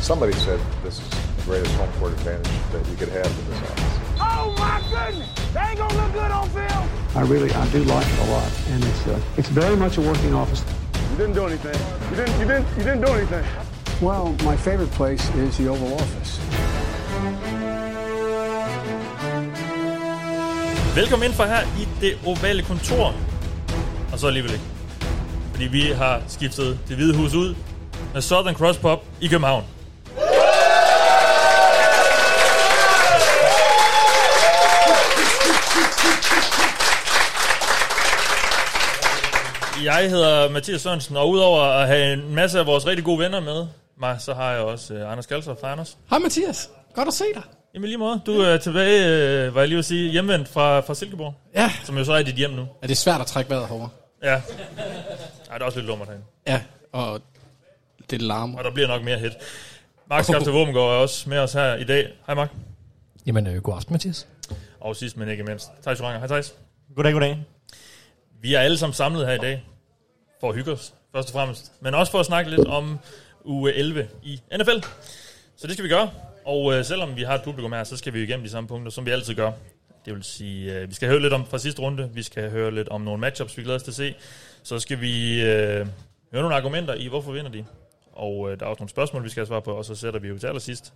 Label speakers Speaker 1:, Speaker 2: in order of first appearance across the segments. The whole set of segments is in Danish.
Speaker 1: Somebody said this is the greatest home court advantage that you could have in this office.
Speaker 2: Oh my goodness! They ain't gonna look good on film.
Speaker 3: I really, I do like it a lot, and it's uh, it's very much a working office.
Speaker 4: You didn't do anything. You didn't. You didn't. You didn't do anything.
Speaker 3: Well, my favorite place is the Oval Office.
Speaker 5: Velkommen ind for her i det ovale kontor. Og så alligevel ikke. Fordi vi har skiftet det hvide hus ud med Southern Cross Pop i København. Jeg hedder Mathias Sørensen, og udover at have en masse af vores rigtig gode venner med mig, så har jeg også uh, Anders Kalser fra Anders.
Speaker 6: Hej Mathias, godt at se dig.
Speaker 5: Jamen lige måde. Du er tilbage, øh, var jeg lige at sige, hjemvendt fra, fra Silkeborg,
Speaker 6: Ja,
Speaker 5: som jo så er dit hjem nu.
Speaker 6: er det er svært at trække vejret herovre?
Speaker 5: Ja. Ej, det er også lidt lummert herinde.
Speaker 6: Ja, og det larmer.
Speaker 5: Og der bliver nok mere hit. Mark Skafte Våbengård er også med os her i dag. Hej Mark.
Speaker 7: Jamen, øh, god aften, Mathias.
Speaker 5: Og sidst men ikke mindst, Thijs Joranger. Hej Thijs.
Speaker 8: Goddag, goddag.
Speaker 5: Vi er alle sammen samlet her i dag for at hygge os, først og fremmest. Men også for at snakke lidt om uge 11 i NFL. Så det skal vi gøre. Og øh, selvom vi har et publikum her, så skal vi igennem de samme punkter, som vi altid gør. Det vil sige, øh, vi skal høre lidt om fra sidste runde. Vi skal høre lidt om nogle matchups, vi glæder os til at se. Så skal vi øh, høre nogle argumenter i, hvorfor vinder de. Og øh, der er også nogle spørgsmål, vi skal have svar på. Og så sætter vi jo til allersidst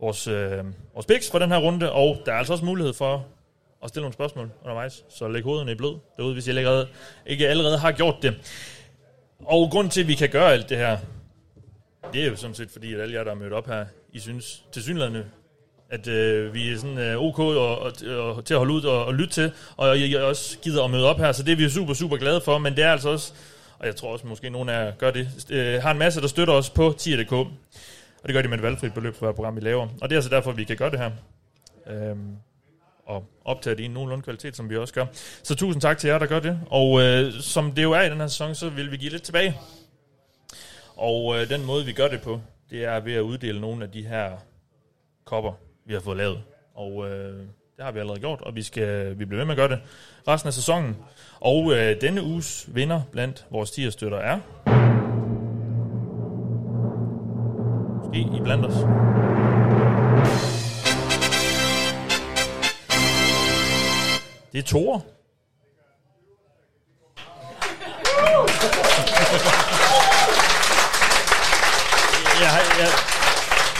Speaker 5: vores, øh, vores picks for den her runde. Og der er altså også mulighed for og stille nogle spørgsmål undervejs. Så læg hovederne i blød derude, hvis I allerede, ikke allerede har gjort det. Og grund til, at vi kan gøre alt det her, det er jo sådan set fordi, at alle jer, der er mødt op her, I synes til synlædende, at øh, vi er sådan øh, ok og, og, og, til at holde ud og, og lytte til, og I også gider at møde op her, så det er vi super, super glade for, men det er altså også, og jeg tror også måske nogen af jer gør det, øh, har en masse, der støtter os på 10.dk, og det gør de med et valgfrit beløb for hver program, vi laver, og det er altså derfor, vi kan gøre det her. Øhm, og optage det i en nogenlunde kvalitet, som vi også gør. Så tusind tak til jer, der gør det. Og øh, som det jo er i den her sæson, så vil vi give lidt tilbage. Og øh, den måde, vi gør det på, det er ved at uddele nogle af de her kopper, vi har fået lavet. Og øh, det har vi allerede gjort, og vi skal vi bliver ved med at gøre det resten af sæsonen. Og øh, denne uges vinder blandt vores 10 støtter er... Måske I blandt os. Det er Thor. jeg, jeg,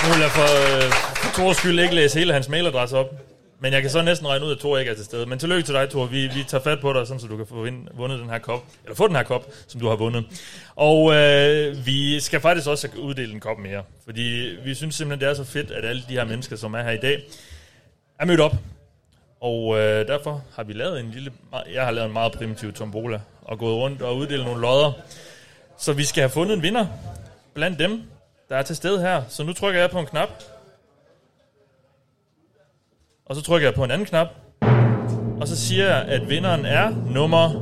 Speaker 5: nu vil jeg for, øh, for Thors skyld ikke læse hele hans mailadresse op. Men jeg kan så næsten regne ud, at Thor ikke er til stede. Men tillykke til dig, Thor. Vi, vi tager fat på dig, sådan, så du kan få vind, vundet den her kop. Eller få den her kop, som du har vundet. Og øh, vi skal faktisk også uddele en kop mere. Fordi vi synes simpelthen, det er så fedt, at alle de her mennesker, som er her i dag, er mødt op. Og øh, derfor har vi lavet en lille... Jeg har lavet en meget primitiv tombola. Og gået rundt og uddelt nogle lodder. Så vi skal have fundet en vinder blandt dem, der er til stede her. Så nu trykker jeg på en knap. Og så trykker jeg på en anden knap. Og så siger jeg, at vinderen er nummer... –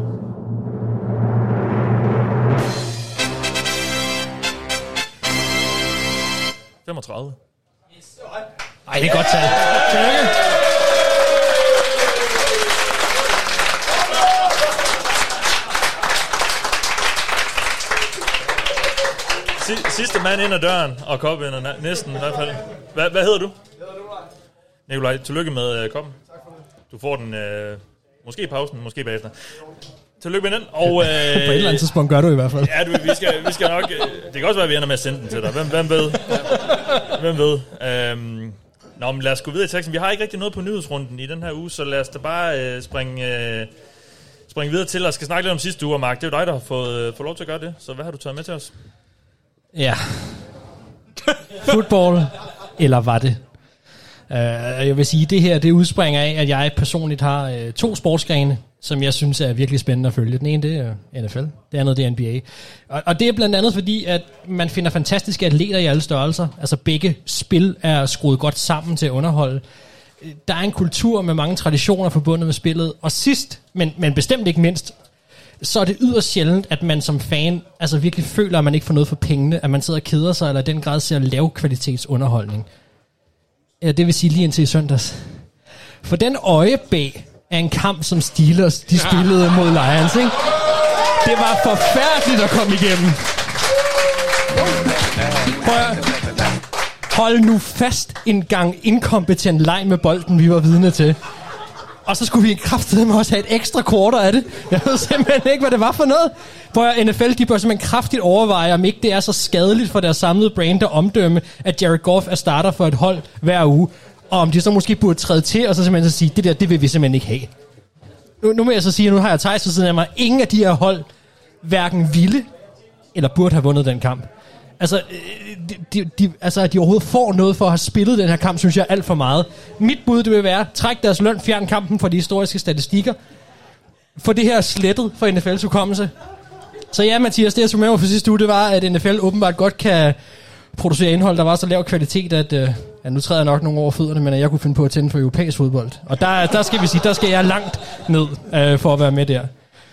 Speaker 5: 35.
Speaker 7: Ej, det er godt tal. Tillykke.
Speaker 5: Si- sidste mand ind ad døren, og kopvinder næ- næsten i hvert fald. Hvad, hvad hedder du? Nikolaj, tillykke med øh, koppen. Du får den øh, måske i pausen, måske bagefter. Tillykke med den. Og, øh,
Speaker 7: På et eller andet tidspunkt gør du i hvert fald.
Speaker 5: Ja, du, vi, skal, vi skal nok... Øh, det kan også være, at vi ender med at sende den til dig. Hvem, hvem ved? Hvem ved? Øhm, nå, men lad os gå videre i teksten. Vi har ikke rigtig noget på nyhedsrunden i den her uge, så lad os da bare øh, springe, øh, springe videre til og skal snakke lidt om sidste uge. Mark, det er jo dig, der har fået, øh, fået lov til at gøre det. Så hvad har du taget med til os?
Speaker 7: Ja. Football, eller var det? Uh, jeg vil sige, det her det udspringer af, at jeg personligt har uh, to sportsgrene, som jeg synes er virkelig spændende at følge. Den ene, det er NFL. Det andet, det er NBA. Og, og det er blandt andet fordi, at man finder fantastiske atleter i alle størrelser. Altså begge spil er skruet godt sammen til at underholde. Øh, der er en kultur med mange traditioner forbundet med spillet. Og sidst, men, men bestemt ikke mindst, så er det yderst sjældent, at man som fan altså virkelig føler, at man ikke får noget for pengene, at man sidder og keder sig, eller i den grad ser lav kvalitetsunderholdning. Ja, det vil sige lige indtil i søndags. For den øje bag af en kamp, som Steelers de spillede mod Lions, ikke? Det var forfærdeligt at komme igennem. Prøv hold nu fast en gang inkompetent leg med bolden, vi var vidne til. Og så skulle vi kraftedeme også have et ekstra quarter af det. Jeg ved simpelthen ikke, hvad det var for noget. For NFL, de bør simpelthen kraftigt overveje, om ikke det er så skadeligt for deres samlede brand og omdømme, at Jared Goff er starter for et hold hver uge. Og om de så måske burde træde til, og så simpelthen så sige, det der, det vil vi simpelthen ikke have. Nu, nu må jeg så sige, at nu har jeg Thijs ved siden af mig. Ingen af de her hold hverken ville eller burde have vundet den kamp. Altså, øh, de, de, altså, at de overhovedet får noget for at have spillet den her kamp, synes jeg alt for meget. Mit bud, det vil være, træk deres løn, fjern kampen fra de historiske statistikker. For det her slettet for NFL's hukommelse. Så ja, Mathias, det jeg tog med for sidste uge, det var, at NFL åbenbart godt kan producere indhold, der var så lav kvalitet, at øh, ja, nu træder jeg nok nogle over fødderne, men at jeg kunne finde på at tænde for europæisk fodbold. Og der, der skal vi sige, der skal jeg langt ned øh, for at være med der.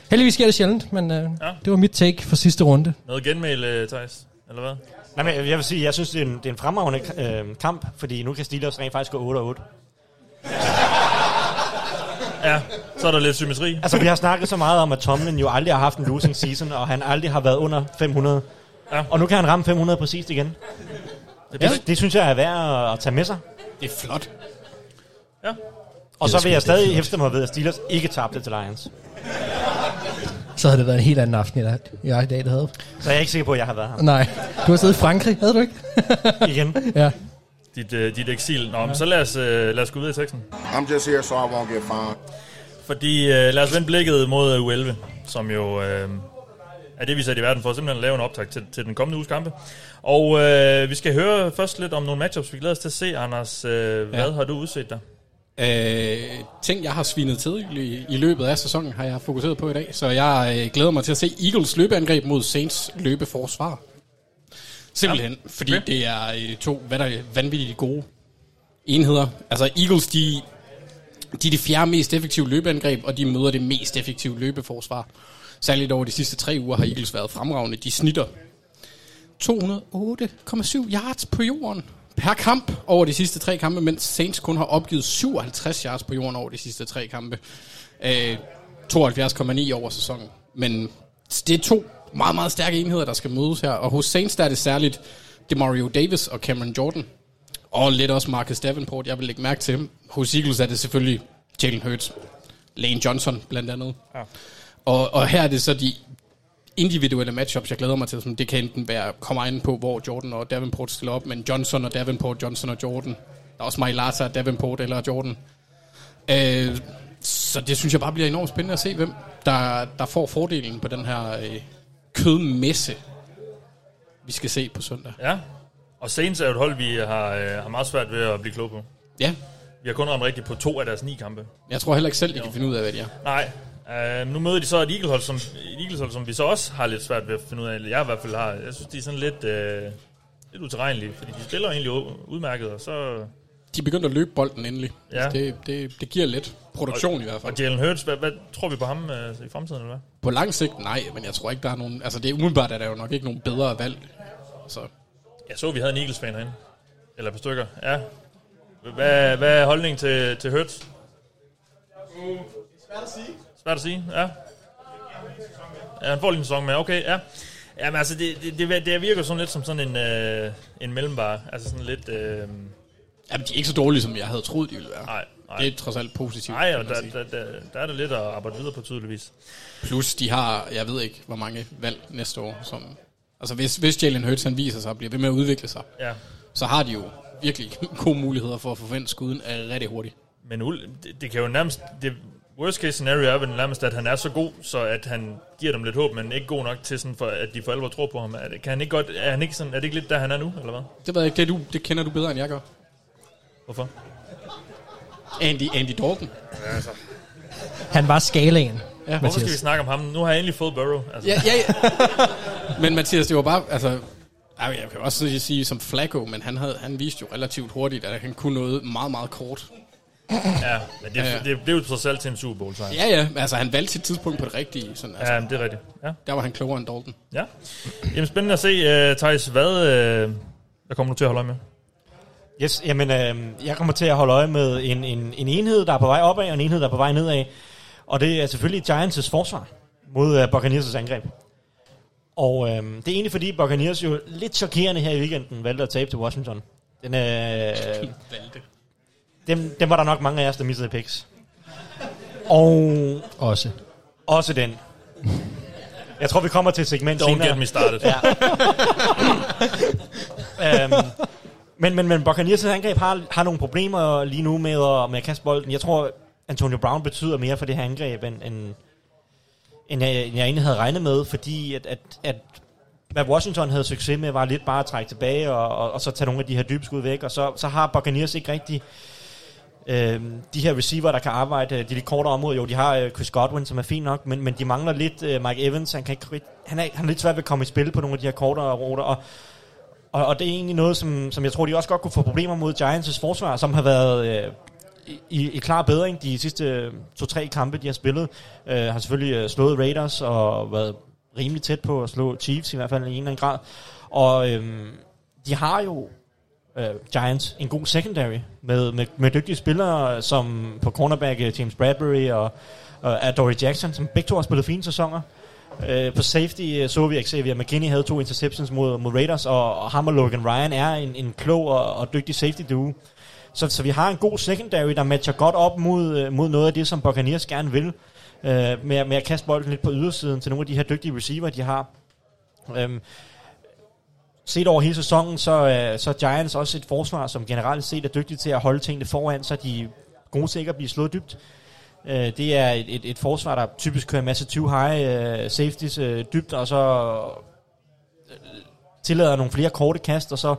Speaker 7: Heldigvis sker det sjældent, men øh, ja. det var mit take for sidste runde.
Speaker 5: Noget genmæl, øh, Thijs? Eller hvad?
Speaker 8: Nej, men jeg vil sige, jeg synes, det er en, det er en fremragende øh, kamp, fordi nu kan Steelers rent faktisk gå 8-8.
Speaker 5: Ja, så er der lidt symmetri.
Speaker 8: Altså, vi har snakket så meget om, at Tomlin jo aldrig har haft en losing season, og han aldrig har været under 500.
Speaker 5: Ja.
Speaker 8: Og nu kan han ramme 500 præcist igen.
Speaker 5: Det,
Speaker 8: Det, det synes jeg er værd at, at tage med sig.
Speaker 6: Det er flot.
Speaker 5: Ja.
Speaker 8: Og så vil jeg stadig hæfte mig ved, at Steelers ikke tabte til Lions.
Speaker 7: Så havde det været en helt anden aften, jeg, jeg i dag det havde.
Speaker 8: Så jeg er ikke sikker på, at jeg har været her
Speaker 7: Nej, du har siddet i Frankrig, havde du ikke?
Speaker 8: igen.
Speaker 7: Ja.
Speaker 5: Dit, øh, dit eksil. Nå, men så lad os, øh, lad os gå videre i teksten.
Speaker 9: I'm just here so I won't get fined.
Speaker 5: Fordi øh, lad os vende blikket mod U11, som jo øh, er det, vi sætter i verden for, simpelthen at lave en optag til, til den kommende uges kampe. Og øh, vi skal høre først lidt om nogle matchups, vi glæder os til at se. Anders, øh, hvad
Speaker 6: Ja.
Speaker 5: har du udset der?
Speaker 6: Øh, ting, jeg har svinet til i, i løbet af sæsonen, har jeg fokuseret på i dag. Så jeg øh, glæder mig til at se Eagles løbeangreb mod Saints løbeforsvar. Simpelthen, ja. fordi
Speaker 5: Okay.
Speaker 6: det er øh, to hvad der er vanvittigt gode enheder. Altså Eagles, de, de er det fjerde mest effektive løbeangreb, og de møder det mest effektive løbeforsvar. Særligt over de sidste tre uger har Eagles været fremragende. De snitter 208,7 yards på jorden per kamp over de sidste tre kampe, mens Saints kun har opgivet 57 yards på jorden over de sidste tre kampe. Øh, 72,9 over sæsonen. Men det er to meget, meget stærke enheder, der skal mødes her. Og hos Saints der er det særligt Demario Davis og Cameron Jordan. Og lidt også Marcus Davenport, jeg vil lægge mærke til. Hos Eagles er det selvfølgelig Jalen Hurts, Lane Johnson blandt andet.
Speaker 5: Ja.
Speaker 6: Og, og her er det så de individuelle matchups, jeg glæder mig til. Som det kan enten være, kommer ind på, hvor Jordan og Davenport stiller op, men Johnson og Davenport, Johnson og Jordan. Der er også Mailata, Davenport eller Jordan. Øh, så det synes jeg bare bliver enormt spændende at se, hvem der, der får fordelen på den her øh, kødmesse, vi skal se på søndag.
Speaker 5: Ja, og Saints er jo et hold, vi har, øh, har meget svært ved at blive klog på.
Speaker 6: Ja,
Speaker 5: Vi har kun ramt rigtigt på to af deres ni kampe.
Speaker 6: jeg tror heller ikke selv, de kan finde ud af, hvad de er.
Speaker 5: Nej, øh, nu møder de så et Eagles-hold, som, et Eagles-hold, som vi så også har lidt svært ved at finde ud af. Jeg i hvert fald har. Jeg synes, de er sådan lidt, øh, lidt utilregnelige, fordi de spiller egentlig udmærket, og så...
Speaker 6: De er begyndt at løbe bolden endelig.
Speaker 5: Ja.
Speaker 6: Altså, det, det, det giver lidt produktion i hvert fald.
Speaker 5: Og Jalen Hurts, hvad, hvad tror vi på ham øh, i fremtiden, eller hvad?
Speaker 6: På lang sigt, nej, men jeg tror ikke, der er nogen... Altså, det er umiddelbart, at der er jo nok ikke nogen bedre valg. Så
Speaker 5: Jeg så, vi havde en Eagles-fan herinde. Eller par stykker, ja. Hvad, hvad er holdningen til, til Hurts? Svært at sige. Svært at sige, ja. Ja, han får lige en sæson med, okay, ja. Jamen altså, det, det, det, det virker sådan lidt som sådan en, øh, en mellembar. Altså sådan lidt... Øh,
Speaker 6: Jamen, de er ikke så dårlige, som jeg havde troet, de ville være.
Speaker 5: nej, nej.
Speaker 6: Det er trods alt positivt.
Speaker 5: Nej, og der, der, der, der er der lidt at arbejde videre på tydeligvis.
Speaker 6: Plus, de har, jeg ved ikke, hvor mange valg næste år. Som, altså, hvis, hvis Jalen Hurts han viser sig og bliver ved med at udvikle sig,
Speaker 5: Ja.
Speaker 6: så har de jo virkelig gode muligheder for at forvente skuden af rigtig hurtigt.
Speaker 5: Men det, det kan jo nærmest... Det worst case scenario er vel nærmest, at han er så god, så at han giver dem lidt håb, men ikke god nok til sådan, for, at de for alvor tror på ham. Er det, kan han ikke godt, er, han ikke sådan, er det ikke lidt der, han er nu, eller hvad?
Speaker 6: Det ved jeg ikke, det, du, det kender du bedre, end jeg gør.
Speaker 5: Hvorfor?
Speaker 6: Andy, Andy Dalton.
Speaker 7: Han var skalaen.
Speaker 6: Ja.
Speaker 5: Hvorfor skal vi snakke om ham? Nu har jeg endelig fået Burrow. Altså,
Speaker 6: Ja, ja, ja. men Mathias, det var bare, altså, jeg kan også sige, sige som Flacco, men han, havde, han viste jo relativt hurtigt, at han kunne noget meget, meget kort.
Speaker 5: Ja men det,
Speaker 6: Ja,
Speaker 5: det, blev trods alt til en Super Bowl sejr.
Speaker 6: Ja, ja, altså han valgte sit tidspunkt på det rigtige. Sådan, altså,
Speaker 5: Ja, men det er rigtigt. Ja.
Speaker 6: Der var han klogere end Dalton.
Speaker 5: ja. Jamen spændende at se, uh, Thijs, hvad, uh, hvad kommer du til at holde øje med?
Speaker 8: Yes, jamen, øh, jeg kommer til at holde øje med en, en, en enhed, der er på vej opad, og en enhed, der er på vej nedad. Og det er selvfølgelig Giants' forsvar mod uh, Buccaneers' angreb. Og øh, det er egentlig fordi Buccaneers jo lidt chokerende her i weekenden valgte at tabe til Washington. Den, øh, dem, dem var der nok mange af os, der missede picks. Og
Speaker 7: Også.
Speaker 8: også den. Jeg tror, vi kommer til et segment
Speaker 5: Don't
Speaker 8: senere.
Speaker 5: get me started.
Speaker 8: Ja. øhm, men, men, men Buccaneers angreb har, har nogle problemer lige nu med at, med at kaste bolden. Jeg tror, Antonio Brown betyder mere for det her angreb, end, end, end, jeg, end jeg egentlig havde regnet med, fordi at, at, at hvad Washington havde succes med, var lidt bare at trække tilbage, og, og, og så tage nogle af de her dybskud væk, og så, så har Buccaneers ikke rigtig øh, Øh, de her receiver, der kan arbejde øh, de lidt kortere områder. Jo, de har øh, Chris Godwin, som er fint nok, men, men de mangler lidt øh, Mike Evans. Han, kan ikke, han, er, han er lidt svært ved at komme i spil på nogle af de her kortere ruter, og, og, og det er egentlig noget, som, som jeg tror, de også godt kunne få problemer mod Giants' forsvar, som har været øh, i, i klar bedring de sidste øh, to-tre kampe, de har spillet. Øh, har selvfølgelig øh, slået Raiders og været rimelig tæt på at slå Chiefs, i hvert fald i en eller anden grad. Og øh, de har jo uh, Giants en god secondary med, med, med dygtige spillere som på cornerback øh, James Bradbury og, og Dory Jackson, som begge to har spillet fine sæsoner. Uh, på safety uh, så vi, Xavier McKinney havde to interceptions mod, mod Raiders, og, og ham og Logan Ryan er en, en klog og, og dygtig safety duo. Så, så vi har en god secondary, der matcher godt op mod, mod noget af det, som Buccaneers gerne vil, øh, med, med at kaste bolden lidt på ydersiden til nogle af de her dygtige receiver, de har. Øhm, set over hele sæsonen, så, øh, så er Giants også et forsvar, som generelt set er dygtigt til at holde tingene foran, så de er gode til ikke at blive slået dybt. Øh, det er et, et, et forsvar, der typisk kører en masse 20 high øh, safeties dybt, og så tillader nogle flere korte kast, og så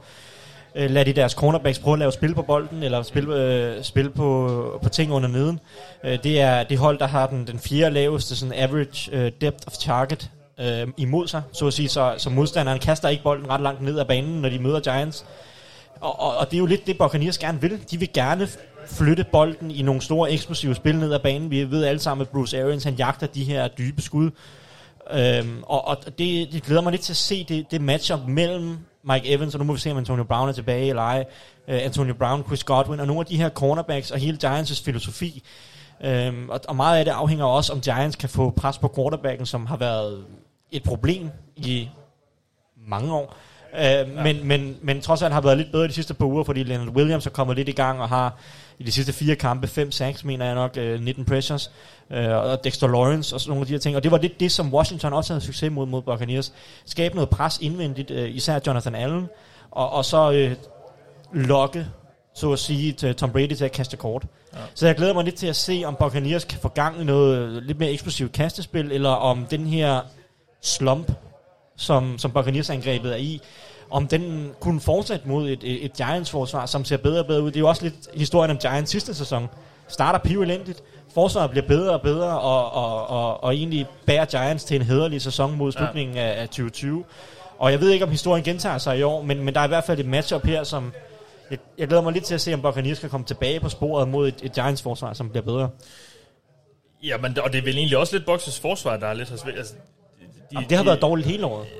Speaker 8: øh, lader de deres cornerbacks prøve at lave spil på bolden, eller spil, øh, spil på, på ting under neden. Øh, det er det hold, der har den, den fjerde laveste sådan average øh, depth of target øh, imod sig, så at sige, så, så modstanderen kaster ikke bolden ret langt ned ad banen, når de møder Giants. Og, og, og det er jo lidt det, Buccaneers gerne vil. De vil gerne flytte bolden i nogle store eksplosive spil ned ad banen. Vi ved alle sammen, at Bruce Arians han jagter de her dybe skud. Øhm, og og det, det glæder mig lidt til at se det, det matchup mellem Mike Evans, og nu må vi se, om Antonio Brown er tilbage eller ej. Øh, Antonio Brown, Chris Godwin, og nogle af de her cornerbacks og hele Giants' filosofi. Øhm, og, og meget af det afhænger også, om Giants kan få pres på quarterbacken, som har været et problem i mange år. Uh, ja. men, men, men trods alt har været lidt bedre de sidste par uger, fordi Leonard Williams er kommet lidt i gang og har i de sidste fire kampe 5 sacks, mener jeg nok, uh, 19 pressures, uh, og Dexter Lawrence og sådan nogle af de her ting. Og det var lidt det, som Washington også havde succes mod mod Buccaneers. Skabe noget pres indvendigt, uh, især Jonathan Allen, og, og så uh, lokke så at sige, til Tom Brady til at kaste kort. Ja. Så jeg glæder mig lidt til at se, om Buccaneers kan få gang i noget lidt mere eksplosivt kastespil, eller om den her slump, som, som Buccaneers-angrebet er i, om den kunne fortsætte mod et, et, et Giants-forsvar, som ser bedre og bedre ud. Det er jo også lidt historien om Giants sidste sæson. Starter piv elendigt, forsvaret bliver bedre og bedre, og, og, og, og egentlig bærer Giants til en hederlig sæson mod slutningen ja. af, af 2020. Og jeg ved ikke, om historien gentager sig i år, men, men der er i hvert fald et matchup her, som jeg, jeg glæder mig lidt til at se, om Buccaneers kan komme tilbage på sporet mod et, et Giants-forsvar, som bliver bedre.
Speaker 5: Ja, men, og det er vel egentlig også lidt Boxes forsvar, der er lidt. Altså, de,
Speaker 8: Jamen, det har været dårligt hele året.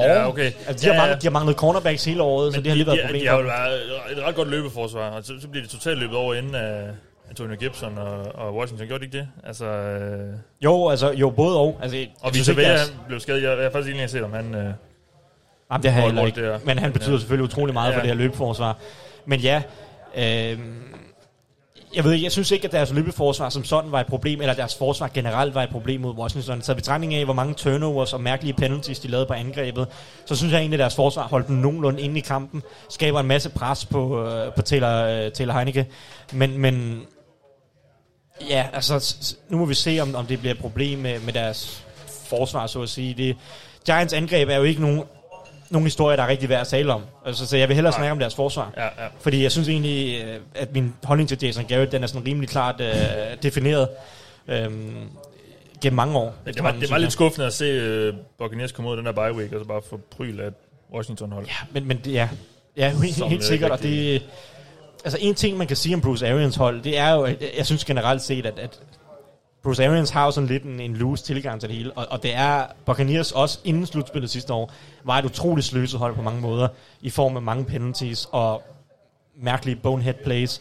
Speaker 5: Ja, okay.
Speaker 8: Altså, de, har
Speaker 5: Ja,
Speaker 8: manglet, de har manglet cornerbacks hele året, så det har lige været et
Speaker 5: de,
Speaker 8: problem.
Speaker 5: de har jo været et ret godt løbeforsvar, og så, så bliver det totalt løbet over inden af Antonio Gibson og, og Washington. Gjorde de ikke det? Altså, øh,
Speaker 8: Jo, altså, jo, både og. Altså,
Speaker 5: og
Speaker 8: ikke,
Speaker 5: Vea
Speaker 8: deres-
Speaker 5: blev skadet. Jeg, jeg er faktisk ikke set, om han... Øh,
Speaker 8: Jamen, det har jeg heller ikke. Men han betyder
Speaker 5: Ja.
Speaker 8: selvfølgelig utrolig meget
Speaker 5: Ja.
Speaker 8: for det her løbeforsvar. Men ja, øh, jeg ved ikke, jeg synes ikke, at deres løbeforsvar som sådan var et problem, eller deres forsvar generelt var et problem mod Washington. Så betragtning af, hvor mange turnovers og mærkelige penalties de lavede på angrebet, så synes jeg egentlig, at deres forsvar holdt dem nogenlunde inde i kampen, skaber en masse pres på, øh, på Taylor, øh, Taylor Heineke. Men, men ja, altså, nu må vi se, om, om det bliver et problem med, med deres forsvar, så at sige. Det, Giants angreb er jo ikke nogen, nogen historie, der er rigtig værd at tale om. Altså, så jeg vil hellere snakke om deres forsvar.
Speaker 5: ja, ja.
Speaker 8: Fordi jeg synes egentlig, øh, at min holdning til Jason Garrett, den er sådan rimelig klart øh, defineret øhm, gennem mange år.
Speaker 5: Det var, det var lidt skuffende at se uh, Buccaneers komme ud af den her bye week, og så bare få pryl af et Washington-hold.
Speaker 8: Ja, men, men ja, ja helt, helt
Speaker 5: øh,
Speaker 8: sikkert. Og det, altså en ting, man kan sige om Bruce Arians hold, det er jo, at jeg synes generelt set, at, at Bruce Arians har jo sådan lidt en, en loose tilgang til det hele, og, og det er Buccaneers også inden slutspillet sidste år, var et utroligt sløset hold på mange måder, i form af mange penalties og mærkelige bonehead plays.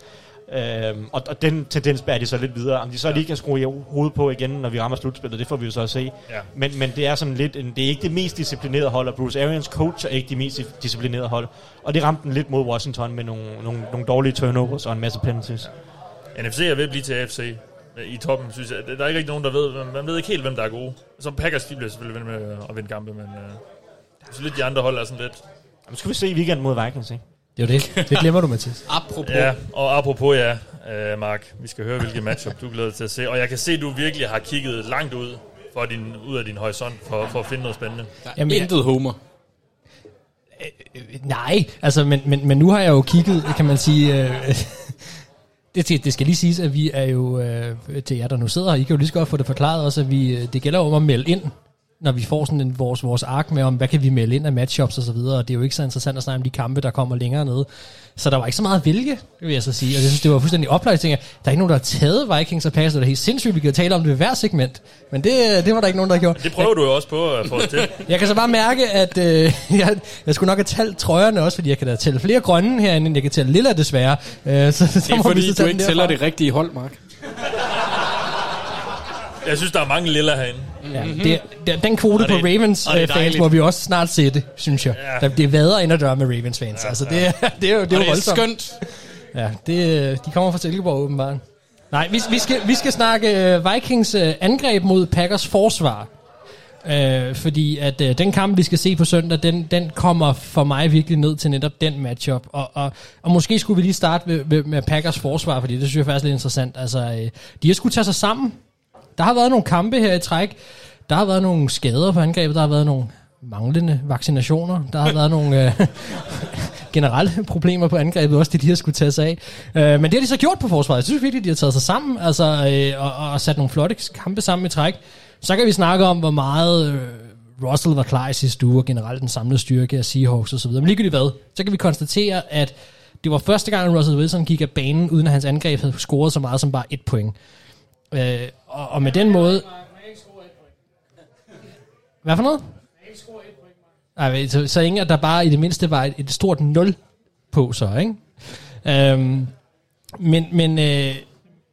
Speaker 8: Øhm, og, og den tendens bærer de så lidt videre. Om de så lige kan skrue hovedet på igen, når vi rammer slutspillet, det får vi jo så at se.
Speaker 5: Ja.
Speaker 8: Men, men det er sådan lidt, en, det er ikke det mest disciplinerede hold, og Bruce Arians coach er ikke det mest disciplinerede hold. Og det ramte den lidt mod Washington med nogle, nogle, nogle dårlige turnovers og en masse penalties.
Speaker 5: NFC er ved at blive til AFC i toppen, synes jeg. Der er ikke rigtig nogen, der ved. Man, man ved ikke helt, hvem der er gode. Så Packers, de bliver selvfølgelig ved med at vinde kampe, men øh, synes lidt, de andre hold er sådan lidt...
Speaker 8: Nu skal vi se i weekend mod Vikings, ikke?
Speaker 7: Det er det. Det glemmer du, Mathias.
Speaker 6: Apropos.
Speaker 5: Ja, og apropos ja, øh, Mark, vi skal høre, hvilket matchup du glæder dig til at se. Og jeg kan se, at du virkelig har kigget langt ud, for din, ud af din horisont for, for at finde noget spændende.
Speaker 6: Jamen, intet homer.
Speaker 7: Nej, altså, men, men, men nu har jeg jo kigget, kan man sige... Øh, det, det, det skal lige siges, at vi er jo, øh, til jer, der nu sidder her, I kan jo lige så godt få det forklaret også, at vi, øh, det gælder om at melde ind, når vi får sådan en, vores, vores ark med om, hvad kan vi melde ind af matchups og så videre, og det er jo ikke så interessant at snakke om de kampe, der kommer længere nede. Så der var ikke så meget at vælge, vil jeg så sige. Og jeg synes, det var fuldstændig oplagt. Tænker, der er ikke nogen, der har taget Vikings og Packers, og det er helt sindssygt, vi kan tale om det ved hver segment. Men det, det var der ikke nogen, der har gjort.
Speaker 5: Det prøver du jo også på at få til.
Speaker 7: Jeg kan så bare mærke, at øh, jeg, jeg skulle nok have talt trøjerne også, fordi jeg kan da tælle flere grønne herinde, end jeg kan tælle lilla desværre. Øh, så, så
Speaker 6: Det er
Speaker 7: må vi
Speaker 6: fordi,
Speaker 7: så
Speaker 6: du ikke tæller det rigtige hold, Mark.
Speaker 5: Jeg synes, der er mange lilla herinde.
Speaker 7: Ja, det, det, den kvote på
Speaker 5: det-
Speaker 7: Ravens
Speaker 5: og det er
Speaker 7: øh, fans må vi også snart sætte, synes jeg.
Speaker 5: Ja.
Speaker 7: Ja. Det er vader ind ad døre med Ravens fans. Ja, altså, det, er- det er jo, det er jo
Speaker 6: det er
Speaker 7: voldsomt.
Speaker 6: skønt.
Speaker 7: Ja, det, de kommer fra Silkeborg åbenbart. Nej, vi, vi, skal, vi skal snakke uh, Vikings angreb mod Packers forsvar. Uh, fordi at uh, den kamp, vi skal se på søndag, den, den kommer for mig virkelig ned til netop den matchup. Og, og, og måske skulle vi lige starte med, med, med Packers forsvar, fordi det synes jeg faktisk er lidt interessant. Altså, uh, de har skulle tage sig sammen. Der har været nogle kampe her i træk. Der har været nogle skader på angrebet. Der har været nogle manglende vaccinationer. Der har været nogle... øh, generelle problemer på angrebet, også det de har skulle tage sig af. Øh, men det har de så gjort på forsvaret. Jeg synes virkelig, de har taget sig sammen altså, øh, og, og sat nogle flotte kampe sammen i træk. Så kan vi snakke om, hvor meget øh, Russell var klar i sidste uge, og generelt den samlede styrke af Seahawks osv. Men ligegyldigt hvad, så kan vi konstatere, at det var første gang, at Russell Wilson gik af banen, uden at hans angreb havde scoret så meget som bare et point. Øh, og, og med den måde... Hvad for noget? Nej, så, så ingen, at der bare i det mindste var et, et stort 0 på så, ikke? Øhm, men men øh,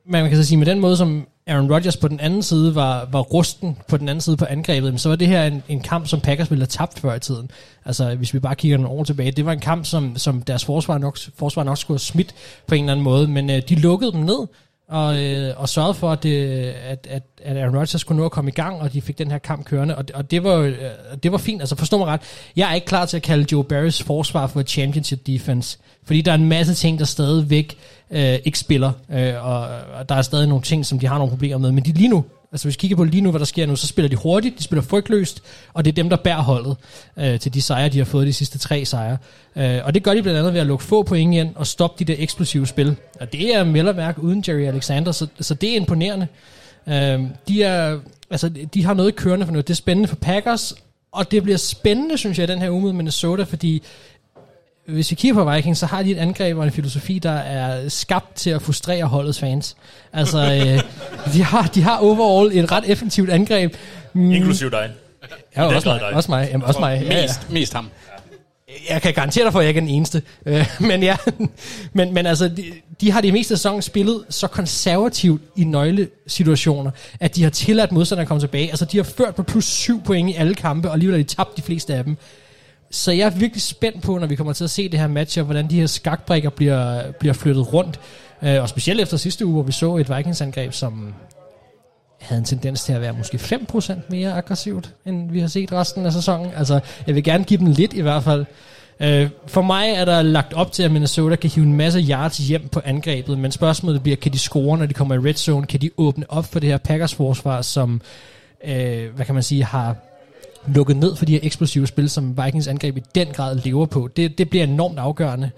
Speaker 7: man kan så sige, med den måde, som Aaron Rodgers på den anden side var, var rusten på den anden side på angrebet, så var det her en, en kamp, som Packers ville have tabt før i tiden. Altså, hvis vi bare kigger nogle år tilbage. Det var en kamp, som, som deres forsvar nok, forsvar nok skulle have smidt på en eller anden måde, men øh, de lukkede dem ned, og, øh, og sørgede for, at, det, at, at, at Aaron Rodgers skulle nå at komme i gang, og de fik den her kamp kørende, og, og det, var, øh, det var fint. Altså forstå mig ret, jeg er ikke klar til at kalde Joe Barrys forsvar for championship defense, fordi der er en masse ting, der stadigvæk øh, ikke spiller, øh, og, og der er stadig nogle ting, som de har nogle problemer med, men de lige nu, altså hvis vi kigger på lige nu, hvad der sker nu, så spiller de hurtigt, de spiller frygtløst, og det er dem, der bærer holdet øh, til de sejre, de har fået de sidste tre sejre. Øh, og det gør de blandt andet ved at lukke få point ind og stoppe de der eksplosive spil. Og det er vel uden Jerry Alexander, så, så det er imponerende. Øh, de, er, altså, de har noget kørende for noget. Det er spændende for Packers, og det bliver spændende, synes jeg, den her uge med Minnesota, fordi hvis vi kigger på Vikings, så har de et angreb og en filosofi, der er skabt til at frustrere holdets fans. Altså, øh, de, har, de har overall et ret effektivt angreb. Mm,
Speaker 5: Inklusiv dig.
Speaker 7: Ja, også mig.
Speaker 5: dig.
Speaker 7: Også mig. Jamen, også mig. Ja, ja.
Speaker 6: Mest, mest ham.
Speaker 7: Jeg kan garantere dig for, at jeg ikke er den eneste. Øh, men ja, men, men altså, de, de har det meste af sæsonen spillet så konservativt i nøglesituationer, at de har tilladt modstanderne at komme tilbage. Altså, de har ført på plus syv point i alle kampe, og alligevel har de tabt de fleste af dem. Så jeg er virkelig spændt på, når vi kommer til at se det her match, hvordan de her skakbrikker bliver, bliver flyttet rundt. Øh, og specielt efter sidste uge, hvor vi så et Vikings-angreb, som havde en tendens til at være måske 5% mere aggressivt, end vi har set resten af sæsonen. Altså, jeg vil gerne give dem lidt i hvert fald. Øh, for mig er der lagt op til, at Minnesota kan hive en masse yards hjem på angrebet, men spørgsmålet bliver, kan de score, når de kommer i red zone? Kan de åbne op for det her Packers forsvar, som, øh, hvad kan man sige, har lukket ned for de her eksplosive spil, som Vikings angreb i den grad lever på. Det, det bliver enormt afgørende.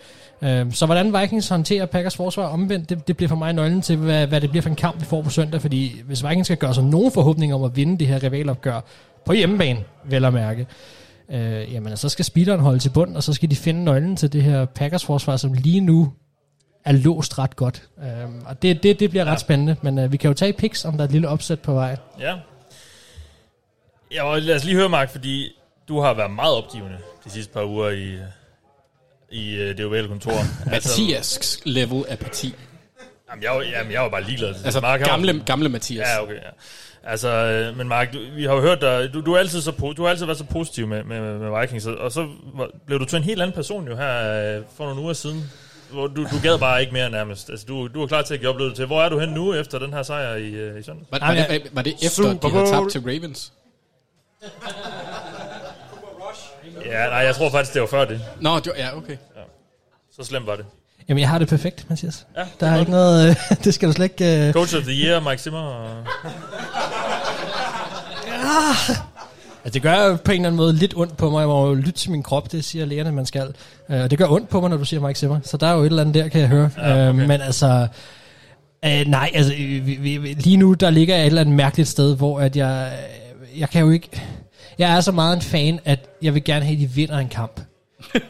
Speaker 7: Øh, så hvordan Vikings håndterer Packers forsvar omvendt, det, det bliver for mig nøglen til, hvad, hvad det bliver for en kamp, vi får på søndag, fordi hvis Vikings skal gøre sig nogen forhåbninger om at vinde det her rivalopgør på hjemmebane, vel at mærke, øh, jamen så skal speederen holde til bund, og så skal de finde nøglen til det her Packers forsvar, som lige nu er låst ret godt. Øh, og det, det, det bliver ret spændende, men øh, vi kan jo tage picks, om der er et lille opsæt på vej.
Speaker 5: Ja. Ja, og lad os lige høre, Mark, fordi du har været meget opgivende de sidste par uger i, i øh, det ovale kontor.
Speaker 6: Mathias level af parti.
Speaker 5: Jamen, jeg, var, jamen, jeg var bare ligeglad.
Speaker 6: Altså
Speaker 5: Mark, han var-
Speaker 6: gamle, gamle Mathias.
Speaker 5: Ja, okay, ja. Altså, øh, men Mark, du, vi har jo hørt dig, du, du, er altid så, po- du har altid været så positiv med, med, med Vikings, og- så var, blev du til en helt anden person jo her øh, for nogle uger siden, hvor du, du gad bare ikke mere nærmest. Altså, du, du var klar til at give opløbet til. Hvor er du hen nu efter den her sejr i, i søndag?
Speaker 6: Var, var, det, var det efter,
Speaker 5: Super
Speaker 6: de havde tabt til Ravens?
Speaker 5: Ja, nej, jeg tror faktisk, det var før det.
Speaker 6: Nå, det var, ja, okay.
Speaker 5: Så slemt var det.
Speaker 7: Jamen, jeg har det perfekt, Mathias.
Speaker 5: Ja,
Speaker 7: Der er ikke noget... øh, det skal du slet ikke... øh,
Speaker 5: Coach of the Year, Mike Zimmer. Og...
Speaker 7: Altså, det gør jo på en eller anden måde lidt ondt på mig. Jeg må jo lytte til min krop, det siger lægerne, man skal. Uh, det gør ondt på mig, når du siger Mike Zimmer. Så der er jo et eller andet der, kan jeg høre.
Speaker 5: Ja,
Speaker 7: Ja,
Speaker 5: okay.
Speaker 7: uh, men altså... Uh, nej, altså øh, vi, vi, vi- lige nu, der ligger jeg et eller andet mærkeligt sted, hvor at jeg... Jeg kan jo ikke... Jeg er så meget en fan, at jeg vil gerne have, at de vinder en kamp.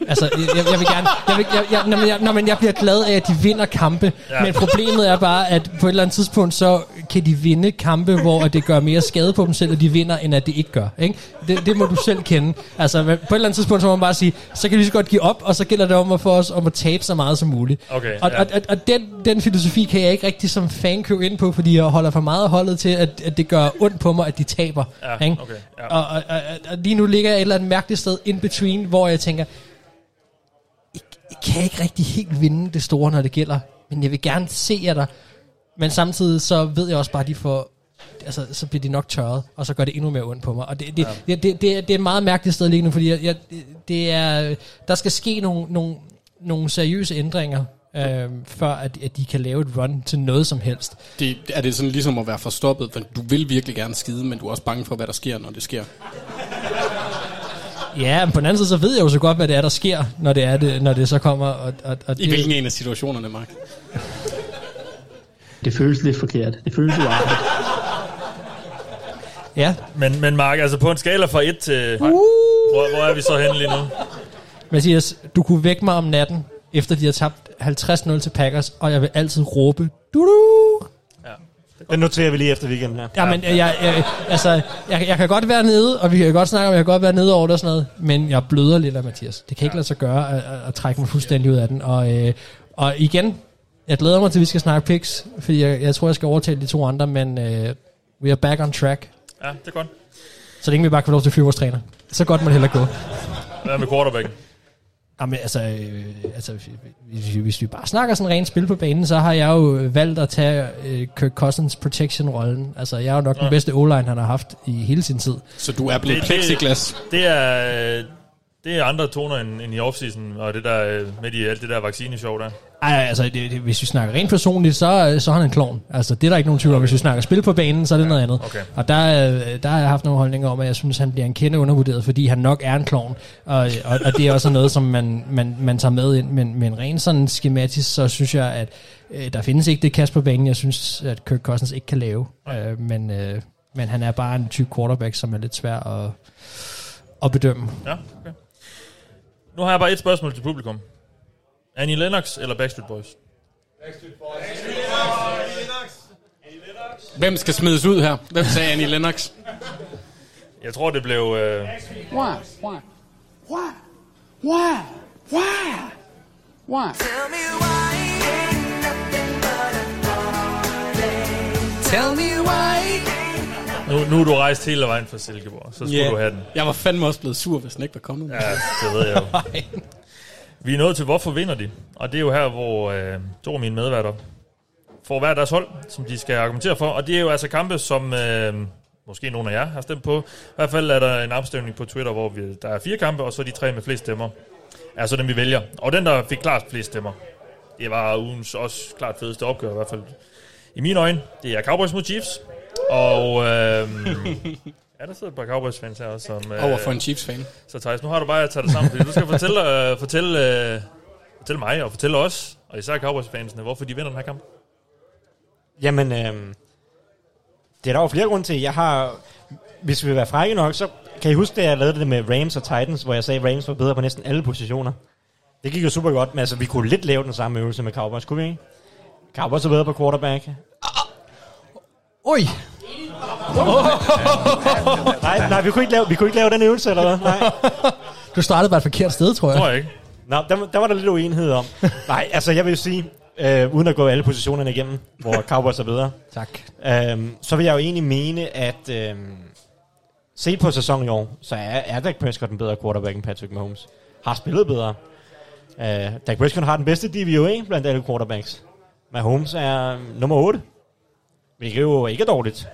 Speaker 7: altså, jeg, jeg, vil gerne... Jeg, vil, jeg, jeg, når, man, jeg, når man, jeg bliver glad af, at de vinder kampe.
Speaker 5: Ja.
Speaker 7: Men problemet er bare, at på et eller andet tidspunkt, så kan de vinde kampe, hvor det gør mere skade på dem selv, og de vinder, end at det ikke gør. Ikke? Det, det må du selv kende. Altså, på et eller andet tidspunkt, så må man bare sige, så kan vi så godt give op, og så gælder det om at få os om at tabe så meget som muligt.
Speaker 5: Okay,
Speaker 7: og,
Speaker 5: ja.
Speaker 7: og, og, og den, den filosofi kan jeg ikke rigtig som fan købe ind på, fordi jeg holder for meget holdet til, at, at det gør ondt på mig, at de taber.
Speaker 5: Ja,
Speaker 7: ikke?
Speaker 5: okay, ja.
Speaker 7: Og, og, og, og lige nu ligger jeg et eller andet mærkeligt sted in between, hvor jeg tænker, I, I kan ikke rigtig helt vinde det store, når det gælder, men jeg vil gerne se jer der. Men samtidig så ved jeg også bare, at de får altså, så bliver de nok tørret, og så gør det endnu mere ondt på mig. Og det, det, ja. det, det, det, er- det er et meget mærkeligt sted lige nu, fordi jeg, jeg, det- det er, der skal ske nogle, nogle, nogle seriøse ændringer, øh, før at, at de kan lave et run til noget som helst.
Speaker 6: Det, er det sådan ligesom at være forstoppet, for du vil virkelig gerne skide, men du er også bange for, hvad der sker, når det sker.
Speaker 7: Ja, men på den anden side, så ved jeg jo så godt, hvad det er, der sker, når det, er det, når det så kommer. Og, og, og
Speaker 6: I hvilken en af situationerne, Mark?
Speaker 3: Det føles lidt forkert. Det føles uartigt.
Speaker 7: Ja,
Speaker 5: Men, men Mark, altså på en skala fra 1 til... Hvor, hvor er vi så henne lige nu?
Speaker 7: Mathias, du kunne vække mig om natten, efter de har tabt 50-0 til Packers, og jeg vil altid råbe, du du
Speaker 8: Den noterer vi lige efter weekenden her.
Speaker 7: Jamen, jeg, jeg, jeg, altså, jeg, jeg kan godt være nede, og vi kan godt snakke om, jeg kan godt være nede over det og sådan noget, men jeg bløder lidt af Mathias. Det kan ikke lade sig gøre at, at, at trække mig fuldstændig ud af den. Og, øh, og igen, jeg glæder mig til, at vi skal snakke picks, fordi jeg, jeg tror, jeg skal overtale de to andre, men øh, we are back on track.
Speaker 5: Ja, det er godt.
Speaker 7: Så længe vi bare kan få lov til at fyre vores træner. Så godt må det heller gå.
Speaker 5: Hvad med quarterbacken?
Speaker 7: Jamen, altså, øh, altså hvis, vi- hvis vi bare snakker sådan rent spil på banen, så har jeg jo valgt at tage øh, Kirk Cousins protection-rollen. Altså, jeg er jo nok den
Speaker 5: Ja.
Speaker 7: bedste o-line, han har haft i hele sin tid.
Speaker 6: Så du er blevet
Speaker 5: Det-
Speaker 6: plexiglas.
Speaker 5: Det er, det er andre toner end, end i offseason, og det der øh, med de, alt det der vaccineshow der.
Speaker 7: Ej, altså, det, det, hvis vi snakker rent personligt, så, øh, så er han en klovn. Altså, det er der ikke nogen tvivl om. Hvis vi snakker spil på banen, så er det noget andet.
Speaker 5: okay.
Speaker 7: Og der, øh, der har jeg haft nogle holdninger om, at jeg synes, han bliver en kende undervurderet, fordi han nok er en klovn. Og, og, og det er også noget, som man, man, man tager med ind. Men, men rent sådan skematisk, så synes jeg, at øh, der findes ikke det kast på banen, jeg synes, at Kirk Cousins ikke kan lave. Øh, men, øh, men han er bare en type quarterback, som er lidt svær at, at bedømme.
Speaker 5: Ja, okay. Nu har jeg bare et spørgsmål til publikum. Annie Lennox eller Backstreet Boys?
Speaker 6: Hvem skal smides ud her? Hvem sagde Annie Lennox?
Speaker 5: Jeg tror, det blev... Øh,
Speaker 2: Why? Why? Why? Why? Why? Why?
Speaker 6: Tell me why.
Speaker 5: Nu, nu er du rejst hele vejen fra Silkeborg, så skulle
Speaker 6: Ja.
Speaker 5: du have den.
Speaker 6: Jeg var fandme også blevet sur, hvis den ikke var kommet.
Speaker 5: Ja, det ved jeg jo. Vi er nået til, hvorfor vinder de? Og det er jo her, hvor øh, to af mine medværter får hver deres hold, som de skal argumentere for. Og det er jo altså kampe, som øh, måske nogle af jer har stemt på. I hvert fald er der en afstemning på Twitter, hvor vi, der er fire kampe, og så de tre med flest stemmer. Er så dem, vi vælger. Og den, der fik klart flest stemmer, det var ugens også klart fedeste opgør, i hvert fald i mine øjne. Det er Cowboys mod Chiefs. Og øh, ja, der sidder et par Cowboys-fans her også. Som, øh,
Speaker 6: Over for en Chiefs-fan.
Speaker 5: så Thijs, nu har du bare at tage det sammen, fordi du skal fortælle, øh, fortælle, øh, fortælle mig og fortælle os, og især Cowboys-fansene, hvorfor de vinder den her kamp.
Speaker 8: Jamen, øhm, det er der jo flere grunde til. Jeg har, hvis vi vil være frække nok, så kan I huske, da jeg lavede det med Rams og Titans, hvor jeg sagde, at Rams var bedre på næsten alle positioner. Det gik jo super godt, men altså, vi kunne lidt lave den samme øvelse med Cowboys, kunne vi ikke? Cowboys er bedre på quarterback.
Speaker 7: Oj!
Speaker 8: nej, nej, vi kunne, ikke lave, vi kunne ikke lave den øvelse, eller hvad? Nej.
Speaker 7: Du startede bare et forkert sted, tror jeg.
Speaker 5: Tror jeg ikke.
Speaker 8: Nå, der, der var der lidt uenighed om. Nej, altså jeg vil jo sige, øh, uden at gå alle positionerne igennem, hvor Cowboys er bedre.
Speaker 7: Tak.
Speaker 8: Øhm, så vil jeg jo egentlig mene, at øhm, se på sæsonen i år, så er, er Dak Prescott en bedre quarterback end Patrick Mahomes. Har spillet bedre. Uh, Dak Prescott har den bedste DVOA blandt alle quarterbacks. Mahomes er nummer 8. Hvilket jo ikke er dårligt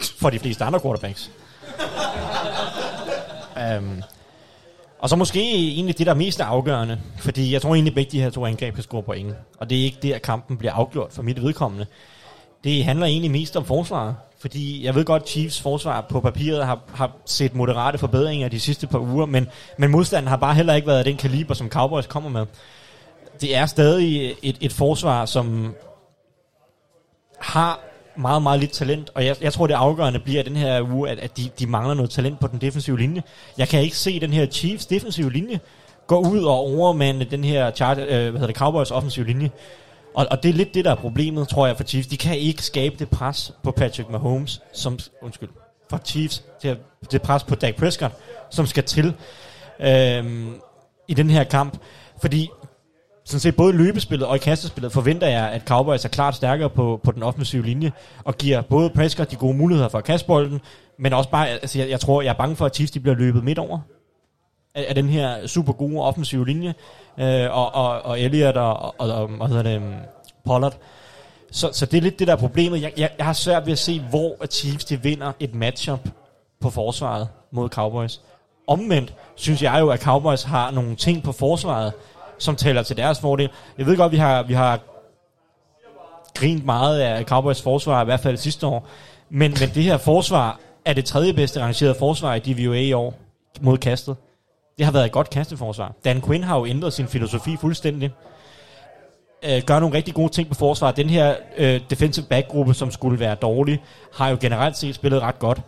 Speaker 8: for de fleste andre quarterbacks. um, og så måske egentlig det, der er mest afgørende. Fordi jeg tror egentlig, begge de her to angreb kan score point. Og det er ikke der, kampen bliver afgjort for mit vedkommende. Det handler egentlig mest om forsvaret. Fordi jeg ved godt, Chiefs forsvar på papiret har, har set moderate forbedringer de sidste par uger, men, men modstanden har bare heller ikke været af den kaliber, som Cowboys kommer med. Det er stadig et, et forsvar, som har meget, meget lidt talent, og jeg, jeg tror, det afgørende bliver den her uge, at, at de, de mangler noget talent på den defensive linje. Jeg kan ikke se den her Chiefs defensive linje gå ud og overmande den her chart, øh, hvad hedder det, Cowboys offensive linje. Og, og det er lidt det, der er problemet, tror jeg, for Chiefs. De kan ikke skabe det pres på Patrick Mahomes, som, undskyld, for Chiefs, til det pres på Dak Prescott, som skal til øhm, i den her kamp. Fordi sådan set både løbespillet og i kastespillet forventer jeg, at Cowboys er klart stærkere på, på den offensive linje, og giver både Prescott de gode muligheder for at kaste bolden, men også bare, altså jeg, jeg tror, jeg er bange for, at Chiefs de bliver løbet midt over af, af den her super gode offensive linje, øh, og, og, og Elliot og, og, og hvad hedder det, um, Pollard. Så, så det er lidt det, der er problemet. Jeg, jeg, jeg har svært ved at se, hvor at Chiefs de vinder et matchup på forsvaret mod Cowboys. Omvendt synes jeg jo, at Cowboys har nogle ting på forsvaret, som taler til deres fordel. Jeg ved godt, vi har, vi har grint meget af Cowboys forsvar, i hvert fald sidste år. Men, men det her forsvar er det tredje bedste rangerede forsvar i DVOA i år mod kastet. Det har været et godt kasteforsvar. Dan Quinn har jo ændret sin filosofi fuldstændig. Øh, gør nogle rigtig gode ting på forsvaret. Den her øh, defensive back-gruppe, som skulle være dårlig, har jo generelt set spillet ret godt.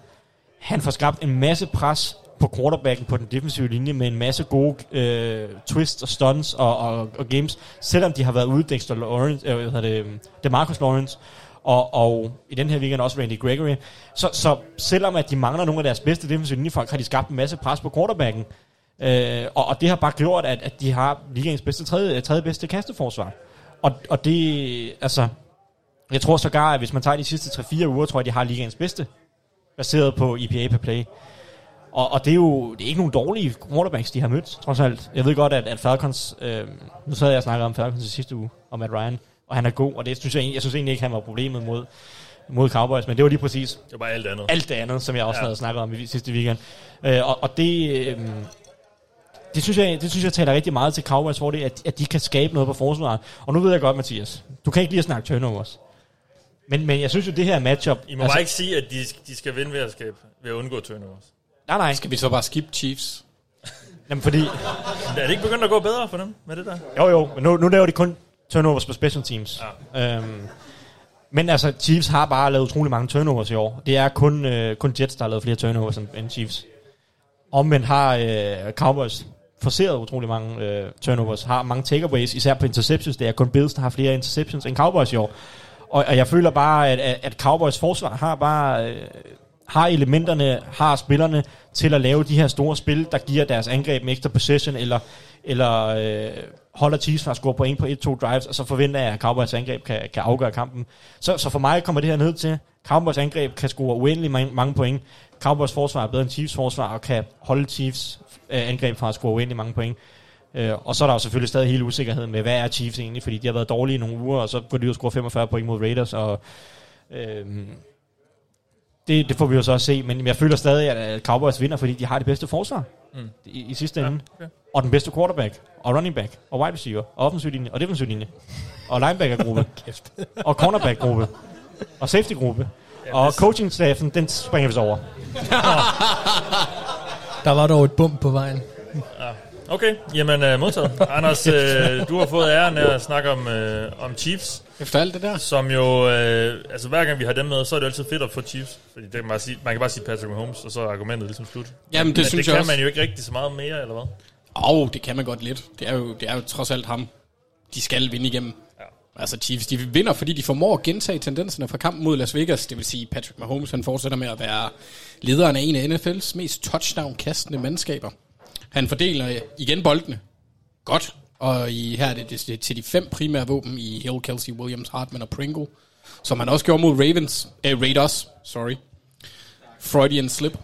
Speaker 8: Han får skabt en masse pres på quarterbacken på den defensive linje med en masse gode øh, twists og stunts og, og, og games, selvom de har været ude Dexter Lawrence, øh, hvad hedder det, øhm, DeMarcus Lawrence, og, og i den her weekend også Randy Gregory. Så, så selvom at de mangler nogle af deres bedste defensive linjefolk, har de skabt en masse pres på quarterbacken. Øh, og, og det har bare gjort, at, at de har ligaens bedste tredje, tredje bedste kasteforsvar. Og, og det, altså, jeg tror sågar, at hvis man tager de sidste 3-4 uger, tror jeg, de har ligaens bedste, baseret på EPA per play. Og, og det er jo det er ikke nogen dårlige quarterbacks, de har mødt, trods alt. Jeg ved godt, at, at Falcons, øh, nu sad jeg og snakkede om Falcons i sidste uge, om Matt Ryan, og han er god, og det synes jeg, jeg synes egentlig ikke, han var problemet mod, mod Cowboys, men det var lige præcis
Speaker 5: Det var bare alt andet.
Speaker 8: alt det andet, som jeg også
Speaker 5: Ja.
Speaker 8: ja. havde snakket om i sidste weekend. Øh, og, og det, øh, det, synes jeg, det synes jeg taler rigtig meget til Cowboys fordel, at, at de kan skabe noget på forsvaret. Og nu ved jeg godt, Mathias, du kan ikke lige at snakke turnovers. Men, men jeg synes jo, det her matchup...
Speaker 5: I må altså, bare ikke sige, at de, de skal vinde ved at, skabe, ved at undgå turnovers.
Speaker 8: Nej, nej.
Speaker 6: Skal vi så bare skip Chiefs?
Speaker 8: Jamen, fordi...
Speaker 5: Er det ikke begyndt at gå bedre for dem med det der?
Speaker 8: Jo, jo, men nu, nu laver de kun turnovers på special teams. Ja. Øhm, men altså, Chiefs har bare lavet utrolig mange turnovers i år. Det er kun, øh, kun Jets, der har lavet flere turnovers end, end Chiefs. Omvendt har øh, Cowboys forceret utrolig mange øh, turnovers, har mange takeaways, især på interceptions. Det er kun Bills, der har flere interceptions end Cowboys i år. Og, og jeg føler bare, at, at, Cowboys forsvar har bare... Øh, har elementerne, har spillerne til at lave de her store spil, der giver deres angreb med ekstra possession, eller, eller øh, holder Chiefs fra at score point på 1-2 drives, og så forventer jeg, at Cowboys angreb kan, kan afgøre kampen. Så, så for mig kommer det her ned til, Cowboys angreb kan score uendelig mange, mange point. Cowboys forsvar er bedre end Chiefs forsvar, og kan holde Chiefs øh, angreb fra at score uendelig mange point. Øh, og så er der jo selvfølgelig stadig hele usikkerheden med, hvad er Chiefs egentlig, fordi de har været dårlige i nogle uger, og så går de ud og score 45 point mod Raiders, og øh, det, det får vi jo så også se, men jeg føler stadig, at Cowboys vinder, fordi de har det bedste forsvar
Speaker 5: Mm.
Speaker 8: i, i sidste ende.
Speaker 5: okay.
Speaker 8: Og den bedste quarterback, og running back, og wide receiver, og offensiv linje, og defensiv linje, og linebacker-gruppe, og cornerback-gruppe, og safety-gruppe. Og coaching-staffen, den springer vi så over.
Speaker 7: Der var dog et bump på vejen.
Speaker 5: Okay, jamen uh, modtaget. Anders, uh, du har fået æren af at snakke om, uh, om Chiefs,
Speaker 6: Efter alt det der?
Speaker 5: som jo, uh, altså hver gang vi har dem med, så er det altid fedt at få Chiefs. Fordi det kan man, bare sige, man kan bare sige Patrick Mahomes, og så er argumentet ligesom slut.
Speaker 6: Jamen, det
Speaker 5: Men
Speaker 6: synes
Speaker 5: det
Speaker 6: jeg
Speaker 5: kan
Speaker 6: også.
Speaker 5: man jo ikke rigtig så meget mere, eller hvad?
Speaker 6: Åh, oh, det kan man godt lidt. Det er, jo, det er jo trods alt ham. De skal vinde igennem.
Speaker 5: Ja.
Speaker 6: Altså Chiefs, de vinder, fordi de formår at gentage tendenserne fra kampen mod Las Vegas. Det vil sige, Patrick Mahomes han fortsætter med at være lederen af en af NFL's mest touchdown-kastende mandskaber. Han fordeler igen boldene. Godt. Og i, her er det, det til de fem primære våben i Hill, Kelsey, Williams, Hartman og Pringle. Som han også gjorde mod Ravens. Eh, Raiders, sorry. Freudian slip.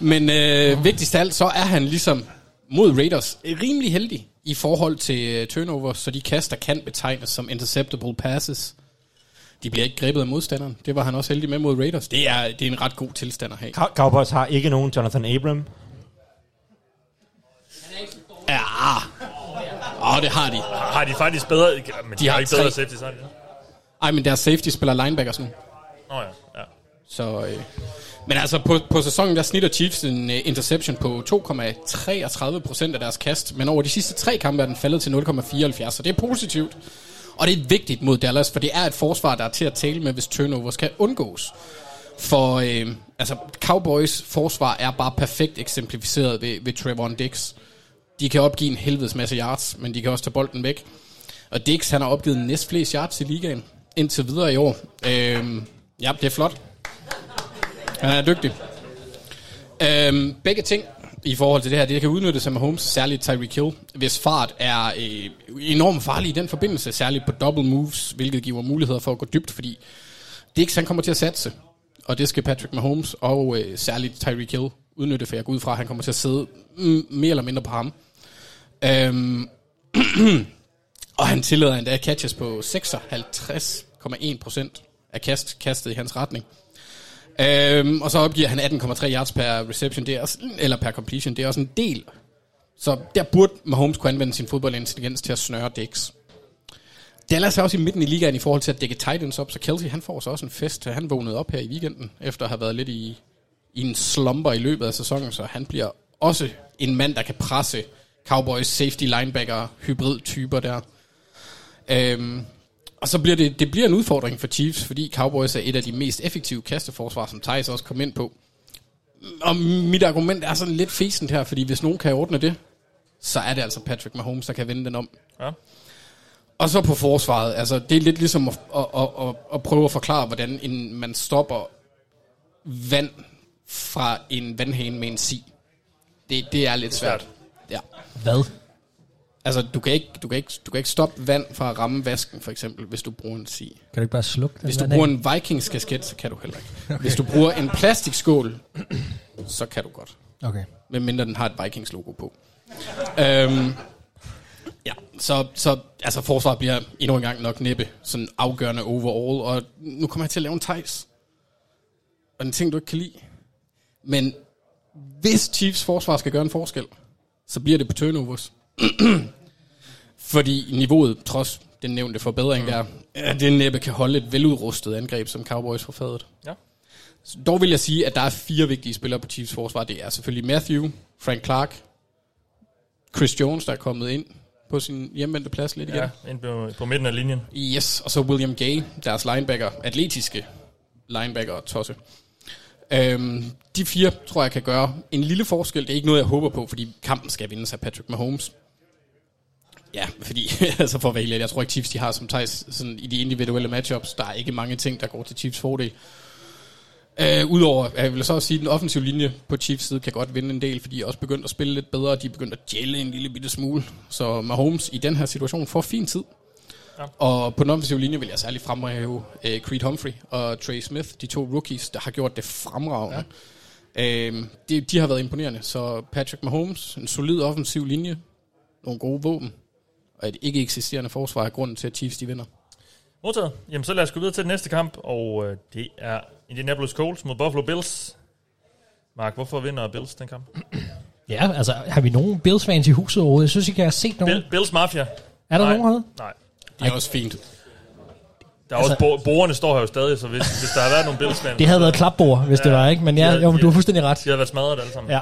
Speaker 6: Men øh, vigtigst af alt, så er han ligesom mod Raiders rimelig heldig i forhold til eh, turnover, så de kaster kan betegnes som interceptable passes. De bliver ikke grebet af modstanderen. Det var han også heldig med mod Raiders. Det er, det er en ret god tilstand at have.
Speaker 8: Cowboys har ikke nogen Jonathan Abram.
Speaker 6: Ja, åh, det har de.
Speaker 5: Har de faktisk bedre... Men de,
Speaker 6: De
Speaker 5: har,
Speaker 6: har
Speaker 5: ikke bedre
Speaker 6: tre.
Speaker 5: safety, så det.
Speaker 6: Ej, men deres safety spiller linebackers nu.
Speaker 5: Nå ja, ja.
Speaker 6: Så, øh, men altså på, på sæsonen, der snitter Chiefs en uh, interception på 2,33 procent af deres kast, men over de sidste tre kampe er den faldet til 0,74, så det er positivt. Og det er vigtigt mod Dallas, for det er et forsvar, der er til at tale med, hvis turnovers kan undgås. For øh, altså, Cowboys forsvar er bare perfekt eksemplificeret ved, ved Trevor Dix. De kan opgive en helvedes masse yards, men de kan også tage bolden væk. Og Dix, han har opgivet næst flest yards i ligaen indtil videre i år. Øhm, ja, det er flot. Han er dygtig. Øhm, begge ting i forhold til det her, det kan udnyttes af Mahomes, særligt Tyreek Hill, hvis fart er øh, enormt farlig i den forbindelse, særligt på double moves, hvilket giver muligheder for at gå dybt, fordi Dix han kommer til at satse, og det skal Patrick Mahomes og øh, særligt Tyreek Hill udnytte, for jeg går ud fra, at han kommer til at sidde mm, mere eller mindre på ham. Øhm, og han tillader endda catches på 56,1% af kast, kastet i hans retning. Øhm, og så opgiver han 18,3 yards per reception, det er også, eller per completion, det er også en del. Så der burde Mahomes kunne anvende sin fodboldintelligens til at snøre dæks. Dallas er også i midten i ligaen i forhold til at dække Titans op, så Kelsey han får så også en fest. Han vågnede op her i weekenden, efter at have været lidt i, i en slumper i løbet af sæsonen, så han bliver også en mand, der kan presse Cowboys safety linebacker hybrid typer der. Øhm, og så bliver det, det bliver en udfordring for Chiefs, fordi Cowboys er et af de mest effektive kasteforsvar, som Thijs også kom ind på. Og mit argument er sådan lidt fæsent her, fordi hvis nogen kan ordne det, så er det altså Patrick Mahomes, der kan vende den om.
Speaker 5: Ja.
Speaker 6: Og så på forsvaret, altså det er lidt ligesom at, at, at, at, at prøve at forklare, hvordan en, man stopper vand fra en vandhane med en si. Det, det er lidt svært. Ja.
Speaker 7: Hvad?
Speaker 6: Altså, du kan, ikke, du, kan ikke, du kan ikke stoppe vand fra at ramme vasken, for eksempel, hvis du bruger en si.
Speaker 7: Kan du ikke bare slukke den?
Speaker 6: Hvis du bruger en Vikings kasket, så kan du heller ikke. Okay. Hvis du bruger en plastikskål, så kan du godt.
Speaker 7: Okay.
Speaker 6: Medmindre den har et Vikings logo på. øhm, ja, så, så altså forsvaret bliver endnu en gang nok næppe sådan afgørende overall, og nu kommer jeg til at lave en tejs. Og en ting, du ikke kan lide. Men hvis Chiefs forsvar skal gøre en forskel, så bliver det på turnovers. Fordi niveauet, trods den nævnte forbedring der, ja, det næppe kan holde et veludrustet angreb, som Cowboys får fadet.
Speaker 5: Ja.
Speaker 6: Så Dog vil jeg sige, at der er fire vigtige spillere på Chiefs forsvar. Det er selvfølgelig Matthew, Frank Clark, Chris Jones, der er kommet ind på sin hjemvendte plads lidt igen.
Speaker 5: Ja, ind på, på midten af linjen.
Speaker 6: Yes, og så William Gay, deres linebacker, atletiske linebacker og tosse. Øhm, de fire tror jeg kan gøre en lille forskel. Det er ikke noget, jeg håber på, fordi kampen skal vindes af Patrick Mahomes. Ja, fordi, altså for at være helt jeg tror ikke Chiefs, de har som Thijs, sådan i de individuelle matchups, der er ikke mange ting, der går til Chiefs fordel. Øh, Udover, jeg vil så også sige, at den offensive linje på Chiefs side kan godt vinde en del, fordi de er også begyndt at spille lidt bedre, og de er begyndt at jælle en lille bitte smule. Så Mahomes i den her situation får fin tid. Ja. Og på den offensive linje vil jeg særligt fremhæve øh, Creed Humphrey og Trey Smith, de to rookies, der har gjort det fremragende. Ja. Øh, de, de har været imponerende, så Patrick Mahomes, en solid offensiv linje, nogle gode våben, og et ikke eksisterende forsvar er grunden til, at Chiefs de vinder.
Speaker 5: Modtaget. Jamen, så lad os gå videre til den næste kamp, og øh, det er Indianapolis Colts mod Buffalo Bills. Mark, hvorfor vinder Bills den kamp?
Speaker 7: Ja, altså, har vi nogen Bills-fans i huset overhovedet? Jeg synes ikke, jeg har set nogen.
Speaker 5: Bill, Bills Mafia.
Speaker 7: Er der
Speaker 5: Nej.
Speaker 7: nogen herude?
Speaker 5: Nej.
Speaker 6: Det er også fint.
Speaker 5: Der er altså, også, bo- borgerne står her jo stadig, så hvis, hvis der har været nogle Bills-fans...
Speaker 7: Det havde været klapbord, hvis ja, det var, ikke? Men ja,
Speaker 5: de-
Speaker 7: jo, men du har fuldstændig ret.
Speaker 5: De har været smadret alle sammen.
Speaker 7: Ja.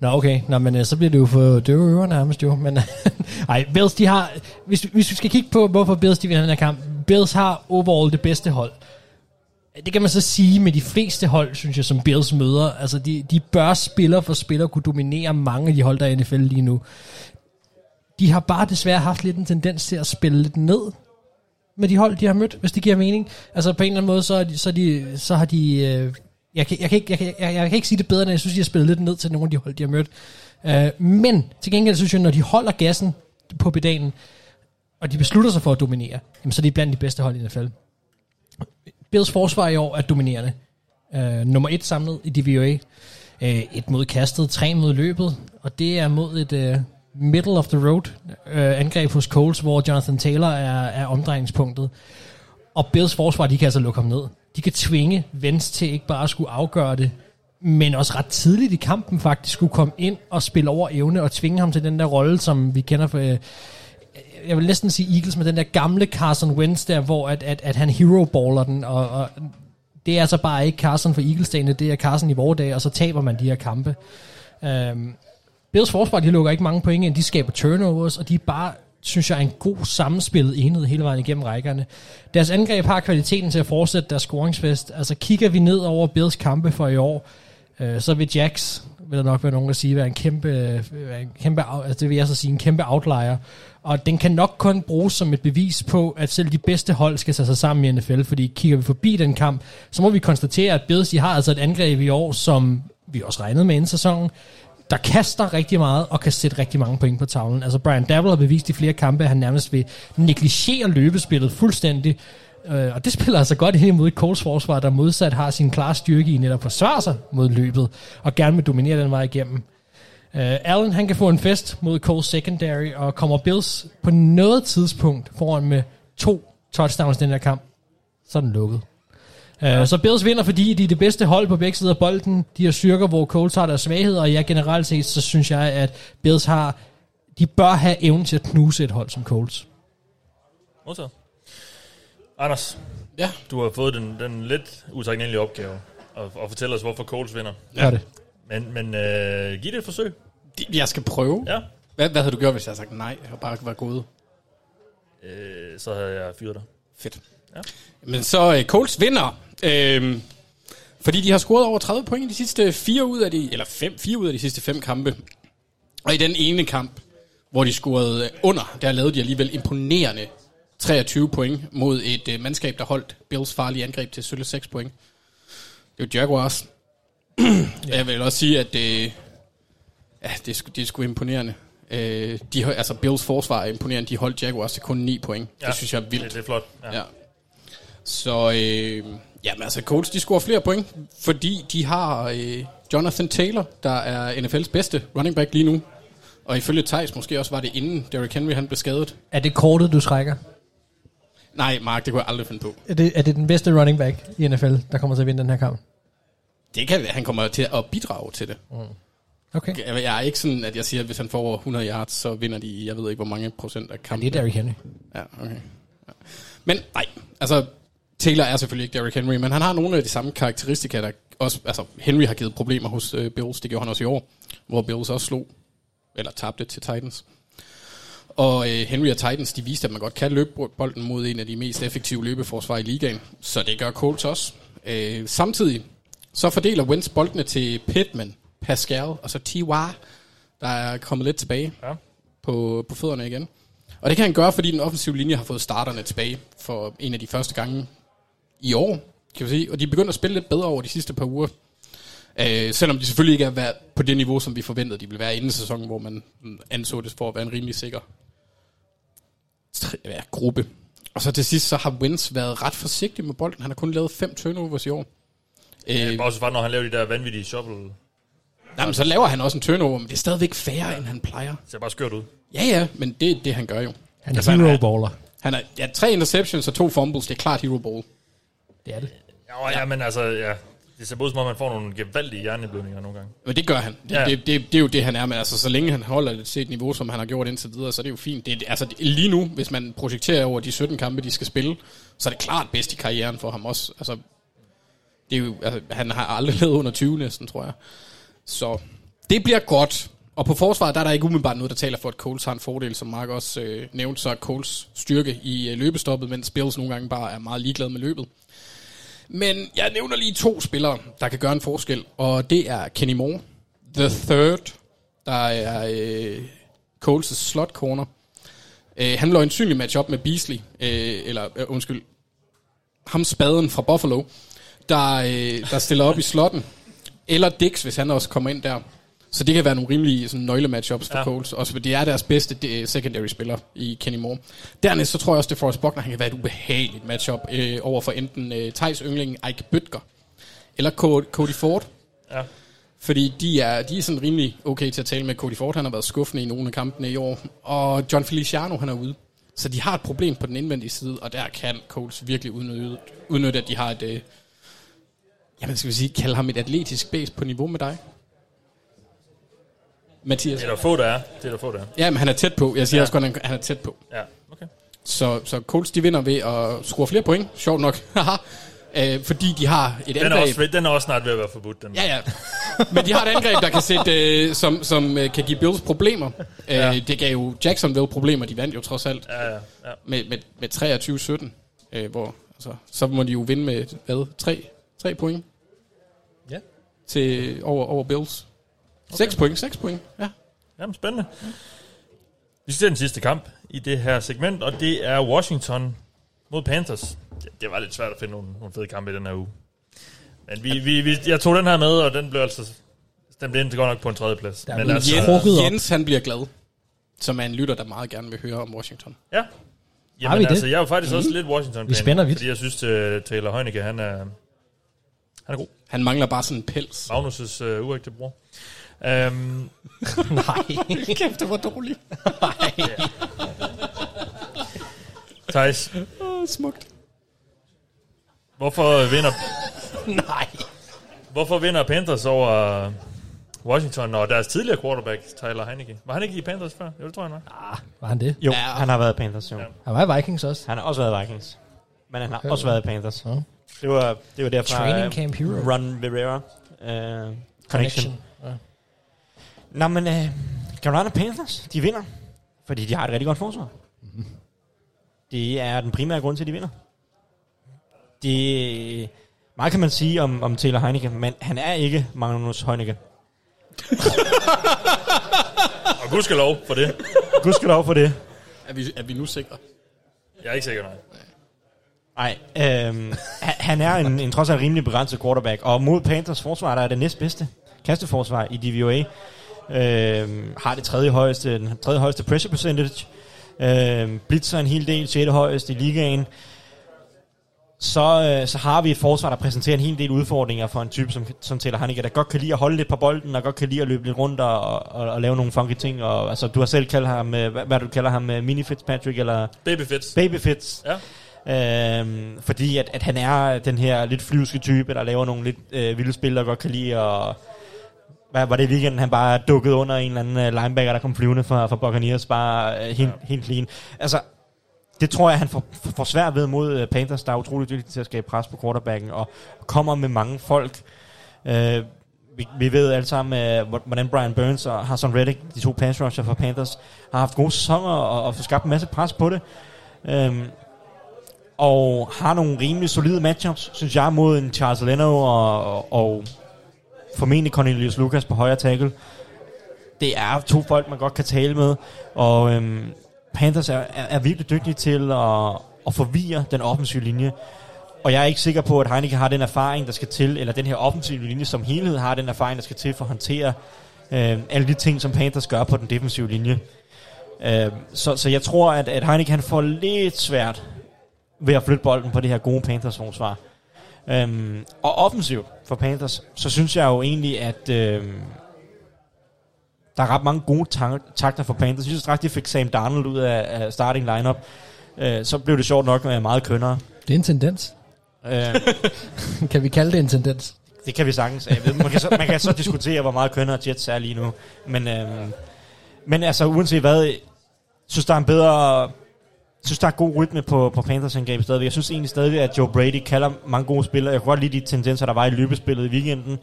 Speaker 7: Nå, okay. Nå, men øh, så bliver det jo for døve ører nærmest jo. Men ej, Bills, de har... Hvis, hvis vi skal kigge på, hvorfor Bills de vinder den her kamp. Bills har overall det bedste hold. Det kan man så sige med de fleste hold, synes jeg, som Bills møder. Altså, de, de bør spiller for spiller kunne dominere mange af de hold, der er i NFL lige nu. De har bare desværre haft lidt en tendens til at spille lidt ned med de hold, de har mødt, hvis det giver mening. Altså på en eller anden måde, så, er de, så, er de, så har de... Øh, jeg, kan, jeg, kan ikke, jeg, kan, jeg, jeg kan ikke sige det bedre, end jeg synes, de har spillet lidt ned til nogle af de hold, de har mødt. Øh, men til gengæld synes jeg, når de holder gassen, på pedalen, og de beslutter sig for at dominere, jamen, så er de blandt de bedste hold i NFL. Bills forsvar i år er dominerende. Øh, nummer et samlet i DVOA. Øh, et mod kastet, tre mod løbet, og det er mod et øh, middle of the road øh, angreb hos Coles, hvor Jonathan Taylor er, er omdrejningspunktet. Og Bills forsvar, de kan altså lukke ham ned. De kan tvinge Vens til ikke bare at skulle afgøre det, men også ret tidligt i kampen faktisk skulle komme ind og spille over evne og tvinge ham til den der rolle, som vi kender for... Øh, jeg vil næsten sige Eagles med den der gamle Carson Wentz der, hvor at, at, at han hero-baller den, og, og det er altså bare ikke Carson for eagles dagene, det er Carson i vores dag, og så taber man de her kampe. Um, Bills forsvar, de lukker ikke mange point ind, de skaber turnovers, og de er bare, synes jeg, en god sammenspillet enhed hele vejen igennem rækkerne. Deres angreb har kvaliteten til at fortsætte deres scoringsfest. Altså kigger vi ned over Bills kampe for i år, øh, så vil Jax, vil der nok være nogen, der sige, være en kæmpe, øh, være en kæmpe altså det vil jeg så sige, en kæmpe outlier. Og den kan nok kun bruges som et bevis på, at selv de bedste hold skal tage sig sammen i NFL, fordi kigger vi forbi den kamp, så må vi konstatere, at Bills de har altså et angreb i år, som vi også regnede med inden sæsonen, der kaster rigtig meget og kan sætte rigtig mange point på tavlen. Altså Brian Dabble har bevist i flere kampe, at han nærmest vil negligere løbespillet fuldstændig, Øh, og det spiller altså godt ind imod et Coles forsvar, der modsat har sin klare styrke i netop at forsvare sig mod løbet, og gerne vil dominere den vej igennem. Uh, Allen, han kan få en fest mod Coles secondary, og kommer Bills på noget tidspunkt foran med to touchdowns i den her kamp, så er den lukket. Uh, så Bills vinder, fordi de er det bedste hold på begge sider af bolden. De har styrker, hvor Colts har deres svagheder, og ja, generelt set, så synes jeg, at Bills har, de bør have evnen til at knuse et hold som Colts.
Speaker 5: Modtaget. Anders,
Speaker 6: Ja.
Speaker 5: du har fået den, den lidt utaknemmelige opgave at, at fortælle os, hvorfor Coles vinder.
Speaker 7: Gør det.
Speaker 5: Men, men øh, giv det et forsøg.
Speaker 6: Jeg skal prøve.
Speaker 5: Ja.
Speaker 6: Hvad, hvad havde du gjort, hvis jeg havde sagt nej og bare var gået?
Speaker 5: Øh, så havde jeg fyret dig.
Speaker 6: Fedt.
Speaker 5: Ja.
Speaker 6: Men så uh, Colts vinder. Øhm, fordi de har scoret over 30 point i de sidste fire ud af de, eller fem, fire ud af de sidste fem kampe. Og i den ene kamp, hvor de scorede øh, under, der lavede de alligevel imponerende 23 point mod et uh, mandskab, der holdt Bills farlige angreb til sølle 6 point. Det er jo Jaguars. ja. Jeg vil også sige, at det, ja, det, det er sgu imponerende. Uh, de, har- altså Bills forsvar er imponerende. De holdt Jaguars til kun 9 point. Ja. Det synes jeg er vildt.
Speaker 5: Det, det er flot. Ja.
Speaker 6: Ja. Så, øh, jamen altså, Colts, de scorer flere point, fordi de har øh, Jonathan Taylor, der er NFL's bedste running back lige nu. Og ifølge Thijs, måske også var det inden Derrick Henry han blev skadet.
Speaker 7: Er det kortet, du trækker?
Speaker 6: Nej, Mark, det kunne jeg aldrig finde på.
Speaker 7: Er det, er det den bedste running back i NFL, der kommer til at vinde den her kamp?
Speaker 6: Det kan være, han kommer til at bidrage til det.
Speaker 7: Okay.
Speaker 6: Jeg er ikke sådan, at jeg siger, at hvis han får over 100 yards, så vinder de, jeg ved ikke, hvor mange procent af
Speaker 7: Ja,
Speaker 6: kampen.
Speaker 7: det er Derrick Henry.
Speaker 6: Ja, okay. Ja. Men nej, altså Taylor er selvfølgelig ikke Derrick Henry, men han har nogle af de samme karakteristika, der også, altså Henry har givet problemer hos øh, Bills, det gjorde han også i år, hvor Bills også slog, eller tabte til Titans. Og øh, Henry og Titans, de viste, at man godt kan løbe bolden mod en af de mest effektive løbeforsvar i ligaen, så det gør Colts også. Øh, samtidig, så fordeler Wentz boldene til Pittman, Pascal og så T.Y., der er kommet lidt tilbage
Speaker 5: Ja.
Speaker 6: på, på fødderne igen. Og det kan han gøre, fordi den offensive linje har fået starterne tilbage for en af de første gange i år, kan vi sige. Og de er begyndt at spille lidt bedre over de sidste par uger. Øh, selvom de selvfølgelig ikke er været på det niveau, som vi forventede, de ville være inden sæsonen, hvor man mm, anså det for at være en rimelig sikker tre- ja, gruppe. Og så til sidst, så har Wentz været ret forsigtig med bolden. Han har kun lavet fem turnovers i år. Øh,
Speaker 5: Også bare, når han laver de der vanvittige shuffle.
Speaker 6: jamen, så laver han også en turnover, men det er stadigvæk færre, end han plejer.
Speaker 5: Det ser bare skørt ud.
Speaker 6: Ja, ja, men det er det, han gør jo.
Speaker 7: Han er
Speaker 6: Altså,
Speaker 7: hero
Speaker 6: han er-
Speaker 7: baller.
Speaker 6: Han har ja, tre interceptions og to fumbles. Det er klart hero ball.
Speaker 7: Det er det.
Speaker 5: Ja, ja, men altså, ja. Det ser ud som om, man får nogle gevaldige hjerneblødninger nogle gange.
Speaker 6: Men det gør han. Det,
Speaker 5: Ja.
Speaker 6: det, det, det er jo det, han er. Men altså, så længe han holder det til et niveau, som han har gjort indtil videre, så er det jo fint. Det, altså, lige nu, hvis man projekterer over de 17 kampe, de skal spille, så er det klart bedst i karrieren for ham også. Altså, det er jo, altså, han har aldrig lavet under 20 næsten, tror jeg. Så det bliver godt. Og på forsvaret, der er der ikke umiddelbart noget, der taler for, at Coles har en fordel, som Mark også øh, nævnte, så er Coles styrke i øh, løbestoppet, mens Bills nogle gange bare er meget ligeglad med løbet. Men jeg nævner lige to spillere, der kan gøre en forskel, og det er Kenny Moore, the third, der er øh, Coles' slot corner. Øh, han vil øjensynligt match op med Beasley, øh, eller øh, undskyld, ham spaden fra Buffalo, der, øh, der stiller op i slotten. Eller Dix, hvis han også kommer ind der. Så det kan være nogle rimelige sådan, nøglematchups for
Speaker 5: Ja.
Speaker 6: Coles, også fordi det er deres bedste det, secondary spiller i Kenny Moore. Dernæst så tror jeg også, at Forrest Buckner han kan være et ubehageligt matchup øh, over for enten øh, Thijs Yngling, Ike Bøtger, eller Co- Cody Ford.
Speaker 5: Ja.
Speaker 6: Fordi de er, de er sådan rimelig okay til at tale med. Cody Ford, han har været skuffende i nogle af kampene i år. Og John Feliciano, han er ude. Så de har et problem på den indvendige side, og der kan Coles virkelig udnytte, udnytte at de har et... Øh, jamen skal vi sige, kalde ham et atletisk base på niveau med dig. Mathias.
Speaker 5: Det er der få, der er. Det er der få, der er.
Speaker 6: Ja, men han er tæt på. Jeg siger
Speaker 5: Ja.
Speaker 6: ja. også godt, at han- er tæt på.
Speaker 5: Ja, okay.
Speaker 6: Så, så Colts, de vinder ved at score flere point. Sjovt nok. Øh, fordi de har et
Speaker 5: Den er,
Speaker 6: angreb.
Speaker 5: også, den er også snart ved at være forbudt. Den.
Speaker 6: Ja, ja. Men de har et angreb, der kan sætte, øh, som, som øh, kan give Bills problemer.
Speaker 5: Ja.
Speaker 6: Øh, det gav jo Jacksonville problemer. De vandt jo trods alt
Speaker 5: Ja, ja, ja.
Speaker 6: med, med, med 23-17. Øh, hvor, altså, så må de jo vinde med, hvad, 3, 3 point
Speaker 7: Ja.
Speaker 6: til over, over Bills. 6 point, 6 point, ja.
Speaker 5: Jamen, spændende. Vi skal til den sidste kamp i det her segment, og det er Washington mod Panthers. Det, det var lidt svært at finde nogle, nogle fede kampe i den her uge. Men vi, vi, vi, jeg tog den her med, og den blev altså... Den blev endte godt nok på en tredje plads.
Speaker 7: Der er
Speaker 5: Men altså,
Speaker 7: Jens-.
Speaker 6: Jens, han bliver glad. Som er en lytter, der meget gerne vil høre om Washington.
Speaker 5: ja. Jamen
Speaker 7: vi det?
Speaker 5: altså, jeg er jo faktisk også lidt washington
Speaker 7: Vi spænder vidt.
Speaker 5: Fordi jeg synes, uh, Taylor Heunicke, han er, han er god.
Speaker 6: Han mangler bare sådan en pels.
Speaker 5: Magnus' uh, uægte bror. Um,
Speaker 7: Nej.
Speaker 6: Kæft, det var dårligt.
Speaker 5: Thijs,
Speaker 6: Åh, smukt.
Speaker 5: hvorfor vinder,
Speaker 7: Nej.
Speaker 5: hvorfor vinder Panthers over Washington og deres tidligere quarterback, Tyler Heineke? Var han ikke i Panthers før? Jo, det tror jeg nok.
Speaker 7: Var han det?
Speaker 8: Jo,
Speaker 6: Ja.
Speaker 8: han har været i Panthers, jo.
Speaker 5: Ja.
Speaker 7: Han var i Vikings også.
Speaker 8: Han har også været i Vikings. Men han har også været i Panthers.
Speaker 7: Ja.
Speaker 8: Det var, det var derfra...
Speaker 7: Training
Speaker 8: øh,
Speaker 7: Camp Hero.
Speaker 8: Ron Rivera. Uh, connection.
Speaker 7: Ja.
Speaker 8: Nå, men uh, Carolina Panthers, de vinder. Fordi de har et rigtig godt forsvar. Det er den primære grund til, at de vinder. Det, meget kan man sige om, om Taylor Heineke, men han er ikke Magnus Heunicke.
Speaker 5: Og gudskelov for det.
Speaker 8: Gudskelov for det.
Speaker 6: Er vi, er vi nu sikre?
Speaker 5: Jeg er ikke sikker, nej.
Speaker 8: Nej, øhm, han, han er en, en trods alt rimelig begrænset quarterback, og mod Panthers forsvar, der er det næstbedste kasteforsvar i DVOA. Øhm, har det tredje højeste, den tredje højeste pressure percentage. Øhm, blitzer en hel del, 6. højeste i ligaen. Så, øh, så har vi et forsvar, der præsenterer en hel del udfordringer for en type som, som Taylor Heineke, der godt kan lide at holde lidt på bolden, og godt kan lide at løbe lidt rundt og, og, og lave nogle funky ting. Og, altså, du har selv kaldt ham, øh, hvad, hvad du kalder ham, øh, Mini Fitzpatrick, eller
Speaker 5: Baby Fitz.
Speaker 8: Baby Fitz.
Speaker 5: Ja.
Speaker 8: Øhm, fordi at, at han er den her lidt flyvske type, der laver nogle lidt øh, vilde spil, der godt kan lide at... Hvad var det i weekenden, han bare dukkede under en eller anden øh, linebacker, der kom flyvende fra, fra Buccaneers, bare øh, helt, ja. helt clean. Altså, det tror jeg, han får, får svært ved mod øh, Panthers, der er utroligt dygtige til at skabe pres på quarterbacken, og kommer med mange folk. Øh, vi, vi ved alle sammen, øh, hvor- hvordan Brian Burns og Hassan Reddick, de to pass rusher fra Panthers, har haft gode sæsoner og, og fået skabt en masse pres på det. Øhm, og har nogle rimelig solide matchups, synes jeg, mod en Charles Leno og, og, og formentlig Cornelius Lucas på højre tackle. Det er to folk, man godt kan tale med, og øhm, Panthers er, er, er virkelig dygtige til at, at forvirre den offensive linje. Og jeg er ikke sikker på, at Heineken har den erfaring, der skal til, eller den her offensive linje som helhed har den erfaring, der skal til for at håndtere øh, alle de ting, som Panthers gør på den defensive linje. Øh, så, så jeg tror, at, at Heineken får lidt svært ved at flytte bolden på det her gode Panthers forsvar. Øhm, og offensivt for Panthers, så synes jeg jo egentlig, at øhm, der er ret mange gode tak- takter for Panthers. Jeg synes straks, de fik Sam Darnold ud af, af starting lineup. Øh, så blev det sjovt nok med meget kønnere.
Speaker 7: Det er en tendens.
Speaker 8: Øh,
Speaker 7: kan vi kalde det en tendens?
Speaker 8: det kan vi sagtens. Jeg ved, man, kan så, man kan så diskutere, hvor meget kønnere Jets er lige nu. Men, øhm, men altså, uanset hvad, synes, der er en bedre... Jeg synes, der er god rytme på, på Panthers angreb stadigvæk. Jeg synes egentlig stadig, at Joe Brady kalder mange gode spillere. Jeg kunne godt lide de tendenser, der var i løbespillet i weekenden.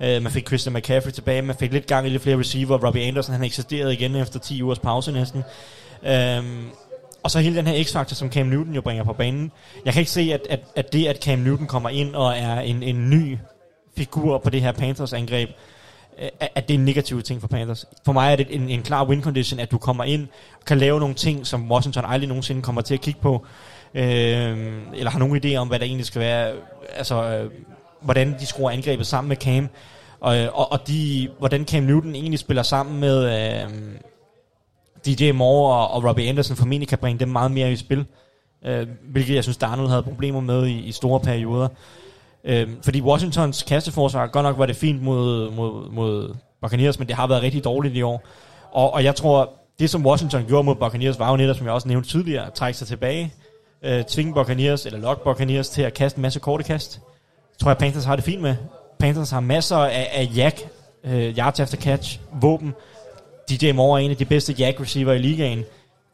Speaker 8: Uh, man fik Christian McCaffrey tilbage. Man fik lidt gang i lidt flere receiver. Robbie Anderson, han eksisterede igen efter 10 ugers pause næsten. Uh, og så hele den her x-faktor, som Cam Newton jo bringer på banen. Jeg kan ikke se, at, at, at det, at Cam Newton kommer ind og er en, en ny figur på det her Panthers angreb, at det er en negativ ting for Panthers. For mig er det en, en klar win condition, at du kommer ind og kan lave nogle ting, som Washington aldrig nogensinde kommer til at kigge på, øh, eller har nogen idé om, hvad der egentlig skal være, altså øh, hvordan de skruer angrebet sammen med Cam. Og, øh, og, og de, hvordan Cam Newton egentlig spiller sammen med øh, DJ Moore og, og Robbie Anderson formentlig kan bringe dem meget mere i spil. Øh, hvilket jeg synes, Darnold havde problemer med i, i store perioder. Øh, fordi Washingtons kasteforsvar, godt nok var det fint mod, mod, mod Buccaneers, men det har været rigtig dårligt i år. Og, og jeg tror, det som Washington gjorde mod Buccaneers, var jo netop, som jeg også nævnte tidligere, at trække sig tilbage, øh, tvinge Buccaneers, eller lock Buccaneers til at kaste en masse korte kast. Det tror jeg, Panthers har det fint med. Panthers har masser af, af jack, øh, yards after catch, våben. DJ Moore er en af de bedste jack receiver i ligaen.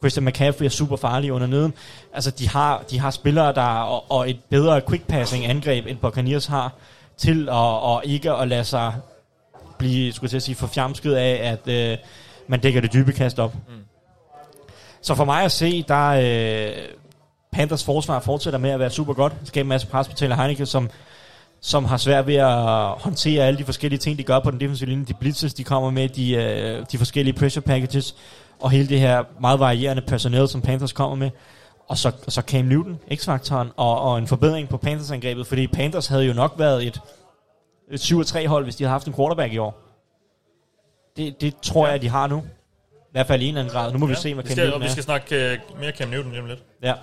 Speaker 8: Christian McCaffrey er super farlig under neden. Altså, de har, de har spillere, der og, og et bedre quick passing angreb, end Buccaneers har, til at, og ikke at lade sig blive, skulle jeg sige, forfjamsket af, at øh, man dækker det dybe kast op. Mm. Så for mig at se, der øh, Panthers forsvar fortsætter med at være super godt. Skaber en masse pres på Taylor Heineke, som, som har svært ved at håndtere alle de forskellige ting, de gør på den defensive linje. De blitzes, de kommer med, de, øh, de forskellige pressure packages, og hele det her meget varierende personale, som Panthers kommer med. Og så, og så Cam Newton, X-faktoren, og, og en forbedring på Panthers-angrebet, fordi Panthers havde jo nok været et, et 7-3 hold, hvis de havde haft en quarterback i år. Det, det tror jeg, de har nu. I hvert fald i en eller anden grad. Nu må ja, vi se, hvad Cam
Speaker 5: skal,
Speaker 8: Newton
Speaker 5: Og vi
Speaker 8: er.
Speaker 5: skal snakke uh, mere Cam Newton lige om lidt.
Speaker 8: Ja.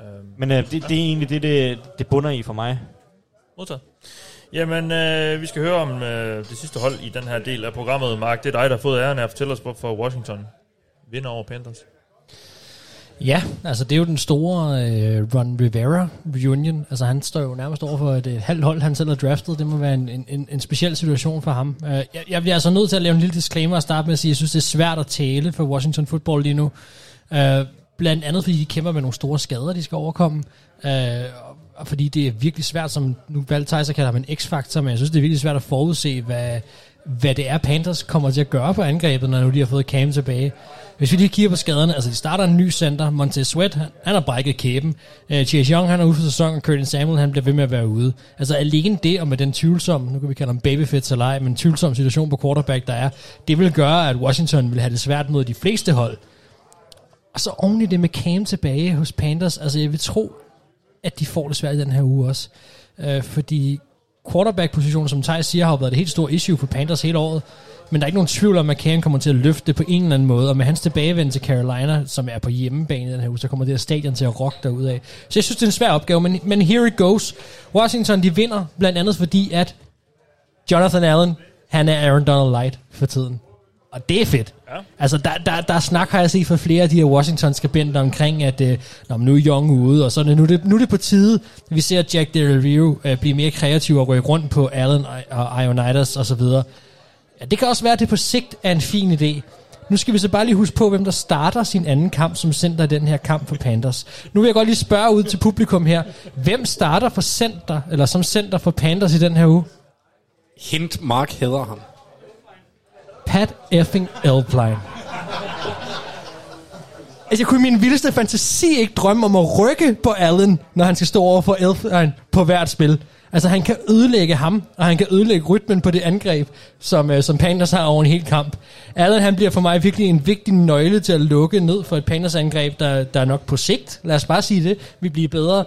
Speaker 5: Øhm,
Speaker 8: Men øh, det, det er egentlig det, det, det bunder i for mig.
Speaker 5: Modtaget. Jamen, øh, vi skal høre om øh, det sidste hold i den her del af programmet. Mark, det er dig, der har fået æren af at fortælle os, hvorfor Washington vinder over Panthers.
Speaker 7: Ja, altså det er jo den store øh, Ron Rivera reunion. Altså han står jo nærmest over for et, et halvt hold, han selv har draftet. Det må være en, en, en speciel situation for ham. Uh, jeg, jeg bliver altså nødt til at lave en lille disclaimer og starte med at sige, at jeg synes, det er svært at tale for Washington Football lige nu. Uh, blandt andet fordi de kæmper med nogle store skader, de skal overkomme. Uh, fordi det er virkelig svært, som nu valgte Tyser kalder ham en x-faktor, men jeg synes, det er virkelig svært at forudse, hvad, hvad det er, Panthers kommer til at gøre på angrebet, når nu de har fået Cam tilbage. Hvis vi lige kigger på skaderne, altså de starter en ny center, Montez Sweat, han, han har brækket kæben. Uh, Chase Young, han er ude for sæsonen, og Curtin Samuel, han bliver ved med at være ude. Altså alene det, og med den tvivlsomme, nu kan vi kalde ham babyfits eller ej, men tvivlsom situation på quarterback, der er, det vil gøre, at Washington vil have det svært mod de fleste hold. Og så oven i det med Cam tilbage hos Panthers, altså jeg vil tro, at de får det svært i den her uge også. Øh, fordi quarterback-positionen, som Thijs siger, har jo været et helt stort issue for Panthers hele året. Men der er ikke nogen tvivl om, at McCann kommer til at løfte det på en eller anden måde. Og med hans tilbagevend til Carolina, som er på hjemmebane i den her uge, så kommer det her stadion til at rocke derud af. Så jeg synes, det er en svær opgave, men, men here it goes. Washington, de vinder, blandt andet fordi, at Jonathan Allen, han er Aaron Donald Light for tiden. Og det er fedt.
Speaker 5: Ja.
Speaker 7: Altså, der, der, der er snak, har jeg set fra flere af de her Washington-skribenter omkring, at øh, når nu er Young ude, og så det, nu, er det, nu er det på tide, vi ser Jack Del Rio øh, blive mere kreativ og rykke rundt på Allen og, og Ionidas og så videre. Ja, det kan også være, at det på sigt er en fin idé. Nu skal vi så bare lige huske på, hvem der starter sin anden kamp som center i den her kamp for Panthers. Nu vil jeg godt lige spørge ud til publikum her. Hvem starter for center, eller som center for Panthers i den her uge?
Speaker 6: Hint Mark hedder ham.
Speaker 7: Pat effing Elpline. Altså, jeg kunne i min vildeste fantasi ikke drømme om at rykke på Allen, når han skal stå over for Elfline på hvert spil. Altså, han kan ødelægge ham, og han kan ødelægge rytmen på det angreb, som, øh, som Panthers har over en hel kamp. Allen, han bliver for mig virkelig en vigtig nøgle til at lukke ned for et Panthers angreb, der, der nok på sigt, lad os bare sige det, vi bliver bedre.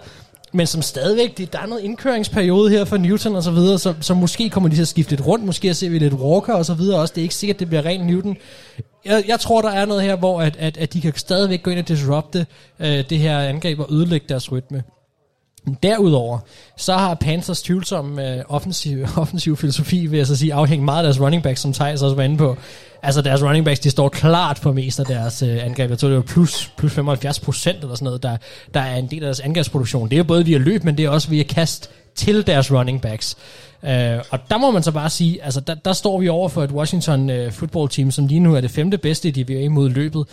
Speaker 7: Men som stadigvæk, det, der er noget indkøringsperiode her for Newton og så videre, så, så måske kommer de til at skifte lidt rundt, måske ser vi lidt Walker og så videre også. Det er ikke sikkert, det bliver ren Newton. Jeg, jeg tror, der er noget her, hvor at, at, at de kan stadigvæk gå ind og disrupte øh, det her angreb og ødelægge deres rytme. Derudover, så har Panthers tvivlsom øh, offensiv, offensiv filosofi, vil jeg så sige, afhængt meget af deres running back, som Thijs også var inde på. Altså deres running backs, de står klart på mest af deres øh, angreb. Jeg tror, det var plus, plus 75 procent eller sådan noget, der, der er en del af deres angrebsproduktion. Det er både via løb, men det er også via kast til deres running backs. Øh, og der må man så bare sige, altså der, der står vi over for et Washington øh, football team, som lige nu er det femte bedste i DVA mod løbet.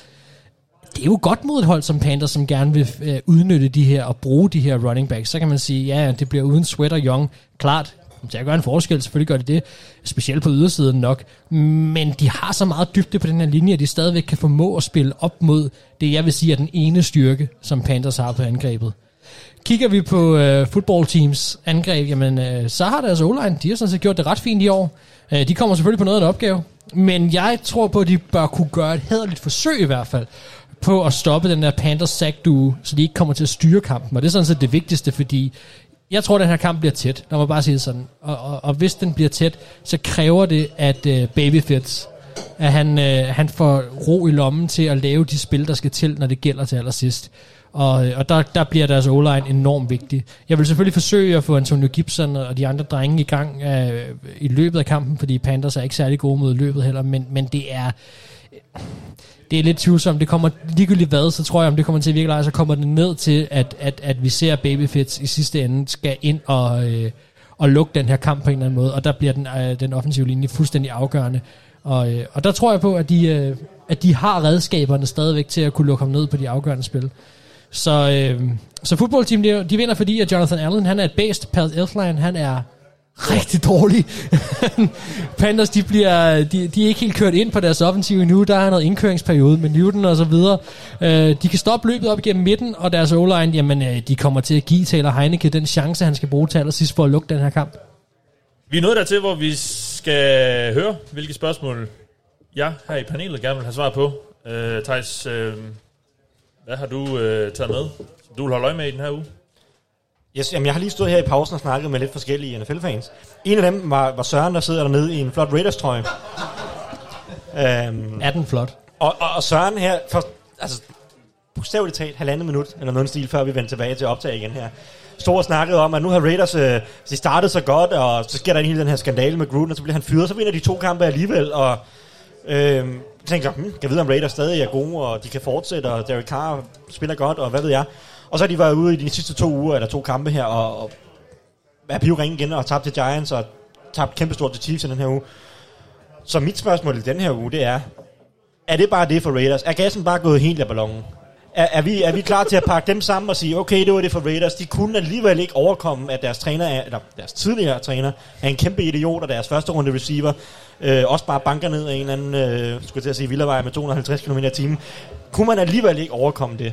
Speaker 7: Det er jo godt mod et hold som Panthers, som gerne vil øh, udnytte de her og bruge de her running backs. Så kan man sige, ja, det bliver uden Sweater Young. Klart, det gør en forskel, selvfølgelig gør det det, specielt på ydersiden nok, men de har så meget dybde på den her linje, at de stadigvæk kan formå at spille op mod det, jeg vil sige er den ene styrke, som Panthers har på angrebet. Kigger vi på øh, football teams angreb, jamen øh, så har deres O-line, de har sådan set gjort det ret fint i år. Øh, de kommer selvfølgelig på noget af en opgave, men jeg tror på, at de bør kunne gøre et hederligt forsøg i hvert fald, på at stoppe den der Panthers sack duo, så de ikke kommer til at styre kampen. Og det er sådan set det vigtigste, fordi jeg tror, at den her kamp bliver tæt. Lad mig bare sige det sådan. Og, og, og hvis den bliver tæt, så kræver det, at uh, Babyfits, at han, uh, han får ro i lommen til at lave de spil, der skal til, når det gælder til allersidst. Og, øh, og der, der bliver deres o-line enormt vigtig. Jeg vil selvfølgelig forsøge at få Antonio Gibson og de andre drenge i gang uh, i løbet af kampen, fordi Panthers er ikke særlig gode mod løbet heller, men, men det er det er lidt tvivlsomt. Det kommer ligegyldigt hvad, så tror jeg, om det kommer til at virke lege, så kommer det ned til, at, at, at vi ser Babyfits i sidste ende skal ind og, øh, og lukke den her kamp på en eller anden måde, og der bliver den, øh, den offensive linje fuldstændig afgørende. Og, øh, og der tror jeg på, at de, øh, at de har redskaberne stadigvæk til at kunne lukke ham ned på de afgørende spil. Så, øh, så fodboldteam, de, de vinder, fordi at Jonathan Allen, han er et bedst. Pat Elfline, han er rigtig dårlig. Panthers, de, bliver, de, de er ikke helt kørt ind på deres offensiv endnu. Der er noget indkøringsperiode med Newton og så videre. Øh, de kan stoppe løbet op igennem midten, og deres o-line, jamen, øh, de kommer til at give Taylor Heineke den chance, han skal bruge til allersidst for at lukke den her kamp.
Speaker 5: Vi er nået dertil, hvor vi skal høre, hvilke spørgsmål jeg her i panelet gerne vil have svar på. Øh, Thijs, øh, hvad har du øh, taget med, som du vil holde øje med i den her uge?
Speaker 8: Yes, jamen, jeg har lige stået her i pausen og snakket med lidt forskellige NFL-fans. En af dem var, var Søren, der sidder dernede i en flot Raiders-trøje. um,
Speaker 7: Er den flot?
Speaker 8: og, og, og Søren her, for, altså, bogstaveligt talt halvandet minut, eller noget stil, før vi vendte tilbage til optag igen her, stod og snakkede om, at nu har Raiders, øh, de startede så godt, og så sker der en hele den her skandale med Gruden, og så bliver han fyret, så vinder de to kampe alligevel, og øh, tænker, hmm, kan jeg vide, om Raiders stadig er gode, og de kan fortsætte, og Derek Carr spiller godt, og hvad ved jeg. Og så har de været ude i de sidste to uger, eller to kampe her, og, og er pivringe igen, og tabt til Giants, og tabt kæmpestort til Chiefs i den her uge. Så mit spørgsmål i den her uge, det er, er det bare det for Raiders? Er gassen bare gået helt af ballonen? Er, er, vi, er vi klar til at pakke dem sammen og sige, okay, det var det for Raiders. De kunne alligevel ikke overkomme, at deres træner er, eller deres tidligere træner er en kæmpe idiot, og deres første runde receiver øh, også bare banker ned af en eller anden, øh, skulle jeg til at sige, villavej med 250 km i timen. Kunne man alligevel ikke overkomme det?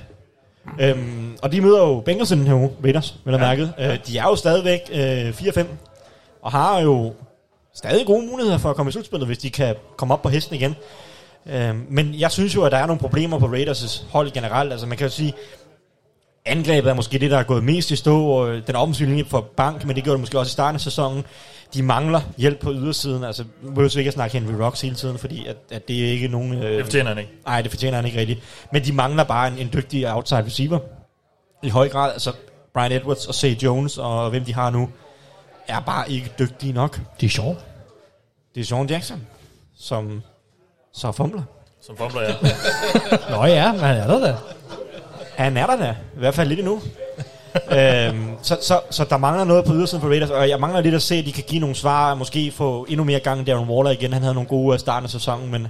Speaker 8: Øhm, og de møder jo Bengals i den her uge, Raiders, vel ja. mærket. Øh, de er jo stadigvæk øh, 4-5, og har jo stadig gode muligheder for at komme i slutspillet, hvis de kan komme op på hesten igen. Øhm, men jeg synes jo, at der er nogle problemer på Raiders' hold generelt. Altså man kan jo sige, angrebet er måske det, der er gået mest i stå, og den offensive linje for bank, men det gjorde det måske også i starten af sæsonen. De mangler hjælp på ydersiden. Altså, nu behøver vi ikke at snakke Henry Rocks hele tiden, fordi at, at det er ikke nogen... Øh,
Speaker 5: Det fortjener han ikke.
Speaker 8: Nej, det fortjener han ikke rigtigt. Men de mangler bare en, en dygtig outside receiver. I høj grad, altså Brian Edwards og Say Jones og hvem de har nu, er bare ikke dygtige nok.
Speaker 7: Det er sjovt.
Speaker 8: Det er Sean Jackson, som så fumbler.
Speaker 5: Som fumbler, ja.
Speaker 7: Nå ja, men han er der da.
Speaker 8: Han er der da, i hvert fald lidt endnu. øhm, så, så, så der mangler noget på ydersiden for Raiders, og jeg mangler lidt at se, at de kan give nogle svar, måske få endnu mere gang i Darren Waller igen. Han havde nogle gode starten af sæsonen, men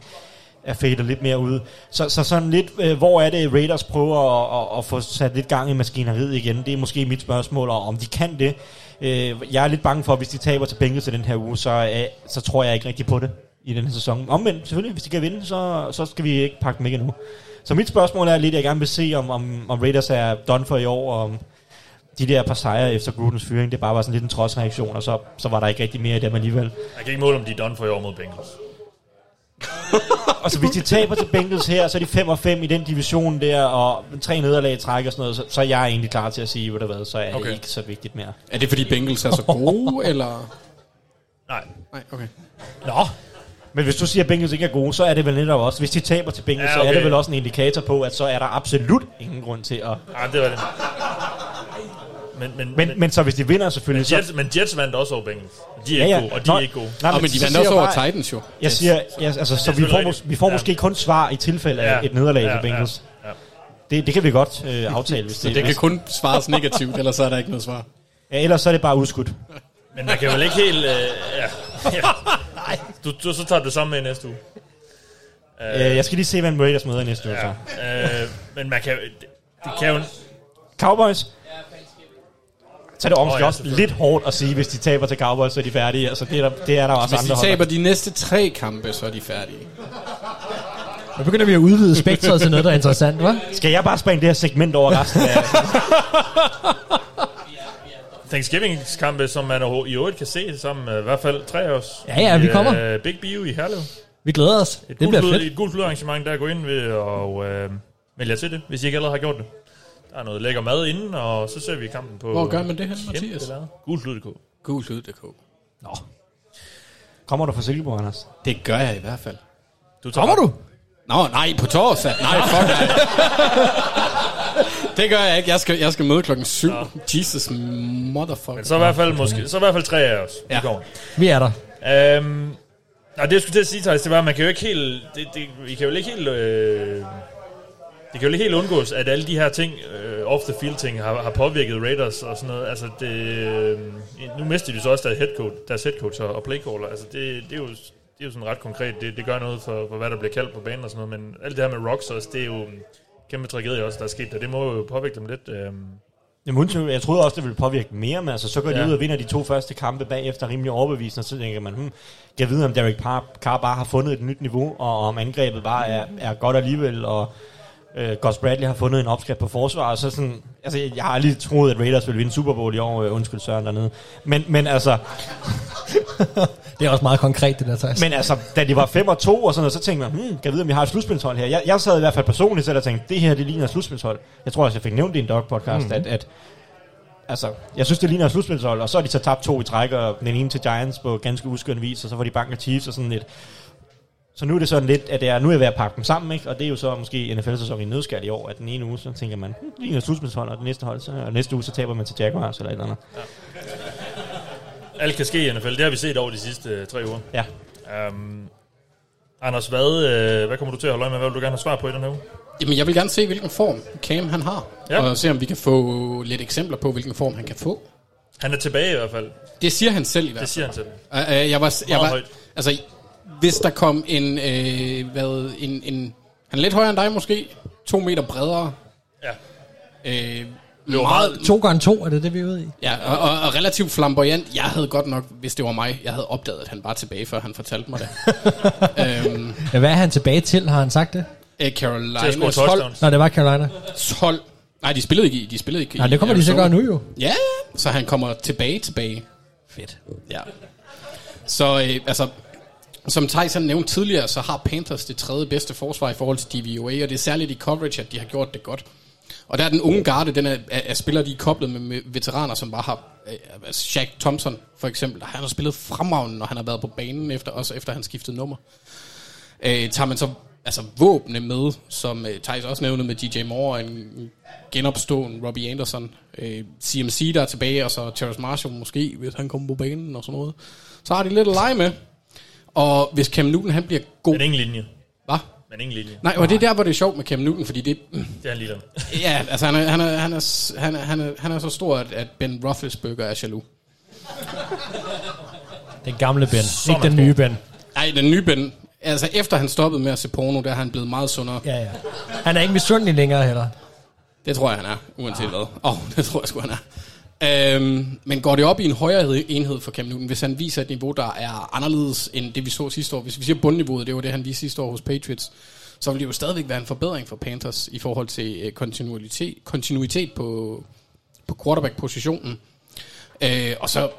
Speaker 8: er fadet lidt mere ude. Så, så sådan lidt, øh, hvor er det Raiders prøver at, at, at få sat lidt gang i maskineriet igen? Det er måske mit spørgsmål, og om de kan det. Øh, jeg er lidt bange for, at hvis de taber til Bengals til den her uge, så, øh, så tror jeg ikke rigtig på det i den her sæson. Omvendt, selvfølgelig, hvis de kan vinde, så, så skal vi ikke pakke dem ikke endnu. Så mit spørgsmål er lidt, at jeg gerne vil se, om, om, om Raiders er done for i år, og om de der par sejre efter Grudens fyring, det bare var sådan lidt en trodsreaktion, og så, så var der ikke rigtig mere i dem alligevel.
Speaker 5: Jeg kan ikke måle, om de er done for i år mod Bengals.
Speaker 8: Og så hvis de taber til Bengals her, så er de 5 og 5 i den division der, og tre nederlag i træk og sådan noget, så, så er jeg egentlig klar til at sige, hvad der hvad, så er. Okay. det ikke så vigtigt mere.
Speaker 6: Er det fordi Bengals er så gode, eller?
Speaker 5: Nej.
Speaker 6: Nej, okay.
Speaker 8: Nå, men hvis du siger, at Bengals ikke er gode, så er det vel netop også, hvis de taber til Bengals,
Speaker 5: Ja,
Speaker 8: ja, okay. så er det vel også en indikator på, at så er der absolut ingen grund til at...
Speaker 5: Ja, det var det. Men, men,
Speaker 8: Men, men så hvis de vinder selvfølgelig, så...
Speaker 5: Jets, men Jets vandt også over Bengals. De er ikke gode, og de
Speaker 8: Nå,
Speaker 5: er ikke gode.
Speaker 8: Nej,
Speaker 6: Nå, men de
Speaker 8: så
Speaker 6: vandt også over
Speaker 8: bare-
Speaker 6: Titans jo.
Speaker 8: Jeg siger, ja, altså, så vi får, mås- vi får
Speaker 5: Ja.
Speaker 8: måske kun svar i tilfælde af et nederlag til Bengals.
Speaker 5: Ja, ja.
Speaker 8: Det, det kan vi godt øh, aftale, hvis
Speaker 6: Så
Speaker 8: det,
Speaker 6: det kan kun svares negativt, ellers er der ikke noget svar.
Speaker 8: ja, ellers så er det bare udskudt.
Speaker 5: Men man kan vel ikke helt... Øh, ja. ja. Du, du, så tager du sammen med næste uge.
Speaker 8: Øh, jeg skal lige se, hvem Raiders møder i næste uge.
Speaker 5: Ja.
Speaker 8: så.
Speaker 5: Øh, men man kan, det, det kan jo...
Speaker 8: Cowboys. Så er det også,
Speaker 5: Åh, ja,
Speaker 8: også lidt hårdt at sige, hvis de taber til Cowboys, så er de færdige. Altså, det, er der, det er der også
Speaker 6: Hvis
Speaker 8: andre
Speaker 6: de
Speaker 8: hold,
Speaker 6: taber de næste tre kampe, så er de færdige.
Speaker 7: Nu begynder vi at udvide spektret til noget, der er interessant, hva'?
Speaker 8: Skal jeg bare springe det her segment over resten af...
Speaker 5: Thanksgiving-kampe, som man i øvrigt kan se sammen med i hvert fald tre af os.
Speaker 7: Ja, ja, vi
Speaker 5: I,
Speaker 7: kommer.
Speaker 5: øh, Big Bio i Herlev.
Speaker 7: Vi glæder os.
Speaker 5: Et
Speaker 7: Det bliver fedt.
Speaker 5: et gult arrangement, der går ind ved og øh, melde jer til det, hvis I ikke allerede har gjort det. Der er noget lækker mad inden, og så ser vi kampen på...
Speaker 6: Hvor gør man det her, Mathias?
Speaker 5: Gulslyd.dk.
Speaker 6: Gulslyd.dk.
Speaker 7: Nå.
Speaker 8: Kommer du fra Silkeborg, Anders?
Speaker 6: Det gør jeg i hvert fald.
Speaker 5: Du tager
Speaker 7: Kommer du?
Speaker 6: Nå, nej, på torsdag. Nej, fuck nej. det gør jeg ikke. Jeg skal, jeg skal møde klokken 7. Jesus motherfucker.
Speaker 5: Men så i hvert fald, måske, så i hvert fald tre af os.
Speaker 6: Ja.
Speaker 7: Vi er der.
Speaker 5: Øhm, nej, det jeg skulle til at sige, Thijs, det var, at man kan jo ikke helt... Det, det, vi kan jo ikke helt... Øh, det kan jo ikke helt undgås, at alle de her ting, øh, off-the-field ting, har, har påvirket Raiders og sådan noget. Altså, det, øh, nu mister de så også deres head coach, deres head coach og, og playcaller. Altså, det, det, er jo, det er jo sådan ret konkret. Det, det gør noget for, for, hvad der bliver kaldt på banen og sådan noget. Men alt det her med Rocks også, det er jo kæmpe tragedie også, der er sket der. Det må jo påvirke dem lidt. Øh,
Speaker 8: Jamen, jeg troede også, det ville påvirke dem mere, men altså, så går de
Speaker 5: Ja.
Speaker 8: ud og vinder de to første kampe bagefter rimelig overbevisende, og så tænker man, hmm, jeg vide, om Derek Carr, Carr bare har fundet et nyt niveau, og om angrebet bare er, er godt alligevel, og øh, Gus Bradley har fundet en opskrift på forsvar, og så sådan, altså, jeg har aldrig troet, at Raiders ville vinde Super Bowl i år, øh, undskyld Søren dernede, men, men altså,
Speaker 7: Det er også meget konkret, det der, Thijs.
Speaker 8: men altså, da de var 5 og 2 og sådan noget, så tænkte man, hmm, kan jeg vide, om vi har et slutspilshold her? Jeg, jeg sad i hvert fald personligt selv og tænkte, det her, det ligner et slutspilshold. Jeg tror også, jeg fik nævnt det i en dog-podcast, mm-hmm. at, at altså, jeg synes, det ligner et slutspilshold, og så har de så tabt to i træk, og den ene til Giants på ganske uskøn vis, og så var de bank af Chiefs og sådan lidt. Så nu er det sådan lidt, at det er, nu er jeg ved at pakke dem sammen, ikke? og det er jo så måske NFL-sæson i nødskal i år, at den ene uge, så tænker man, hmm, det ligner et slutspilshold, og den næste, hold, så, og næste uge, så taber man til Jaguars eller et eller andet.
Speaker 5: Alt kan ske i NFL. Det har vi set over de sidste øh, tre uger.
Speaker 8: Ja.
Speaker 5: Um, Anders, hvad, øh, hvad kommer du til at holde øje med? Hvad vil du gerne have svar på i den her uge?
Speaker 6: Jamen, jeg vil gerne se, hvilken form Cam han har.
Speaker 5: Ja.
Speaker 6: Og se, om vi kan få lidt eksempler på, hvilken form han kan få.
Speaker 5: Han er tilbage i hvert fald.
Speaker 6: Det siger han selv i hvert
Speaker 5: Det siger han
Speaker 6: fald. Uh, uh, jeg var, jeg var, altså, hvis der kom en, øh, hvad, en, en, han er lidt højere end dig måske, to meter bredere.
Speaker 5: Ja.
Speaker 6: Øh,
Speaker 5: var
Speaker 6: meget,
Speaker 7: To gange to, er det det, vi er ude i?
Speaker 6: ja, og, og, og, relativt flamboyant. Jeg havde godt nok, hvis det var mig, jeg havde opdaget, at han var tilbage, før han fortalte mig det. øhm,
Speaker 7: Ja, hvad er han tilbage til? Har han sagt det?
Speaker 6: øh,
Speaker 5: Til at score
Speaker 6: Carolinas hold,
Speaker 5: touchdowns.
Speaker 7: Nå, det var Carolina.
Speaker 6: hold. Nej, de spillede ikke i. De spillede ikke
Speaker 7: Nej, det kommer de til at gøre nu jo.
Speaker 6: Ja, ja. Så han kommer tilbage, tilbage.
Speaker 7: Fedt.
Speaker 6: Ja. Så øh, altså, som han nævnte tidligere, så har Panthers det tredje bedste forsvar i forhold til DVOA, og det er særligt i coverage, at de har gjort det godt. Og der er den unge garde, den er, er, er spillere, de er koblet med, med veteraner, som bare har... Øh, altså Shaq Thompson, for eksempel, han har spillet fremragende, når han har været på banen, efter, også efter han skiftede nummer. Øh, tager man så altså våbne med, som øh, Thijs også nævnte med DJ Moore, en genopstående Robbie Anderson, øh, CMC der er tilbage, og så Terrence Marshall måske, hvis han kommer på banen og sådan noget. Så har de lidt at lege med. Og hvis Cam Newton han bliver god...
Speaker 5: Men ingen linje.
Speaker 6: Hvad?
Speaker 5: Men ingen linje.
Speaker 6: Nej, og det er der, hvor det er sjovt med Cam Newton, fordi det...
Speaker 5: Det er han der.
Speaker 6: Ja, altså han er, han er, han er, han er, han er, han er så stor, at, at Ben Roethlisberger er jaloux.
Speaker 7: Den gamle Ben, ikke
Speaker 5: man
Speaker 7: den nye Ben.
Speaker 6: Nej, den nye Ben... Altså efter han stoppede med at se porno, der er han blevet meget sundere.
Speaker 7: Ja, ja. Han er ikke misundelig længere heller.
Speaker 6: Det tror jeg, han er, uanset hvad. Åh, oh, det tror jeg sgu, han er. Øhm, men går det op i en højere enhed for Cam Newton, hvis han viser et niveau, der er anderledes end det, vi så sidste år. Hvis vi siger bundniveauet, det var det, han viste sidste år hos Patriots, så vil det jo stadigvæk være en forbedring for Panthers i forhold til øh, kontinuitet, kontinuitet på, på quarterback-positionen. Øh, og så,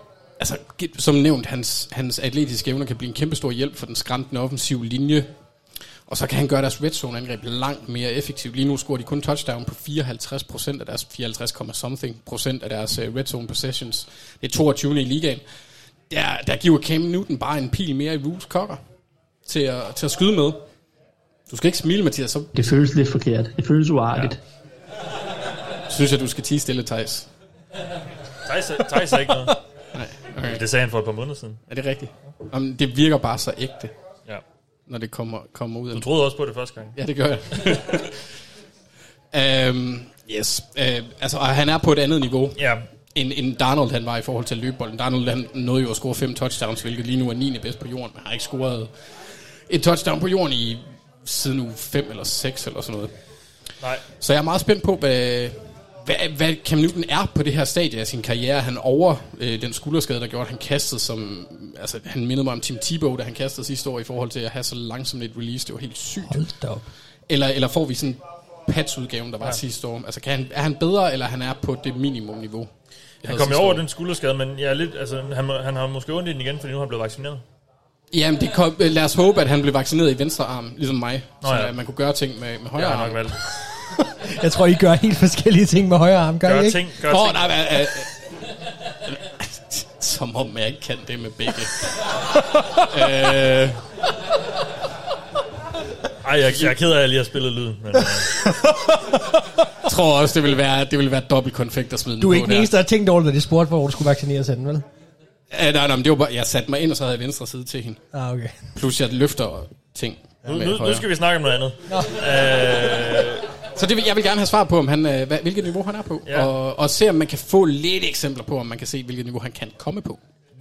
Speaker 6: altså, som nævnt, hans, hans atletiske evner kan blive en kæmpe stor hjælp for den skræmtende offensive linje. Og så kan han gøre deres red zone angreb langt mere effektivt. Lige nu scorer de kun touchdown på 54 procent af deres 54, something procent af deres uh, red zone possessions. Det er 22. i ligaen. Der, der giver Cam Newton bare en pil mere i Roos kokker til at, til at skyde med. Du skal ikke smile, Mathias, så
Speaker 3: Det føles lidt forkert. Det føles uartigt.
Speaker 6: synes jeg, du skal tige stille, Thijs.
Speaker 5: Thijs, er- Thijs er ikke noget.
Speaker 6: Nej, okay.
Speaker 5: Det sagde han for et par måneder siden.
Speaker 6: Er det rigtigt? Om det virker bare så ægte,
Speaker 5: Ja.
Speaker 6: Når det kommer, kommer ud
Speaker 5: Du troede også på det første gang.
Speaker 6: Ja, det gør jeg. um, yes. Uh, altså, han er på et andet niveau,
Speaker 5: Ja.
Speaker 6: end, end Darnold han var i forhold til løbebolden. Darnold han nåede jo at score fem touchdowns, hvilket lige nu er 9. bedst på jorden, men har ikke scoret et touchdown på jorden i siden uge 5 eller 6 eller sådan noget.
Speaker 5: Nej.
Speaker 6: Så jeg er meget spændt på, hvad, hvad, hvad Cam Newton er på det her stadie af sin karriere. Han over øh, den skulderskade, der gjorde, at han kastede som... Altså, han mindede mig om Tim Tebow, da han kastede sidste år i forhold til at have så langsomt et release. Det var helt sygt.
Speaker 7: Hold da op.
Speaker 6: Eller, eller får vi sådan Pats-udgaven, der var ja. sidste år? Altså, kan han, er han bedre, eller han er på det minimumniveau?
Speaker 5: Han kom jo over den skulderskade, men jeg er lidt, altså, han, han har måske ondt i den igen, fordi nu er han blevet vaccineret.
Speaker 6: Jamen, det kom, lad os håbe, at han blev vaccineret i venstre arm, ligesom mig.
Speaker 5: Nå
Speaker 6: så
Speaker 5: ja.
Speaker 6: at man kunne gøre ting med, med højre
Speaker 5: har han
Speaker 6: arm.
Speaker 5: nok valgt.
Speaker 7: Jeg tror, I gør helt forskellige ting med højre arm, gør,
Speaker 5: Gør
Speaker 7: I ikke?
Speaker 5: ting, gør
Speaker 6: oh,
Speaker 5: ting.
Speaker 6: nej, men, øh, som om jeg ikke kan det med begge. øh,
Speaker 5: Ej, jeg, jeg er ked af, at jeg lige har spillet lyden. Men, øh,
Speaker 6: jeg tror også, det vil være, det vil være dobbelt konfekt at smide
Speaker 7: Du er ikke den eneste, der har tænkt over det, da de spurgte, hvor du skulle vaccineres hen, vel?
Speaker 6: Ja, nej, nej, men det var bare, jeg satte mig ind, og så havde jeg venstre side til hende.
Speaker 7: Ah, okay.
Speaker 6: Plus jeg løfter ting.
Speaker 5: nu,
Speaker 6: med
Speaker 5: nu, nu
Speaker 6: højre.
Speaker 5: skal vi snakke om noget andet. Øh,
Speaker 6: Så det vil, jeg vil gerne have svar på, om han, øh, hvad, hvilket niveau han er på.
Speaker 5: Ja.
Speaker 6: Og, og se, om man kan få lidt eksempler på, om man kan se, hvilket niveau han kan komme på.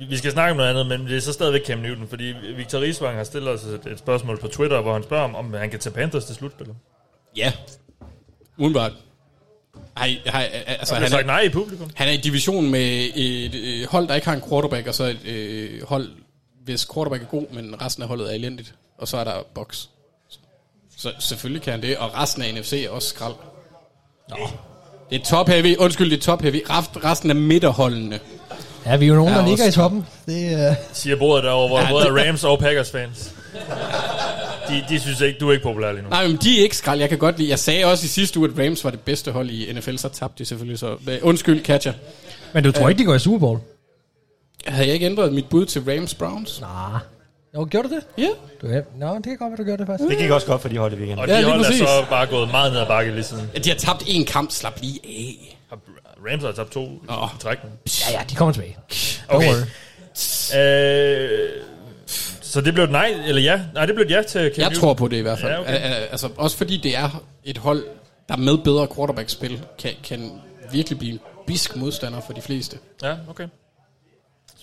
Speaker 5: vi- skal snakke om noget andet, men det er så stadigvæk Cam Newton, fordi Victor Riesvang har stillet os et, et spørgsmål på Twitter, hvor han spørger, om, om han kan tage Panthers til slutspillet.
Speaker 6: Ja. Udenbart. Hej, hej, altså,
Speaker 5: Han
Speaker 6: er,
Speaker 5: nej i publikum.
Speaker 6: han er i division med et øh, hold, der ikke har en quarterback, og så et øh, hold, hvis quarterback er god, men resten af holdet er elendigt. Og så er der box. Så selvfølgelig kan han det, og resten af NFC er også skrald. Nå. Det er top heavy, undskyld, det er top heavy. Rest- Resten af midterholdene.
Speaker 7: Ja, vi er jo nogen,
Speaker 6: Ja,
Speaker 7: der ligger i toppen. Det, uh...
Speaker 5: Siger bordet derovre, hvor
Speaker 6: Ja,
Speaker 5: både
Speaker 6: det-
Speaker 5: Rams og Packers fans. De, de synes ikke, du er ikke populær lige nu.
Speaker 6: Nej, men de er ikke skrald. Jeg kan godt lide. Jeg sagde også i sidste uge, at Rams var det bedste hold i NFL, så tabte de selvfølgelig. Så undskyld, catcher.
Speaker 7: Men du tror ikke, de går i Super Bowl?
Speaker 6: Havde jeg ikke ændret mit bud til Rams Browns?
Speaker 7: Nej. Jo, gjorde du det?
Speaker 6: Ja.
Speaker 7: Du, ja. Nå, det kan godt være, du gjorde det faktisk.
Speaker 8: Det gik også godt for de hold i weekenden.
Speaker 5: Og
Speaker 6: Ja,
Speaker 5: de
Speaker 6: lige
Speaker 5: hold er
Speaker 6: præcis.
Speaker 5: så bare gået meget ned ad bakke lige siden.
Speaker 6: De har tabt en kamp, slap lige af.
Speaker 5: Rams har tabt to
Speaker 6: Åh.
Speaker 5: i trækken.
Speaker 7: Ja, ja, de kommer tilbage.
Speaker 5: Okay.
Speaker 7: worry.
Speaker 5: Øh, så det blev et nej, eller ja? Nej, det blev et ja til Cam
Speaker 6: Jeg
Speaker 5: Newton.
Speaker 6: tror på det i hvert fald.
Speaker 5: Ja,
Speaker 6: Ja,
Speaker 5: okay.
Speaker 6: okay. Altså, også fordi det er et hold, der med bedre quarterback-spil kan, kan virkelig blive en bisk modstander for de fleste.
Speaker 5: Ja, okay.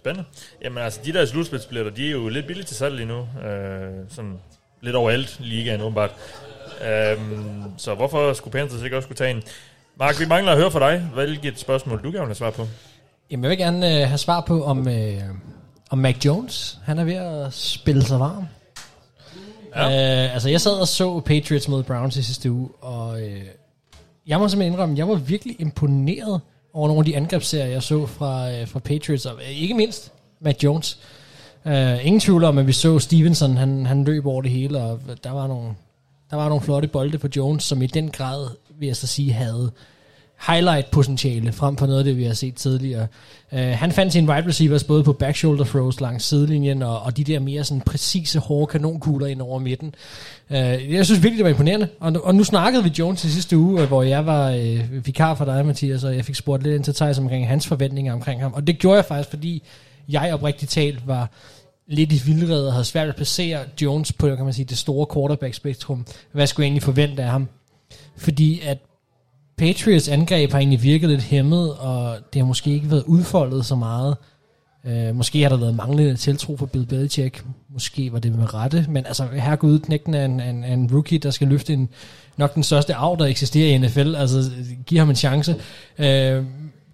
Speaker 5: Spændende. Jamen altså, de der slutspilsbilletter, de er jo lidt billige til salg lige nu. Øh, sådan lidt overalt ligaen, åbenbart. Øhm, så hvorfor skulle Panthers ikke også skulle tage en? Mark, vi mangler at høre fra dig. Hvilket spørgsmål du gerne vil have svar på?
Speaker 7: Jamen, jeg vil gerne øh, have svar på, om, øh, om Mac Jones, han er ved at spille sig varm. Ja. Øh, altså, jeg sad og så Patriots mod Browns i sidste uge, og øh, jeg må simpelthen indrømme, jeg var virkelig imponeret over nogle af de angrebsserier, jeg så fra, øh, fra Patriots, og øh, ikke mindst Matt Jones. Øh, ingen tvivl om, at vi så Stevenson, han, han løb over det hele, og der var nogle, der var nogle flotte bolde på Jones, som i den grad, vil jeg så sige, havde highlight-potentiale frem for noget af det, vi har set tidligere. Uh, han fandt sine wide receivers både på back shoulder throws langs sidelinjen, og, og de der mere sådan præcise, hårde kanonkugler ind over midten. Uh, jeg synes virkelig, det var imponerende. Og, og nu snakkede vi Jones i sidste uge, øh, hvor jeg var uh, vikar for dig, Mathias, og jeg fik spurgt lidt ind til Thijs omkring hans forventninger omkring ham. Og det gjorde jeg faktisk, fordi jeg oprigtigt talt var lidt i vildrede og havde svært at placere Jones på, kan man sige, det store quarterback-spektrum. Hvad skulle jeg egentlig forvente af ham? Fordi at Patriots angreb har egentlig virket lidt hæmmet, og det har måske ikke været udfoldet så meget. Øh, måske har der været manglende tiltro for Bill Belichick. Måske var det med rette. Men altså, herregud, knægten er en, en, en rookie, der skal løfte en, nok den største arv, der eksisterer i NFL. Altså, giv ham en chance. Øh,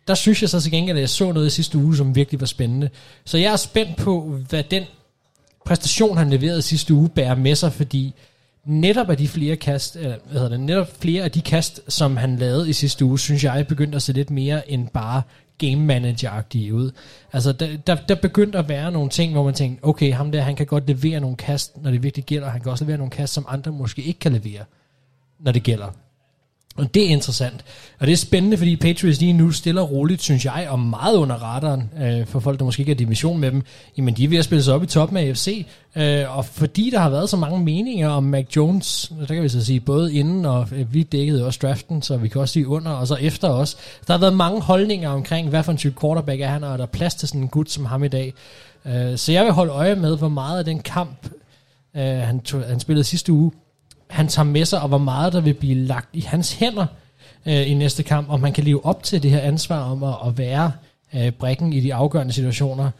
Speaker 7: der synes jeg så til gengæld, at jeg så noget i sidste uge, som virkelig var spændende. Så jeg er spændt på, hvad den præstation, han leverede sidste uge, bærer med sig, fordi netop af de flere kast, eller, hvad hedder det, netop flere af de kast, som han lavede i sidste uge, synes jeg begyndte at se lidt mere end bare game manager ud. Altså, der, der, der begyndte at være nogle ting, hvor man tænkte, okay, ham der, han kan godt levere nogle kast, når det virkelig gælder. Han kan også levere nogle kast, som andre måske ikke kan levere, når det gælder. Og det er interessant. Og det er spændende, fordi Patriots lige nu stiller roligt, synes jeg, og meget under radaren, øh, for folk, der måske ikke har division med dem, jamen de er ved at spille sig op i toppen af AFC. Øh, og fordi der har været så mange meninger om Mac Jones, der kan vi så sige både inden, og øh, vi dækkede også draften, så vi kan også sige under, og så efter os. Der har været mange holdninger omkring, hvad for en type quarterback er han, og er der plads til sådan en gut som ham i dag. Øh, så jeg vil holde øje med, hvor meget af den kamp, øh, han, tog, han spillede sidste uge, han tager med sig, og hvor meget der vil blive lagt i hans hænder øh, i næste kamp, om han kan leve op til det her ansvar om at, at være øh, brikken i de afgørende situationer.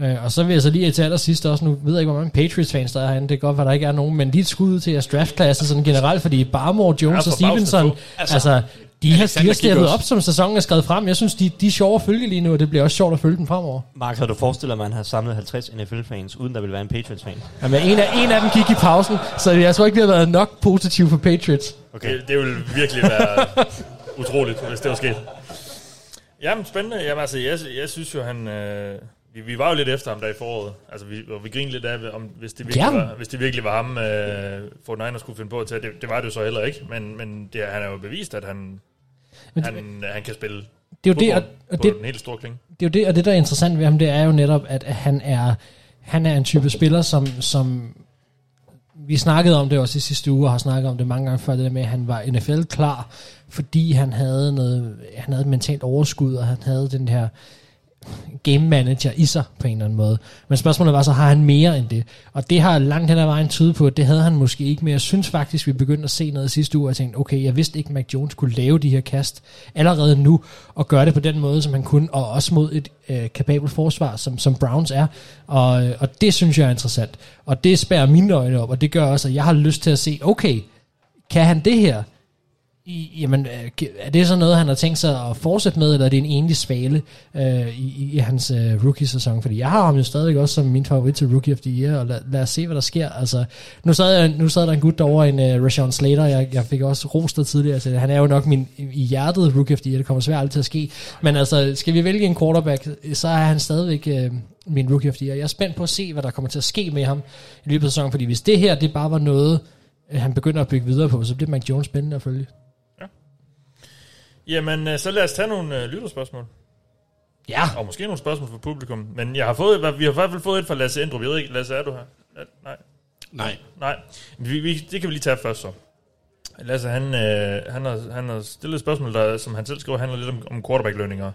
Speaker 7: Øh, og så vil jeg så lige til allersidst også, nu ved jeg ikke, hvor mange Patriots-fans der er herinde, det kan godt være, der ikke er nogen, men lige et skud til jeres draftklasse sådan generelt, fordi Barmore, Jones
Speaker 5: Ja,
Speaker 7: og Stevenson, altså, altså de har, de har steppet op, som sæsonen er skrevet frem. Jeg synes, de, de er sjove at følge lige nu, og det bliver også sjovt at følge dem fremover.
Speaker 8: Mark, havde du forestillet, at man har samlet 50 NFL-fans, uden der ville være en Patriots-fan?
Speaker 7: Jamen, en af, en af dem gik i pausen, så jeg tror ikke, det har været nok positivt for Patriots.
Speaker 5: Okay. Det, det ville virkelig være utroligt, hvis det var sket. Jamen, spændende. Jamen, altså, jeg, jeg synes jo, han... Øh, vi, vi var jo lidt efter ham der i foråret. Altså, vi, og vi grinede lidt af, om, hvis, det virkelig var, hvis det virkelig var ham, øh, Fortnite skulle finde på at tage. Det, det var det jo så heller ikke, men, men det, han har jo bevist, at han,
Speaker 7: Men
Speaker 5: han, han kan spille
Speaker 7: Det er jo det, og- og det-
Speaker 5: den helt store klinge.
Speaker 7: det er jo det, og det, der er interessant ved ham, det er jo netop, at han er, han er en type spiller, som, som vi snakkede om det også i sidste uge, og har snakket om det mange gange før, det der med, at han var NFL-klar, fordi han havde noget, han havde et mentalt overskud, og han havde den her game manager i sig på en eller anden måde. Men spørgsmålet var så, har han mere end det? Og det har langt hen ad vejen tydet på, at det havde han måske ikke, men jeg synes faktisk, vi begyndte at se noget sidste uge, og jeg tænkte, okay, jeg vidste ikke, at Mac Jones kunne lave de her kast allerede nu, og gøre det på den måde, som han kunne, og også mod et øh, kapabelt forsvar, som, som Browns er. Og, øh, og det synes jeg er interessant. Og det spærer mine øjne op, og det gør også, at jeg har lyst til at se, okay, kan han det her? I, jamen, øh, er det så noget, han har tænkt sig at fortsætte med, eller er det en enlig svale øh, i, i hans øh, rookie-sæson? Fordi jeg har ham jo stadig også som min favorit til Rookie of the Year, og lad, lad os se, hvad der sker. Altså, nu sad, jeg, nu sad der en gut derovre, en uh, Rashawn Slater, jeg, jeg fik også rost tidligere, så han er jo nok min i hjertet Rookie of the Year, det kommer svært aldrig til at ske. Men altså, skal vi vælge en quarterback, så er han stadigvæk øh, min Rookie of the Year. Jeg er spændt på at se, hvad der kommer til at ske med ham i løbet af sæsonen, fordi hvis det her, det bare var noget, øh, han begynder at bygge videre på, så bliver Mac Jones spændende at følge.
Speaker 5: Jamen, øh, så lad os tage nogle øh, lytterspørgsmål.
Speaker 7: Ja.
Speaker 5: Og måske nogle spørgsmål fra publikum. Men jeg har fået, vi har i hvert fald fået et fra Lasse Endrup. Jeg ved ikke, Lasse, er du her? Nej.
Speaker 6: Nej.
Speaker 5: Nej. Vi, vi, det kan vi lige tage først så. Lasse, han, øh, han, har, han har stillet et spørgsmål, der, som han selv skriver, handler lidt om, om quarterback-lønninger.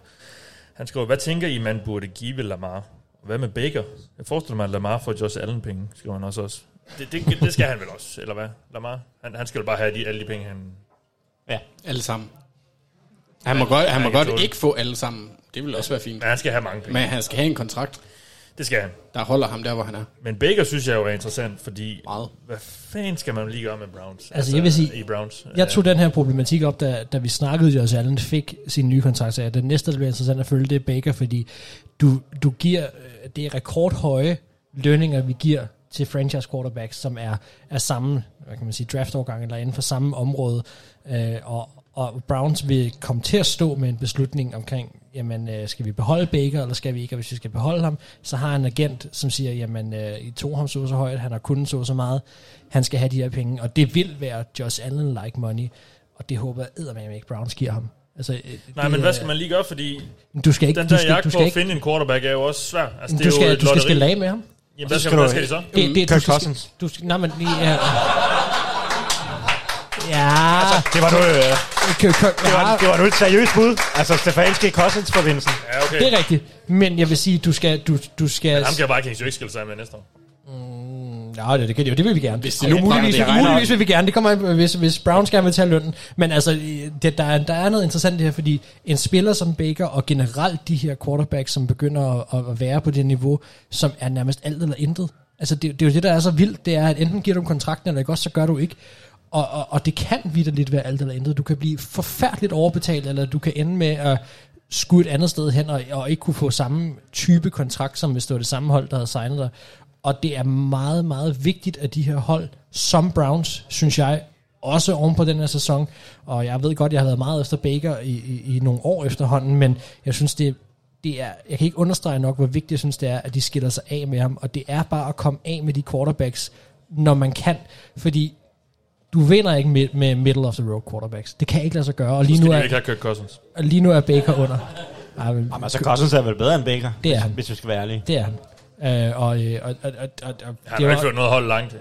Speaker 5: Han skriver, hvad tænker I, man burde give Lamar? Hvad med Baker? Jeg forestiller mig, at Lamar får Josh Allen penge, skriver han også. også. Det, det, det skal han vel også, eller hvad? Lamar? Han, han skal jo bare have de, alle de penge, han...
Speaker 6: Ja. Alle sammen. Han må godt, han må godt
Speaker 5: tåle.
Speaker 6: ikke få alle sammen. Det vil også være fint.
Speaker 5: Men han skal have mange penge.
Speaker 6: Men han skal have en kontrakt,
Speaker 5: Det skal han.
Speaker 6: der holder ham der, hvor han er.
Speaker 5: Men Baker synes jeg jo er interessant, fordi...
Speaker 6: Meget.
Speaker 5: Hvad fanden skal man lige gøre med Browns?
Speaker 7: Altså, jeg vil sige,
Speaker 5: I Browns.
Speaker 7: Jeg tog den her problematik op, da, da vi snakkede, Josh Allen fik sin nye kontrakt, så den næste, der bliver interessant at følge, det er Baker, fordi du, du giver, øh, det er rekordhøje lønninger, vi giver til franchise quarterbacks, som er, er samme, hvad kan man sige, draftårgang, eller inden for samme område, øh, og, og Browns vil komme til at stå med en beslutning omkring, jamen, øh, skal vi beholde Baker, eller skal vi ikke, og hvis vi skal beholde ham, så har han en agent, som siger, jamen, øh, I tog ham så så højt, han har kun så så meget, han skal have de her penge, og det vil være Josh Allen-like money, og det håber jeg eddermame ikke Browns giver ham. Altså, øh,
Speaker 5: Nej,
Speaker 7: det
Speaker 5: men
Speaker 7: er-
Speaker 5: hvad skal man lige gøre, fordi
Speaker 7: Du skal ikke,
Speaker 5: den
Speaker 7: du
Speaker 5: der
Speaker 7: skal,
Speaker 5: jagt
Speaker 7: du
Speaker 5: på
Speaker 7: skal
Speaker 5: at
Speaker 7: ikke,
Speaker 5: finde en quarterback er jo også svær. Altså, det er
Speaker 7: du
Speaker 5: jo
Speaker 7: skal, du skal skille af med ham.
Speaker 5: Jamen, hvad skal,
Speaker 8: skal
Speaker 5: hvad
Speaker 8: du-
Speaker 5: skal de så?
Speaker 7: Det, det,
Speaker 8: Kirk
Speaker 7: du skal,
Speaker 8: Cousins.
Speaker 7: Du skal, nej, men lige... Ja, ja
Speaker 8: Det var nu, øh, det var,
Speaker 7: ja,
Speaker 8: det var nu et seriøst bud. Altså, Stefanski Cousins forbindelsen.
Speaker 5: Ja, okay.
Speaker 7: det er rigtigt. Men jeg vil sige, du skal... Du, du skal
Speaker 5: Ham kan Vikings jo ikke skille sig med næste år.
Speaker 7: Ja, det, det kan de jo. Det vil vi gerne.
Speaker 6: Hvis
Speaker 7: det nu
Speaker 6: nu
Speaker 7: muligvis,
Speaker 6: det
Speaker 7: muligvis vil vi gerne. Det kommer hvis, hvis Browns gerne vil tage lønnen. Men altså, det, der, er, der er noget interessant i det her, fordi en spiller som Baker, og generelt de her quarterbacks, som begynder at, at være på det niveau, som er nærmest alt eller intet. Altså, det, det er jo det, der er så vildt. Det er, at enten giver du kontrakten, eller ikke også, så gør du ikke. Og, og, og det kan lidt være alt eller intet. Du kan blive forfærdeligt overbetalt, eller du kan ende med at skulle et andet sted hen, og, og ikke kunne få samme type kontrakt, som hvis det var det samme hold, der havde signet dig. Og det er meget, meget vigtigt, at de her hold, som Browns, synes jeg, også oven på den her sæson, og jeg ved godt, jeg har været meget efter Baker i, i, i nogle år efterhånden, men jeg synes, det, det er, jeg kan ikke understrege nok, hvor vigtigt jeg synes, det er, at de skiller sig af med ham, og det er bare at komme af med de quarterbacks, når man kan, fordi du vinder ikke med, med middle of the road quarterbacks. Det kan ikke lade sig gøre, og lige nu er,
Speaker 5: ikke have Kirk Cousins?
Speaker 7: og lige nu er Baker under. Ej, men,
Speaker 8: Jamen, altså, Cousins er vel bedre end Baker.
Speaker 7: Det er
Speaker 8: hvis-
Speaker 7: han.
Speaker 8: Hvis vi skal være ærlige.
Speaker 7: det er han. Øh, og, øh, og, og, og, og, og
Speaker 5: Han
Speaker 7: det
Speaker 5: har ikke ført noget hold langt.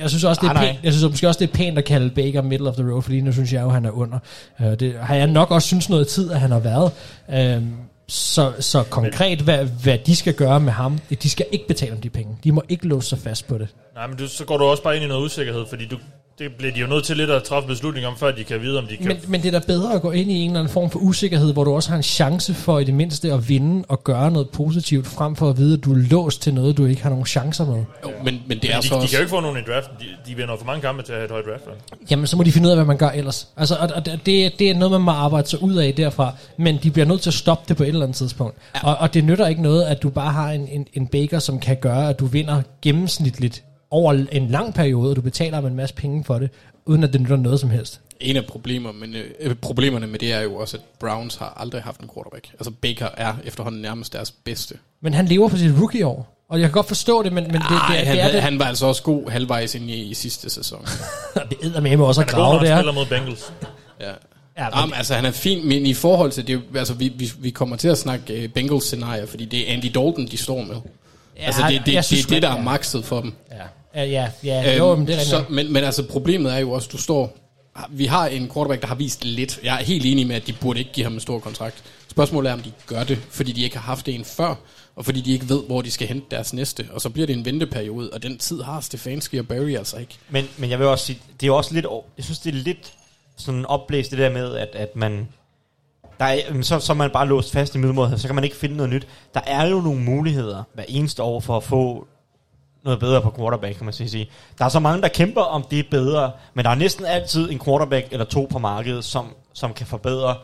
Speaker 7: jeg synes også, det er
Speaker 8: Ah,
Speaker 7: pænt, jeg synes måske også, det er pænt at kalde Baker middle of the road, fordi nu synes jeg jo, han er under. Uh, det har jeg nok også synes noget tid, at han har været. Uh, så, så konkret, hvad, hvad de skal gøre med ham, de skal ikke betale om de penge. De må ikke låse sig fast på det.
Speaker 5: Nej, men du, så går du også bare ind i noget usikkerhed, fordi du, det bliver de jo nødt til lidt at træffe beslutning om, før de kan vide, om de kan...
Speaker 7: Men, men det er da bedre at gå ind i en eller anden form for usikkerhed, hvor du også har en chance for i det mindste at vinde og gøre noget positivt, frem for at vide, at du er låst til noget, du ikke har nogen chancer med.
Speaker 6: Jo, men, men det er
Speaker 5: de,
Speaker 6: så
Speaker 5: de
Speaker 6: også...
Speaker 5: kan jo ikke få nogen i draften. De, de vinder for mange kampe til at have et højt draft. vel?
Speaker 7: Jamen, så må de finde ud af, hvad man gør ellers. Altså, og, og det, det er noget, man må arbejde sig ud af derfra, men de bliver nødt til at stoppe det på et eller andet tidspunkt. Ja. Og, og det nytter ikke noget, at du bare har en, en, en baker, som kan gøre, at du vinder gennemsnitligt over en lang periode, og du betaler en masse penge for det, uden at det nytter noget som helst.
Speaker 6: En af problemer, men, øh, problemerne med det er jo også, at Browns har aldrig haft en quarterback. Altså Baker er efterhånden nærmest deres bedste.
Speaker 7: Men han lever på sit rookie-år. Og jeg kan godt forstå det, men, men det, det,
Speaker 6: Ej,
Speaker 7: det,
Speaker 6: han,
Speaker 7: det, er det.
Speaker 6: han var altså også god halvvejs ind i, i sidste sæson.
Speaker 7: det æder med også at
Speaker 5: Han er god,
Speaker 7: grave,
Speaker 5: når han
Speaker 7: er.
Speaker 5: spiller mod Bengals.
Speaker 6: Ja.
Speaker 7: Ja, men,
Speaker 6: Jamen, altså han er fin, men i forhold til det, altså vi, vi, vi kommer til at snakke uh, Bengals scenarier, fordi det er Andy Dalton, de står med.
Speaker 7: ja,
Speaker 6: altså det, det, det,
Speaker 7: synes,
Speaker 6: det er det, der er makset for dem.
Speaker 7: Ja, ja, ja, ja jo, men det er
Speaker 6: så, men, men altså problemet er jo også, du står... Vi har en quarterback, der har vist lidt. Jeg er helt enig med, at de burde ikke give ham en stor kontrakt. Spørgsmålet er, om de gør det, fordi de ikke har haft en før, og fordi de ikke ved, hvor de skal hente deres næste. Og så bliver det en venteperiode, og den tid har Stefanski og Barry altså ikke.
Speaker 8: Men, men jeg vil også sige, det er også lidt, jeg synes det er lidt sådan opblæst det der med, at, at man, der er, så, så er man bare låst fast i middelmåde, så kan man ikke finde noget nyt. Der er jo nogle muligheder hver eneste år for at få noget bedre på quarterback, kan man sige- sige. Der er så mange, der kæmper om det er bedre, men der er næsten altid en quarterback eller to på markedet, som, som kan forbedre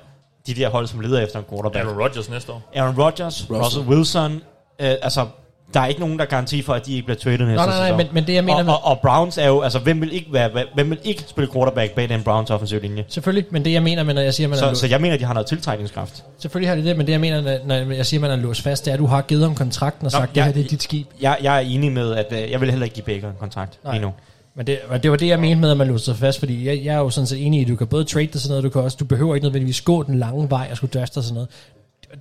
Speaker 8: de der hold, som leder efter en quarterback.
Speaker 5: Aaron Rodgers næste år.
Speaker 8: Aaron Rodgers, Russell, Russell Wilson, øh, altså der er ikke nogen, der garanti for, at de ikke bliver traded næste
Speaker 7: nej, nej,
Speaker 8: sæson.
Speaker 7: men- men det, jeg mener
Speaker 8: og,
Speaker 7: med-
Speaker 8: og, og, Browns er jo, altså hvem vil ikke være, hvem vil ikke spille quarterback bag den Browns offensiv linje?
Speaker 7: Selvfølgelig, men det jeg mener, med, når jeg siger, man er
Speaker 8: Så,
Speaker 7: låst,
Speaker 8: så jeg mener, de har noget tiltrækningskraft.
Speaker 7: selvfølgelig har det det, men det jeg mener, når- jeg siger, man er låst fast, det er, at du har givet ham kontrakten og
Speaker 8: Nå,
Speaker 7: sagt, det
Speaker 8: jeg-
Speaker 7: her det er dit skib.
Speaker 8: Jeg, jeg er enig med, at øh, jeg vil heller ikke give Baker en kontrakt
Speaker 7: Nej.
Speaker 8: lige nu.
Speaker 7: Men det, det var det, jeg mente med, at man låste sig fast, fordi jeg, jeg er jo sådan set enig i, at du kan både trade det sådan noget, du kan også, du behøver ikke nødvendigvis gå den lange vej og skulle draft og sådan noget.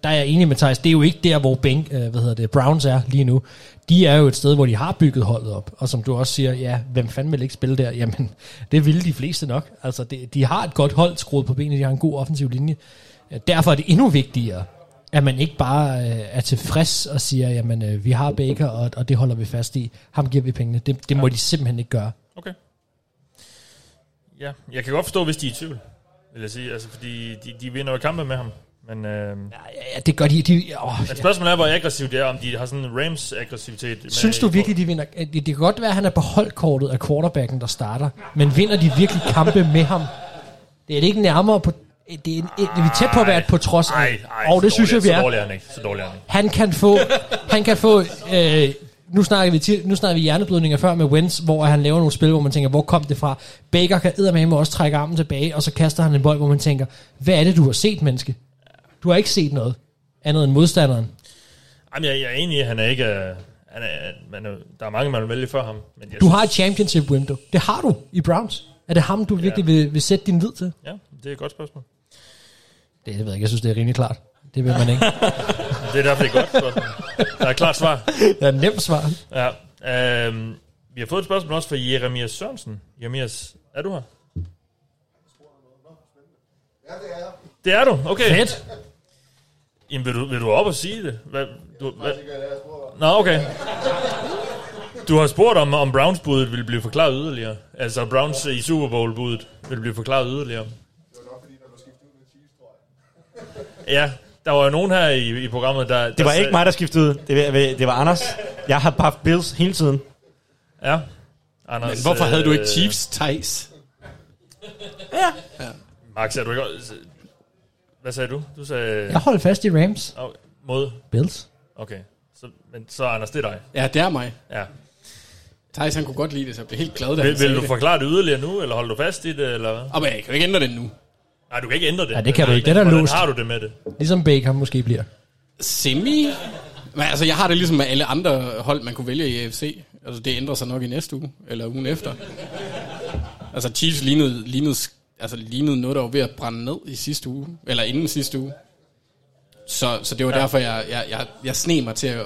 Speaker 7: Der er jeg enig med Thijs, det er jo ikke der, hvor Bank, øh, hvad hedder det, Browns er lige nu. De er jo et sted, hvor de har bygget holdet op, og som du også siger, ja, hvem fanden vil ikke spille der? Jamen, det ville de fleste nok. Altså, det, de har et godt hold skruet på benene, de har en god offensiv linje. Øh, Derfor er det endnu vigtigere, at man ikke bare øh, er tilfreds og siger, jamen, øh, vi har Baker, og, og det holder vi fast i. Ham giver vi pengene. Det, det må de simpelthen ikke gøre.
Speaker 5: Okay. Ja, jeg kan godt forstå, hvis de er i tvivl, vil jeg sige. Altså, fordi de, de vinder jo kampe med ham. Men, øh,
Speaker 7: Ja, det gør de. de åh,
Speaker 5: men spørgsmålet er, hvor aggressivt det er, om de har sådan en Rams-aggressivitet. med-
Speaker 7: Synes du virkelig, de vinder? Det, det kan godt være, at han er på holdkortet af quarterbacken, der starter. Men vinder de virkelig kampe med ham? Det er det ikke nærmere på... Det er, en, det er vi tæt på at være på trods af.
Speaker 5: Ej, ej,
Speaker 7: og det
Speaker 5: så
Speaker 7: synes jeg, vi
Speaker 5: Så
Speaker 7: er.
Speaker 5: dårlig er han ikke. Så dårlig er han ikke.
Speaker 7: Han kan få... han kan få øh, nu snakker vi til, nu snakker vi hjerneblødninger før med Wentz, hvor han laver nogle spil, hvor man tænker, hvor kom det fra? Baker kan eddermame også trække armen tilbage, og så kaster han en bold, hvor man tænker, hvad er det, du har set, menneske? Du har ikke set noget andet end modstanderen.
Speaker 5: Jamen, jeg, jeg er enig i, at han er ikke... øh, Han er, man er, der er mange, man vil vælge før ham. Men jeg
Speaker 7: Du
Speaker 5: synes,
Speaker 7: har et championship window. Det har du i Browns. Er det ham, du virkelig vil, vil sætte din lid til?
Speaker 5: Ja, det er et godt spørgsmål.
Speaker 7: Det, det ved jeg ikke. Jeg synes, det er rimelig klart. Det vil man ikke.
Speaker 5: Det er derfor, det er et godt spørgsmål. Der er et klart svar.
Speaker 7: det er et nemt svar.
Speaker 5: Ja. Øhm, vi har fået et spørgsmål også fra Jeremias Sørensen. Jeremias, er du her?
Speaker 9: Ja, det er jeg.
Speaker 5: Det er du, okay.
Speaker 7: Fedt.
Speaker 5: Jamen, vil du, vil du op og sige det? Hvad, du, hvad? Nå, okay. Du har spurgt om, om Browns-budet ville blive forklaret yderligere. Altså, Browns i Super Bowl-budet ville blive forklaret yderligere.
Speaker 9: Det var nok fordi, når du skiftede ud med Chiefs, tror jeg.
Speaker 5: Ja, der var jo nogen her i, i programmet, der...
Speaker 8: Det var ikke mig, der skiftede ud. Det, var- det var Anders. Jeg har haft Bills hele tiden.
Speaker 5: Ja. Anders,
Speaker 6: Men hvorfor havde du ikke
Speaker 5: øh,
Speaker 6: Chiefs, Thijs?
Speaker 5: Max, er du ikke... også- Hvad sagde du? Du sagde...
Speaker 7: Jeg holder fast i Rams.
Speaker 5: Oh, mod...
Speaker 7: Bills.
Speaker 5: Okay. Så, men så Anders, det er dig.
Speaker 6: Ja, det er mig.
Speaker 5: Ja.
Speaker 6: Thijs, han kunne godt lide det, så jeg blev helt glad, da
Speaker 5: Vil,
Speaker 6: han
Speaker 5: vil du
Speaker 6: det.
Speaker 5: forklare det yderligere nu, eller holder du fast i det, eller hvad?
Speaker 6: Og men jeg kan jo ikke ændre det nu.
Speaker 5: Nej, du kan ikke ændre det.
Speaker 7: Ja, det kan du ikke. Den er låst.
Speaker 5: har du det med det?
Speaker 7: Ligesom Baker måske bliver.
Speaker 6: Semi? Men altså, jeg har det ligesom med alle andre hold, man kunne vælge i AFC. Altså, det ændrer sig nok i næste uge, eller ugen efter. Altså, Chiefs lignede, lignede, altså, lignede noget, der var ved at brænde ned i sidste uge, eller inden sidste uge. Så, så det var ja. derfor, jeg, jeg, jeg, jeg sneg mig til at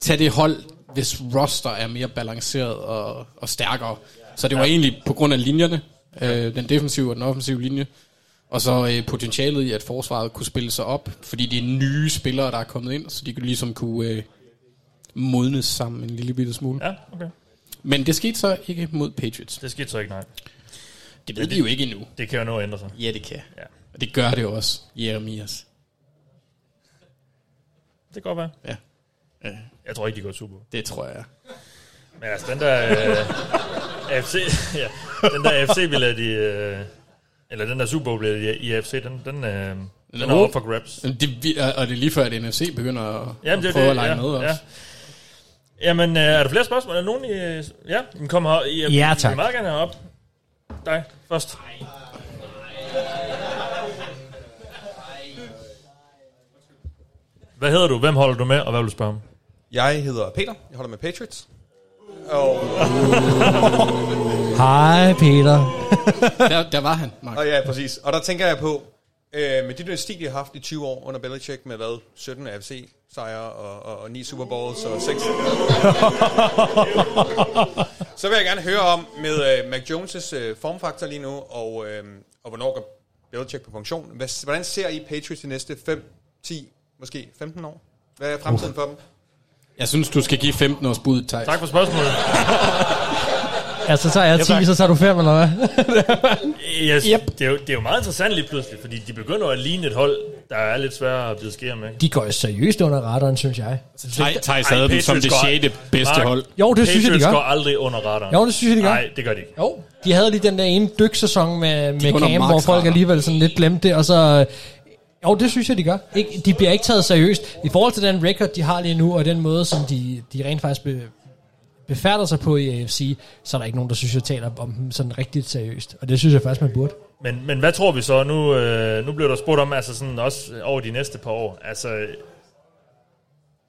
Speaker 6: tage det hold, hvis roster er mere balanceret og, og stærkere. Så det var ja. egentlig på grund af linjerne, øh, den defensive og den offensive linje, og så øh, potentialet i, at forsvaret kunne spille sig op, fordi det er nye spillere, der er kommet ind, så de kunne ligesom kunne øh, modnes sammen en lille bitte smule.
Speaker 5: Ja, okay.
Speaker 6: Men det skete så ikke mod Patriots.
Speaker 5: Det skete så ikke, nej.
Speaker 6: Det ved vi jo ikke endnu.
Speaker 5: Det kan jo nå at ændre sig.
Speaker 6: Ja, det kan.
Speaker 5: Ja.
Speaker 6: Og det gør det jo også, Jeremias.
Speaker 5: Det kan godt være.
Speaker 6: Ja. ja.
Speaker 5: Jeg tror ikke, de går Super.
Speaker 6: Det tror jeg.
Speaker 5: Men altså, den der øh, AFC, ja, den der AFC-billet i, øh, eller den der Super Bowl i, i AFC, den, den, øh, den er op for grabs.
Speaker 6: Det, og det er lige før, at NFC begynder at,
Speaker 5: Jamen,
Speaker 6: at
Speaker 5: det
Speaker 6: prøve
Speaker 5: det,
Speaker 6: at lege
Speaker 5: ja,
Speaker 6: med også.
Speaker 5: ja. Jamen, øh, er der flere spørgsmål? Er der nogen i... øh, Ja, kommer her. I,
Speaker 7: Ja,
Speaker 5: I
Speaker 7: tak.
Speaker 5: vil meget gerne op. Dig først. Hvad hedder du? Hvem holder du med? Og hvad vil du spørge om?
Speaker 10: Jeg hedder Peter. Jeg holder med Patriots. Og,
Speaker 7: Hej, Peter.
Speaker 6: Der, der var han, Mark.
Speaker 10: og ja, præcis. Og der tænker jeg på, øh, med de der stil, de har haft i 20 år under Belichick med hvad? 17 AFC sejre og, og, og 9 Super Bowls og 6. Så vil jeg gerne høre om med øh, Mac Jones' øh, formfaktor lige nu, og, øh, og hvornår går Belichick på funktion. Hvad, hvordan ser I Patriots de næste 5, 10, måske 15 år? Hvad er fremtiden for dem?
Speaker 6: Jeg synes, du skal give 15 års bud, Thijs.
Speaker 5: Tak for spørgsmålet.
Speaker 7: Altså, så er jeg 10,
Speaker 8: tak.
Speaker 7: så tager du 5, eller hvad?
Speaker 5: Yes,
Speaker 7: Yep.
Speaker 5: det, er jo, det er jo meget interessant lige pludselig, fordi de begynder at ligne et hold, der er lidt sværere at blive skære med.
Speaker 7: De går jo seriøst under radaren, synes jeg.
Speaker 6: Thij- Thijs havde dem som
Speaker 5: Patriots
Speaker 6: det
Speaker 5: går-
Speaker 6: 6. bedste
Speaker 5: Mark,
Speaker 6: hold.
Speaker 7: Jo, det synes jeg, de
Speaker 5: Patriots
Speaker 7: gør.
Speaker 5: går aldrig under radaren.
Speaker 7: Jo, det synes jeg, de gør.
Speaker 5: Nej, det gør de ikke.
Speaker 7: Jo, de havde lige den der ene dyksæson med, med
Speaker 6: under
Speaker 7: Cam, hvor folk alligevel sådan lidt glemte det, og så... Jo, det synes jeg, de gør. Ikke, de bliver ikke taget seriøst. I forhold til den record, de har lige nu, og den måde, som de, de rent faktisk be, befærder sig på i AFC, så er der ikke nogen, der synes, jeg taler om dem sådan rigtig seriøst. Og det synes jeg faktisk, man burde.
Speaker 5: Men, men hvad tror vi så? Nu, øh, nu bliver der spurgt om, altså sådan også over de næste par år. Altså,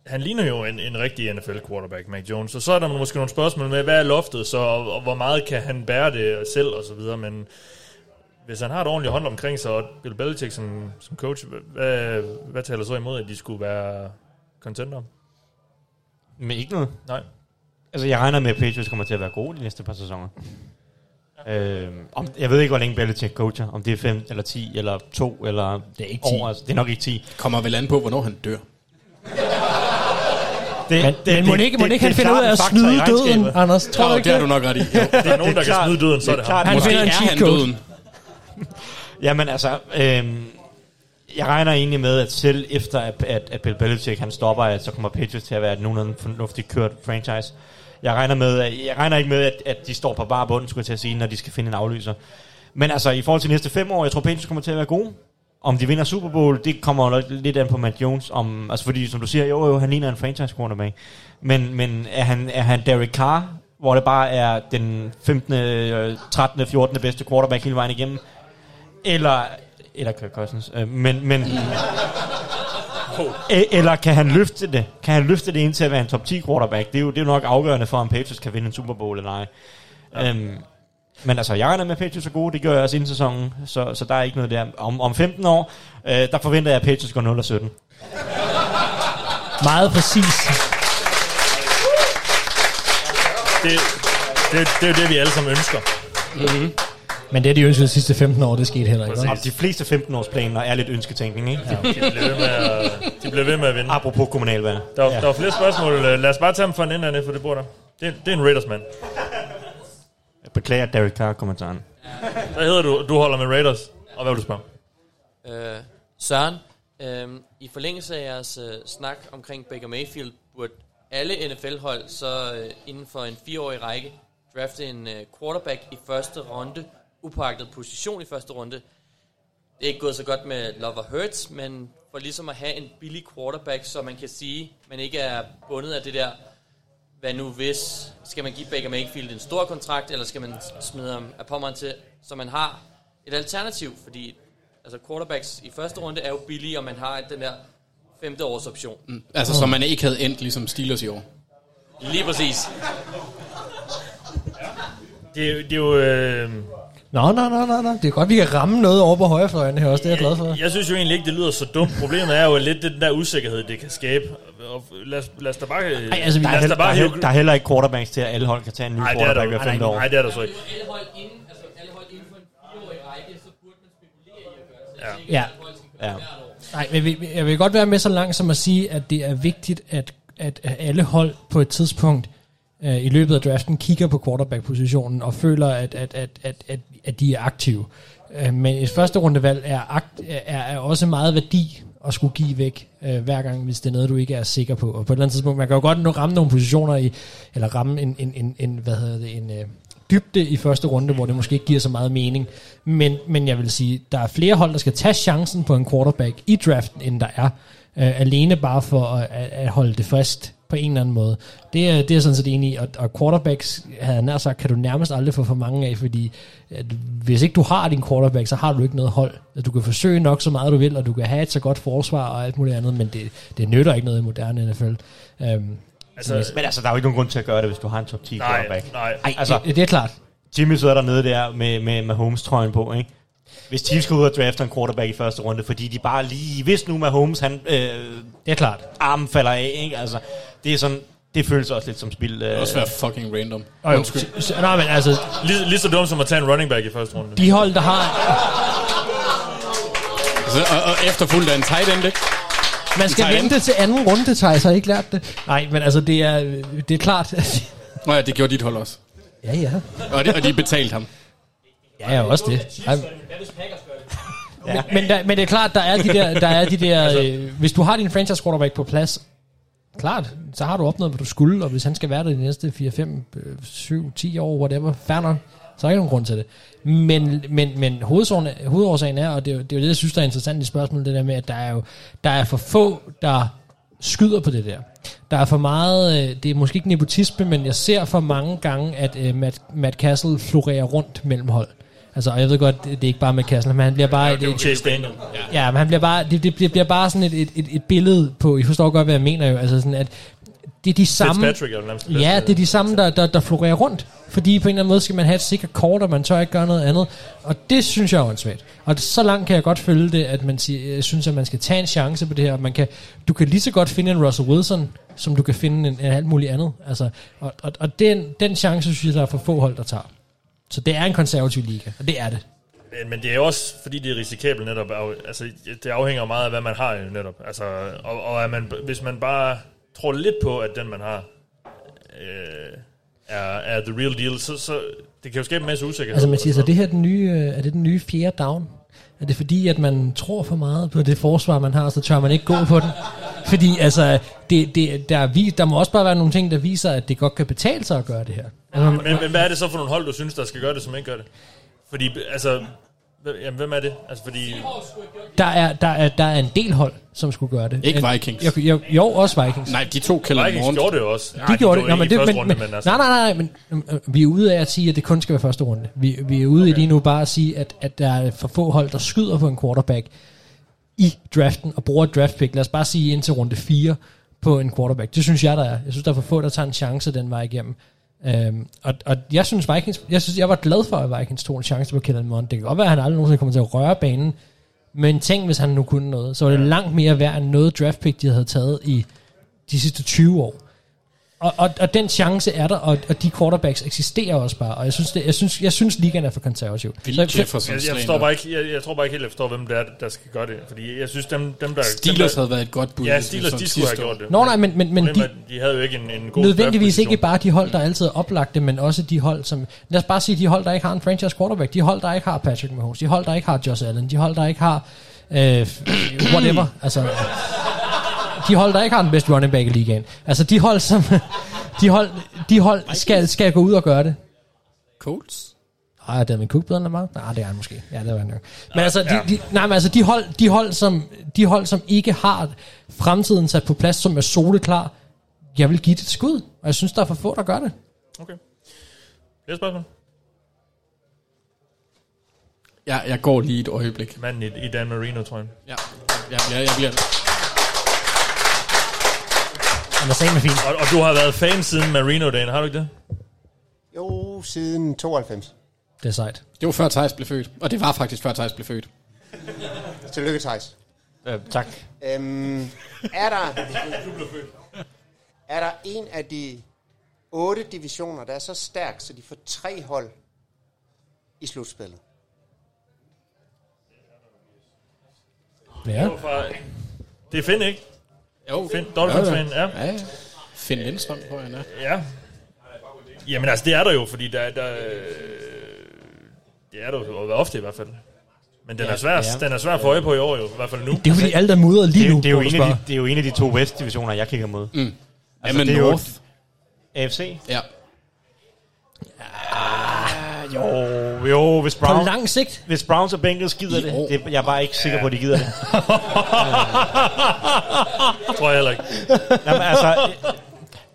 Speaker 5: han ligner jo en, en rigtig NFL-quarterback, Mac Jones. Og så er der måske nogle spørgsmål med, hvad er loftet så, og, og hvor meget kan han bære det selv, og så videre. Men hvis han har et ordentligt hold omkring sig, og Bill Belichick som, som coach, hvad, hvad taler så imod, at de skulle være contender?
Speaker 8: Men ikke noget.
Speaker 5: Nej.
Speaker 8: Altså, jeg regner med, at Patriots kommer til at være gode de næste par sæsoner. Øh, om, jeg ved ikke, hvor længe Belichick coacher. Om det er 5 eller 10 eller 2 eller
Speaker 7: Det er ikke
Speaker 8: år. Altså, det er nok ikke 10.
Speaker 6: Kommer vel an på, hvornår han dør.
Speaker 8: Det,
Speaker 7: Men, det, men må ikke, må ikke han finde ud af at snyde døden, Anders? Tror du ikke
Speaker 6: det har
Speaker 7: det?
Speaker 6: du nok ret i. Jo.
Speaker 5: Der er nogen, der kan smide døden, så er det ham.
Speaker 7: Han finder en cheat
Speaker 6: han
Speaker 7: code.
Speaker 6: døden.
Speaker 8: Jamen altså, øhm, jeg regner egentlig med, at selv efter at, at, at Bill Belichick han stopper, at så kommer Patriots til at være et nogenlunde fornuftigt kørt franchise. Jeg regner, med, at, jeg regner ikke med, at, at de står på bare bunden, skulle jeg til at sige, når de skal finde en aflyser. Men altså, i forhold til de næste fem år, jeg tror, Patriots kommer til at være gode. Om de vinder Super Bowl, det kommer lidt an på Matt Jones. Om, altså fordi, som du siger, jo, jo, han ligner en franchise quarterback. Men, men er, han, er han Derek Carr, hvor det bare er den 15., 13., 14. bedste quarterback hele vejen igennem? Eller, eller Kirk Cousins. Øh, men, men, eller kan han løfte det? Kan han løfte det ind til at være en top 10 quarterback? Det er jo, det er jo nok afgørende for, om Patriots kan vinde en Super Bowl eller ej. Ja. Øhm, men altså, jeg regner med, at Patriots er gode. Det gør jeg også inden sæsonen, så, så der er ikke noget der. Om, om 15 år, øh, der forventer jeg, at Patriots går 0 17.
Speaker 7: Meget præcis.
Speaker 5: Det, det, det er jo det, vi alle sammen ønsker.
Speaker 7: Men det, de ønskede de sidste 15 år, det skete heller ikke.
Speaker 8: Og de fleste 15-årsplaner er lidt ønsketænkning, ikke? Ja.
Speaker 5: De bliver ved med at, de bliver ved med at vinde.
Speaker 8: Apropos kommunalvalg.
Speaker 5: Der, ja. der var flere spørgsmål. Lad os bare tage dem for en ende, for det bor der. Det, er- det er en Raiders-mand.
Speaker 8: Jeg beklager Derek Carr-kommentaren.
Speaker 5: Hvad hedder du? Du holder med Raiders. Og hvad vil du spørge?
Speaker 11: Øh, Søren, øh, i forlængelse af jeres øh, snak omkring Baker Mayfield, burde alle NFL-hold så øh, inden for en fireårig række drafte en øh, quarterback i første runde, upagtet position i første runde. Det er ikke gået så godt med Lover Hurts, men for ligesom at have en billig quarterback, så man kan sige, man ikke er bundet af det der, hvad nu hvis, skal man give Baker Mayfield en stor kontrakt, eller skal man smide ham af pommeren til, så man har et alternativ, fordi altså quarterbacks i første runde er jo billige, og man har den der femte års option. Mm.
Speaker 6: Altså, så man ikke havde endt ligesom Steelers i år.
Speaker 11: Lige præcis.
Speaker 5: Det, er jo- det er jo... Øh,
Speaker 7: Nå, nå, nå, nå, nå. Det er godt, vi kan ramme noget over på højrefløjen her også. Det er jeg glad for.
Speaker 5: jeg synes jo egentlig ikke, det lyder så dumt. Problemet er jo lidt den der usikkerhed, det kan skabe. Og lad, os, lad os da bare...
Speaker 7: Ej, altså,
Speaker 8: Der er, heller,
Speaker 5: da
Speaker 8: der, er,
Speaker 5: bare
Speaker 8: der er heller ikke quarterbacks til, at alle hold kan tage en ny
Speaker 5: Nej, der,
Speaker 8: quarterback hver
Speaker 5: nej,
Speaker 8: femte år.
Speaker 5: nej, det er der så ikke.
Speaker 11: Alle hold inden, altså alle hold inden for en fireårig række, så burde man spekulere i at gøre det.
Speaker 5: Ja.
Speaker 7: Ja.
Speaker 8: Ja.
Speaker 7: Nej, men vi- jeg vil godt være med så langt som at sige, at det er vigtigt, at, at alle hold på et tidspunkt øh, i løbet af draften kigger på quarterback-positionen og føler, at, at, at, at, at, at de er aktive. Øh, men et første rundevalg er, akt, er, er også meget værdi at skulle give væk øh, hver gang, hvis det er noget, du ikke er sikker på. Og på et eller andet tidspunkt, man kan jo godt nå ramme nogle positioner i, eller ramme en, en, en, en hvad hedder det, en øh, dybde i første runde, hvor det måske ikke giver så meget mening. Men, men jeg vil sige, der er flere hold, der skal tage chancen på en quarterback i draften, end der er. Øh, alene bare for at, at, at holde det frist på en eller anden måde. Det er, det er sådan set enig i, og, og quarterbacks, havde nær sagt, kan du nærmest aldrig få for mange af, fordi at hvis ikke du har din quarterback, så har du ikke noget hold. At du kan forsøge nok så meget du vil, og du kan have et så godt forsvar og alt muligt andet, men det, det nytter ikke noget i moderne NFL. Um,
Speaker 5: Altså,
Speaker 8: Men altså, der er jo ikke nogen grund til at gøre det, hvis du har en top 10
Speaker 5: Nej,
Speaker 8: quarterback.
Speaker 5: nej.
Speaker 7: Ej,
Speaker 8: Altså-
Speaker 7: det, det er klart.
Speaker 8: Jimmy sidder dernede der med, med, med Holmes-trøjen på, ikke? Hvis Chiefs skal ud og drafte en quarterback i første runde, fordi de bare lige, hvis nu med Holmes, han øh,
Speaker 7: Det er klart.
Speaker 8: armen falder af, ikke? Altså, det er sådan, det føles også lidt som spil. Øh,
Speaker 6: Det også være fucking random.
Speaker 7: Og jo,
Speaker 6: Undskyld.
Speaker 7: s- s- nej, men altså,
Speaker 5: lige, lige så dumt som at tage en running back i første runde.
Speaker 7: de hold, der har...
Speaker 6: Så, og, og efterfulgt af en tight end, ikke?
Speaker 7: Man skal
Speaker 6: Tight end.
Speaker 7: vente til anden runde, Thijs, har I ikke lært det? Nej, men altså, det er, det er klart...
Speaker 6: Nå ja, det gjorde dit hold også.
Speaker 7: ja, ja.
Speaker 6: Og de, og de betalte ham.
Speaker 7: Ja, ja, også det. Ej, men, men, der, men det er klart, der er de der, der er de der øh, hvis du har din franchise quarterback på plads, klart, så har du opnået, hvad du skulle, og hvis han skal være der de næste 4, 5, 7, 10 år, whatever, fair nok, så er der ikke nogen grund til det. Men, men, men hovedårsagen, hovedårsagen er, og det er, jo- det er jo det, jeg synes, der er interessant i spørgsmålet, det der med, at der er jo der er for få, der skyder på det der. Der er for meget, øh, det er måske ikke nepotisme, men jeg ser for mange gange, at øh, Matt, Matt Castle florerer rundt mellem hold. Altså, og jeg ved godt, det det er ikke bare Matt Castle, men han bliver bare...
Speaker 5: Det er Chase Daniel.
Speaker 7: Ja, men han bliver bare, det, det bliver, bliver bare sådan et, et, et, et billede på, I forstår godt, hvad jeg mener jo, altså sådan, at det er de samme...
Speaker 5: Fitzpatrick er nærmest det
Speaker 7: Ja, det er de samme, der, der, der florerer rundt. Fordi på en eller anden måde skal man have et sikkert kort, og man tør ikke gøre noget andet. Og det synes jeg er åndssvagt. Og så langt kan jeg godt følge det, at man siger, jeg synes, at man skal tage en chance på det her. Man kan, du kan lige så godt finde en Russell Wilson, som du kan finde en, en alt muligt andet. Altså, og og, og den, den chance, synes jeg, der er for få hold, der tager. Så det er en konservativ liga, og det er det.
Speaker 5: Men, det er jo også, fordi det er risikabelt netop. Altså, det afhænger meget af, hvad man har jo netop. Altså, og, og at man, hvis man bare tror lidt på, at den man har øh, er, er the real deal, så, så det kan jo skabe en masse usikkerhed.
Speaker 7: Altså man siger, så er det her den nye, øh, er det den nye fjerde down? Er det fordi, at man tror for meget på det forsvar, man har, så tør man ikke gå på den? Fordi altså, det, det, der, er der må også bare være nogle ting, der viser, at det godt kan betale sig at gøre det her. Altså, man-
Speaker 5: Men, men hvad er det så for nogle hold, du synes, der skal gøre det, som ikke gør det? Fordi, altså, jamen, hvem er det? Altså, fordi...
Speaker 7: der, er, der, er, der er en del hold, som skulle gøre det.
Speaker 6: Ikke
Speaker 7: En-
Speaker 6: Vikings.
Speaker 7: Jo, jo, jo også Vikings.
Speaker 6: Nej, de to kælder
Speaker 5: Vikings
Speaker 6: rundt.
Speaker 5: gjorde det også.
Speaker 7: de gjorde det. Nå, men det men,
Speaker 5: runde,
Speaker 7: men,
Speaker 5: men altså...
Speaker 7: nej, nej, nej, men øh, vi er ude af at sige, at det kun skal være første runde. Vi, vi er ude okay. i lige nu bare at sige, at, at der er for få hold, der skyder på en quarterback i draften og bruger et draft pick. Lad os bare sige indtil runde 4 på en quarterback. Det synes jeg, der er. Jeg synes, der er for få, der tager en chance den vej igennem. Øhm, og, og jeg synes Vikings, jeg synes, jeg var glad for, at Vikings tog en chance på Kellen Mond. Det kan godt være, at han aldrig nogensinde kommer til at røre banen, men tænk, hvis han nu kunne noget, så var det langt mere værd end noget draft pick, de havde taget i de sidste 20 år. Og, og, og den chance er der, og, og de quarterbacks eksisterer også bare, og jeg synes, det, jeg synes, jeg synes ligaen er for konservativ.
Speaker 6: Bill
Speaker 7: Så-
Speaker 6: Jefferson
Speaker 5: Jeg, jeg, forstår bare ikke, jeg, jeg tror bare ikke helt, jeg forstår, hvem det er, der skal gøre det. Fordi jeg synes, dem, dem der...
Speaker 6: Steelers
Speaker 5: dem, der,
Speaker 6: havde været et godt bud.
Speaker 5: Ja, Steelers, de skulle have gjort det.
Speaker 7: Nå nej, men, men, men de,
Speaker 5: de havde jo ikke en, en god
Speaker 7: nødvendigvis ikke bare de hold, der altid er oplagte, men også de hold, som... Lad os bare sige, de hold, der ikke har en franchise quarterback, de hold, der ikke har Patrick Mahomes, de hold, der ikke har Josh Allen, de hold, der ikke har... Øh, whatever, altså... De hold, der ikke har den bedste running back i ligaen. Altså de hold, som... De hold, de hold skal, skal gå ud og gøre det.
Speaker 6: Colts?
Speaker 7: Ej, er min Cook bedre end Lamar? Nej, det er han måske. Ja, det var han nok. Men altså, de, de, nej, men altså de, hold, de, hold, som, de hold, som ikke har fremtiden sat på plads, som er soleklar, jeg vil give det et skud. Og jeg synes, der er for få, der gør det.
Speaker 5: Okay. Flere spørgsmål?
Speaker 6: Ja, jeg går lige et øjeblik.
Speaker 5: Manden i, i Dan Marino, tror jeg.
Speaker 6: Ja, jeg bliver... Jeg bliver
Speaker 7: Han er sagen fint.
Speaker 5: Og, og du har været fan siden Marino-dagen, har du ikke det?
Speaker 12: Jo, siden 92.
Speaker 7: Det er sejt.
Speaker 6: det var før Thijs blev født. Og det var faktisk før Thijs blev født.
Speaker 12: Tillykke, Thijs.
Speaker 8: Øh, tak.
Speaker 12: Øhm, er der... er der en af de otte divisioner, der er så stærk, så de får tre hold i slutspillet?
Speaker 7: Ja.
Speaker 5: Det er Finn, ikke?
Speaker 6: Jo,
Speaker 5: Finn, Dolphins fan, ja.
Speaker 6: ja. ja. Finn Lindstrøm, tror jeg, han er.
Speaker 5: Ja. Jamen altså, det er der jo, fordi der, der det er der jo ofte i hvert fald. Men den,
Speaker 7: Ja,
Speaker 5: er svær,
Speaker 7: ja.
Speaker 5: den er svær at få øje på i år jo, i hvert fald nu.
Speaker 7: Det er jo fordi, alt er mudret lige
Speaker 8: Det,
Speaker 7: nu.
Speaker 8: er- det, er jo en af de, det er jo en af de to West-divisioner, jeg kigger mod.
Speaker 6: Mm.
Speaker 8: Altså,
Speaker 6: Jamen
Speaker 8: det er jo-
Speaker 6: North.
Speaker 8: AFC?
Speaker 6: Ja.
Speaker 8: Jo, jo, hvis
Speaker 7: På
Speaker 8: Browns,
Speaker 7: lang sigt.
Speaker 8: hvis Browns og Bengals gider det, det, jeg er bare ikke sikker på, at de gider det.
Speaker 5: tror jeg heller ikke.
Speaker 8: Jamen, altså,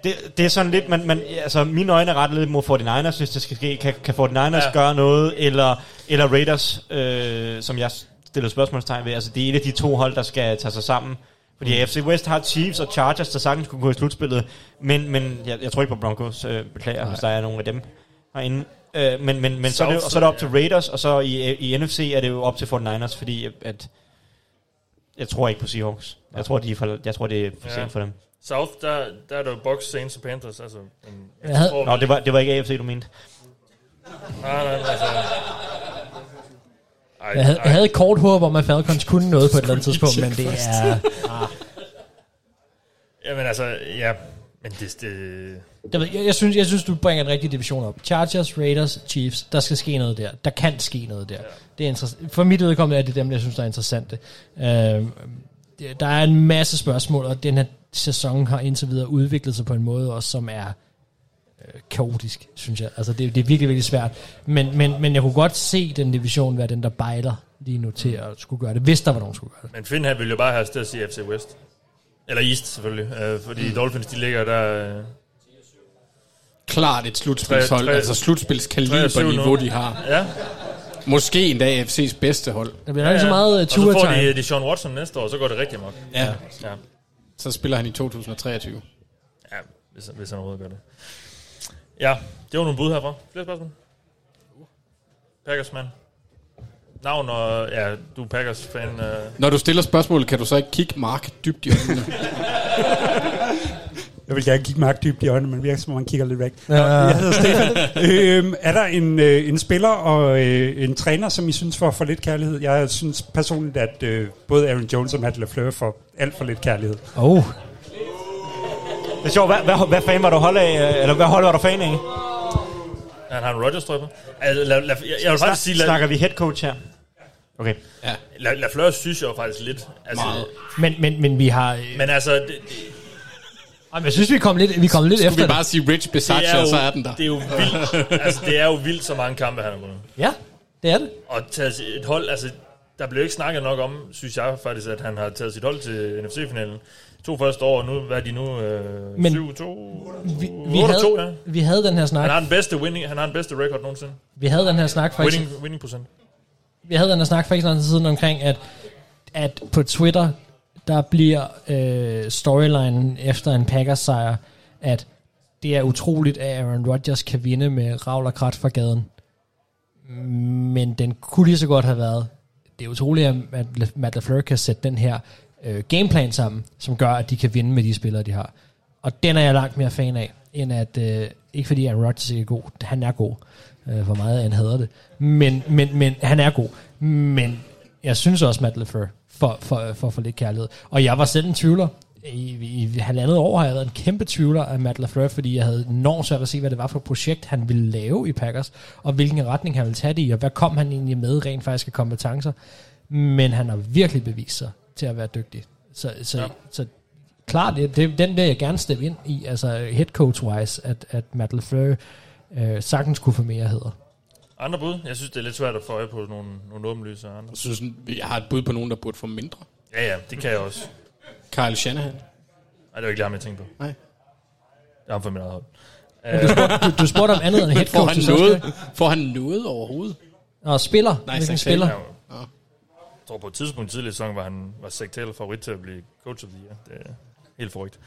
Speaker 8: det, det er sådan lidt, man, man, altså mine øjne er rettet lidt mod 49ers, hvis det skal ske. Kan, kan 49ers
Speaker 5: Ja.
Speaker 8: gøre noget, eller, eller Raiders, øh, som jeg stiller spørgsmålstegn ved. Altså det er et af de to hold, der skal tage sig sammen. Fordi mm. FC West har Chiefs og Chargers, der sagtens kunne gå i slutspillet. Men, men jeg, jeg tror ikke på Broncos, øh, beklager, hvis der er nogen af dem herinde. Øh, men men, men så, er det, jo- så er det op til Raiders, og så i, i NFC er det jo op til 49ers, fordi at, jeg tror ikke på Seahawks. Jeg tror, de er for, jeg tror det er for
Speaker 5: Ja.
Speaker 8: sent for dem.
Speaker 5: South, der, der er der jo Bucks, Saints og Panthers. Altså, men
Speaker 7: Jeg havde-
Speaker 5: tror,
Speaker 8: Nå, det var, det var ikke AFC, du mente.
Speaker 5: Nej, nej, altså... Ej,
Speaker 7: Jeg havde,
Speaker 5: ej.
Speaker 7: jeg havde et kort håb om, at Falcons kunne noget på et eller andet tidspunkt, men det er...
Speaker 5: Jamen altså, ja. Men det... det
Speaker 7: Jeg, ved, jeg, jeg, synes, jeg synes, du bringer en rigtig division op. Chargers, Raiders, Chiefs. Der skal ske noget der. Der kan ske noget der. Det er interess- For mit vedkommende er det dem, jeg synes, der er interessante. Øh, der er en masse spørgsmål, og den her sæson har indtil videre udviklet sig på en måde også, som er øh, kaotisk, synes jeg. Altså, det, det er virkelig, virkelig svært. Men, men, men jeg kunne godt se den division være den, der bejler lige nu til at skulle gøre det, hvis der var nogen, der skulle gøre det.
Speaker 5: Men Finn han ville jo bare have os til at sige FC West. Eller East, selvfølgelig. Øh, fordi mm. Dolphins, de ligger der... Øh,
Speaker 6: Klart et slutspilshold,
Speaker 5: Tre- tre-
Speaker 6: altså slutspilskaliber-niveau,
Speaker 5: 23
Speaker 6: de har.
Speaker 5: Ja.
Speaker 6: Måske endda AFC's bedste hold.
Speaker 7: Der bliver nok ikke så meget uh,
Speaker 5: Og så får de, de Sean Watson næste år, så går det rigtig nok.
Speaker 6: Ja.
Speaker 5: ja.
Speaker 6: Så spiller han i 2023.
Speaker 5: Ja, hvis, hvis han overhovedet gør det. Ja, det var nogle bud herfra. Flere spørgsmål? Packers, mand. Navn og... Ja, du er Packers-fan. Øh.
Speaker 6: Når du stiller spørgsmål, kan du så ikke kigge Mark dybt i øjnene?
Speaker 13: Jeg vil gerne kigge Mark dybt i øjnene, men virker som om man kigger lidt væk.
Speaker 6: Ja.
Speaker 13: Nå, Jeg hedder Stefan. øhm, er der en, øh, en spiller og øh, en træner, som I synes får for lidt kærlighed? Jeg synes personligt, at øh, både Aaron Jones og Matt LaFleur får alt for lidt kærlighed.
Speaker 7: Oh.
Speaker 8: Det er sjovt, hvad, hvad, hvad fan var du hold af, øh, eller hvad hold var du fan af?
Speaker 5: Han har en Rodgers, på. Altså, la, la, jeg, jeg vil faktisk sige... La,
Speaker 8: Snakker vi head coach her? Okay.
Speaker 6: Ja.
Speaker 5: La, Lafleur synes jeg jo faktisk lidt. Altså,
Speaker 7: Meget. Men, men, men vi har... øh,
Speaker 5: Men altså, det, det,
Speaker 7: Ej, men jeg synes, vi kom lidt, vi kom lidt
Speaker 6: Skulle
Speaker 7: efter
Speaker 6: vi bare sige Rich
Speaker 5: det
Speaker 6: Bisaccia,
Speaker 5: jo,
Speaker 6: så er den der.
Speaker 5: det er jo vildt. altså, det er jo vildt, så mange kampe, han har vundet.
Speaker 7: Ja, det er det.
Speaker 5: Og taget sit- et hold, altså, der blev ikke snakket nok om, synes jeg faktisk, at han har taget sit hold til NFC-finalen. To første år, og nu hvad er de nu? Øh,
Speaker 7: Men
Speaker 5: 7-2?
Speaker 7: Vi, vi,
Speaker 5: 8-2,
Speaker 7: havde,
Speaker 5: ja.
Speaker 7: vi havde den her snak.
Speaker 5: Han har den bedste winning, han har den bedste record nogensinde.
Speaker 7: Vi havde den her snak faktisk.
Speaker 5: Winning, winning procent.
Speaker 7: Vi havde den her snak for ikke så lang tid siden omkring, at, at på Twitter, der bliver øh, storylinen efter en Packers sejr, at det er utroligt, at Aaron Rodgers kan vinde med ravl og krat fra gaden. Men den kunne lige så godt have været, det er utroligt, at Matt- LaFleur kan sætte den her øh, gameplan sammen, som gør, at de kan vinde med de spillere, de har. Og den er jeg langt mere fan af, end at, øh, ikke fordi Aaron Rodgers ikke er god, han er god, øh, for meget han hader det, men, men, men han er god. Men jeg synes også, Matt LaFleur for, for, for, for lidt kærlighed. Og jeg var selv en tvivler. I, i halvandet år har jeg været en kæmpe tvivler af Matt LaFleur, fordi jeg havde enormt svært at se, hvad det var for et projekt, han ville lave i Packers, og hvilken retning han ville tage det i, og hvad kom han egentlig med rent faktisk af kompetencer. Men han har virkelig bevist sig til at være dygtig. Så, så, ja. så klart, det, det, den vil jeg gerne steppe ind i, altså head coach-wise, at, at Matt LaFleur øh, sagtens kunne få mere hedder.
Speaker 5: Andre bud? Jeg synes, det er lidt svært at få øje på nogle, nogle åbenlyse andre.
Speaker 6: Jeg synes, jeg har et bud på nogen, der burde få mindre.
Speaker 5: Ja, ja, det kan jeg også.
Speaker 6: Kyle Shanahan.
Speaker 5: Nej, det var ikke lige ham, jeg tænkte på.
Speaker 6: Nej.
Speaker 5: Det er ham for mit eget hold.
Speaker 7: Men du spurgte, du, du spurgte om andet end head
Speaker 6: Får han, noget, får han noget overhovedet?
Speaker 7: Og spiller.
Speaker 6: Nej,
Speaker 7: Hvilken spiller?
Speaker 5: Ja, jeg tror på et tidspunkt tidligere i sæsonen, var han var Zach Taylor favorit til at blive coach of the year. Det er helt forrygt.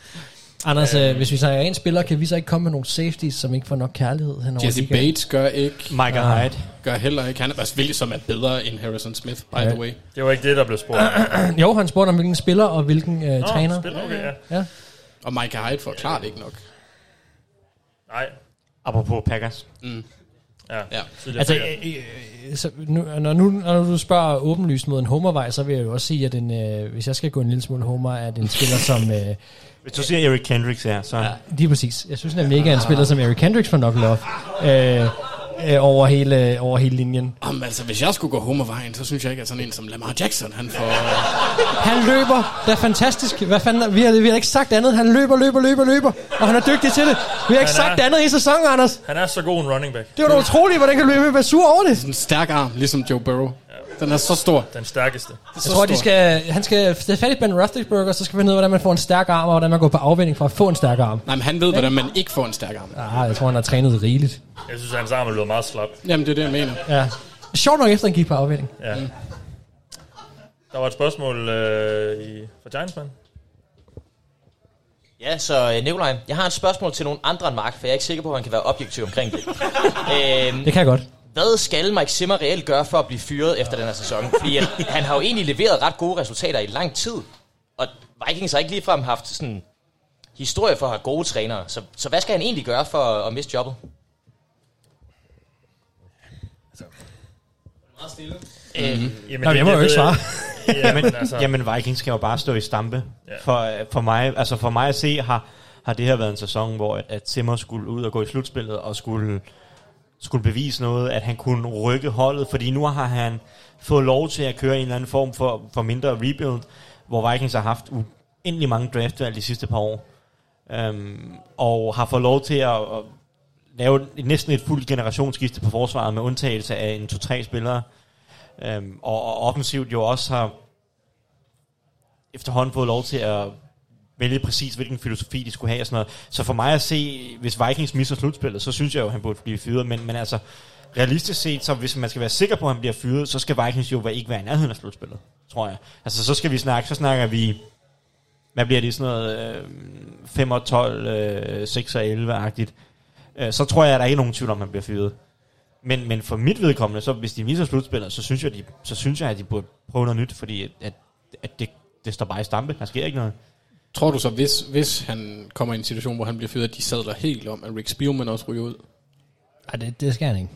Speaker 7: Anders, øh, hvis vi tager en spiller, kan vi så ikke komme med nogle safeties, som ikke får nok kærlighed henover
Speaker 6: Jesse
Speaker 7: ligaen?
Speaker 6: Bates gør ikke.
Speaker 8: Michael
Speaker 7: Ah.
Speaker 8: Hyde.
Speaker 6: Gør heller ikke. Han er hvilket som er bedre end Harrison Smith, by
Speaker 7: Ja.
Speaker 6: the way.
Speaker 5: Det var ikke det, der blev spurgt.
Speaker 7: jo, han spurgte om hvilken spiller og hvilken øh,
Speaker 5: Nå,
Speaker 7: træner.
Speaker 5: spiller, okay, ja.
Speaker 7: ja.
Speaker 6: Og Michael Hyde får klart ikke nok.
Speaker 5: Nej.
Speaker 8: Apropos Packers.
Speaker 6: Mm.
Speaker 5: Ja,
Speaker 6: Ja.
Speaker 7: Altså,
Speaker 5: Packers.
Speaker 7: øh, øh, så nu, når, nu, når du spørger åbenlyst mod en homervej, så vil jeg jo også sige, at en, øh, hvis jeg skal gå en lille smule homer, at en spiller som... Øh,
Speaker 8: Hvis du siger Eric Kendricks her, så...
Speaker 7: Ja, lige præcis. Jeg synes nemlig ikke, at en spiller som Eric Kendricks får nok love øh, øh, over, hele, over hele linjen.
Speaker 6: Om, altså, hvis jeg skulle gå homervejen, så synes jeg ikke, at sådan en som Lamar Jackson, han får...
Speaker 7: Han løber. Det er fantastisk. Hvad fanden? Vi har, vi har ikke sagt andet. Han løber, løber, løber, løber. Og han er dygtig til det. Vi har ikke
Speaker 5: Han er-
Speaker 7: sagt andet i sæsonen, Anders.
Speaker 5: Han er så god en running back.
Speaker 7: Det var da utroligt, hvordan kan ved med sur over det?
Speaker 6: Sådan en stærk arm, ligesom Joe Burrow. Den er så stor.
Speaker 5: Den stærkeste.
Speaker 7: Jeg tror, de skal, han skal det er fat i Ben Roethlisberger, så skal vi finde ud af, hvordan man får en stærk arm, og hvordan man går på afvinding for at få en stærk arm.
Speaker 6: Nej, men han ved, hvordan man ikke får en stærk arm.
Speaker 7: Ah, jeg tror, han har trænet rigeligt.
Speaker 5: Jeg synes, at hans arm er blevet meget slap.
Speaker 6: Jamen, det er det, jeg mener.
Speaker 7: Ja. Sjovt nok efter, han gik på afvinding.
Speaker 5: Ja. Mm. Der var et spørgsmål øh, i, fra Giantsman.
Speaker 14: Ja, så øh, Nikolaj, jeg har et spørgsmål til nogle andre end Mark, for jeg er ikke sikker på, at han kan være objektiv omkring det. øhm,
Speaker 7: Det kan jeg godt.
Speaker 14: Hvad skal Mike Zimmer reelt gøre for at blive fyret efter den her sæson? Fordi at, han har jo egentlig leveret ret gode resultater i lang tid. Og Vikings har ikke ligefrem haft sådan historie for at have gode trænere. Så, så hvad skal han egentlig gøre for at, at miste jobbet?
Speaker 11: Meget stille.
Speaker 14: Øhm,
Speaker 8: Jamen,
Speaker 7: Nå, jeg må jo ikke svare.
Speaker 8: jamen,
Speaker 5: altså.
Speaker 8: altså. jamen, Vikings skal jo bare stå i stampe.
Speaker 5: Ja.
Speaker 8: For, for, mig, altså for mig at se, har, har det her været en sæson, hvor at, at Zimmer skulle ud og gå i slutspillet, og skulle, skulle bevise noget, at han kunne rykke holdet, fordi nu har han fået lov til at køre en eller anden form for, for mindre rebuild, hvor Vikings har haft uendelig mange draftvalg de sidste par år, øhm, og har fået lov til at, at lave næsten et fuldt generationsskifte på forsvaret, med undtagelse af en to-tre spillere, øhm, og, og offensivt jo også har efterhånden fået lov til at vælge præcis, hvilken filosofi de skulle have og sådan noget. Så for mig at se, hvis Vikings misser slutspillet, så synes jeg jo, at han burde blive fyret. Men, men altså, realistisk set, så hvis man skal være sikker på, at han bliver fyret, så skal Vikings jo være- ikke være i nærheden af slutspillet, tror jeg. Altså, så skal vi snakke, så snakker vi, hvad bliver det, sådan noget øh, 5 og 12, øh, 6 og 11-agtigt. Øh, så tror jeg, at der er ikke nogen tvivl om, at han bliver fyret. Men, men for mit vedkommende, så hvis de viser slutspillet, så synes jeg, de, så synes jeg at de burde prøve noget nyt, fordi at, at det, det står bare i stampe. Der sker ikke noget.
Speaker 6: Tror du så, hvis, hvis han kommer i en situation, hvor han bliver fyret, at de sadler helt om, at Rick Spielman også ryger ud?
Speaker 7: Ej, det, det skal han ikke.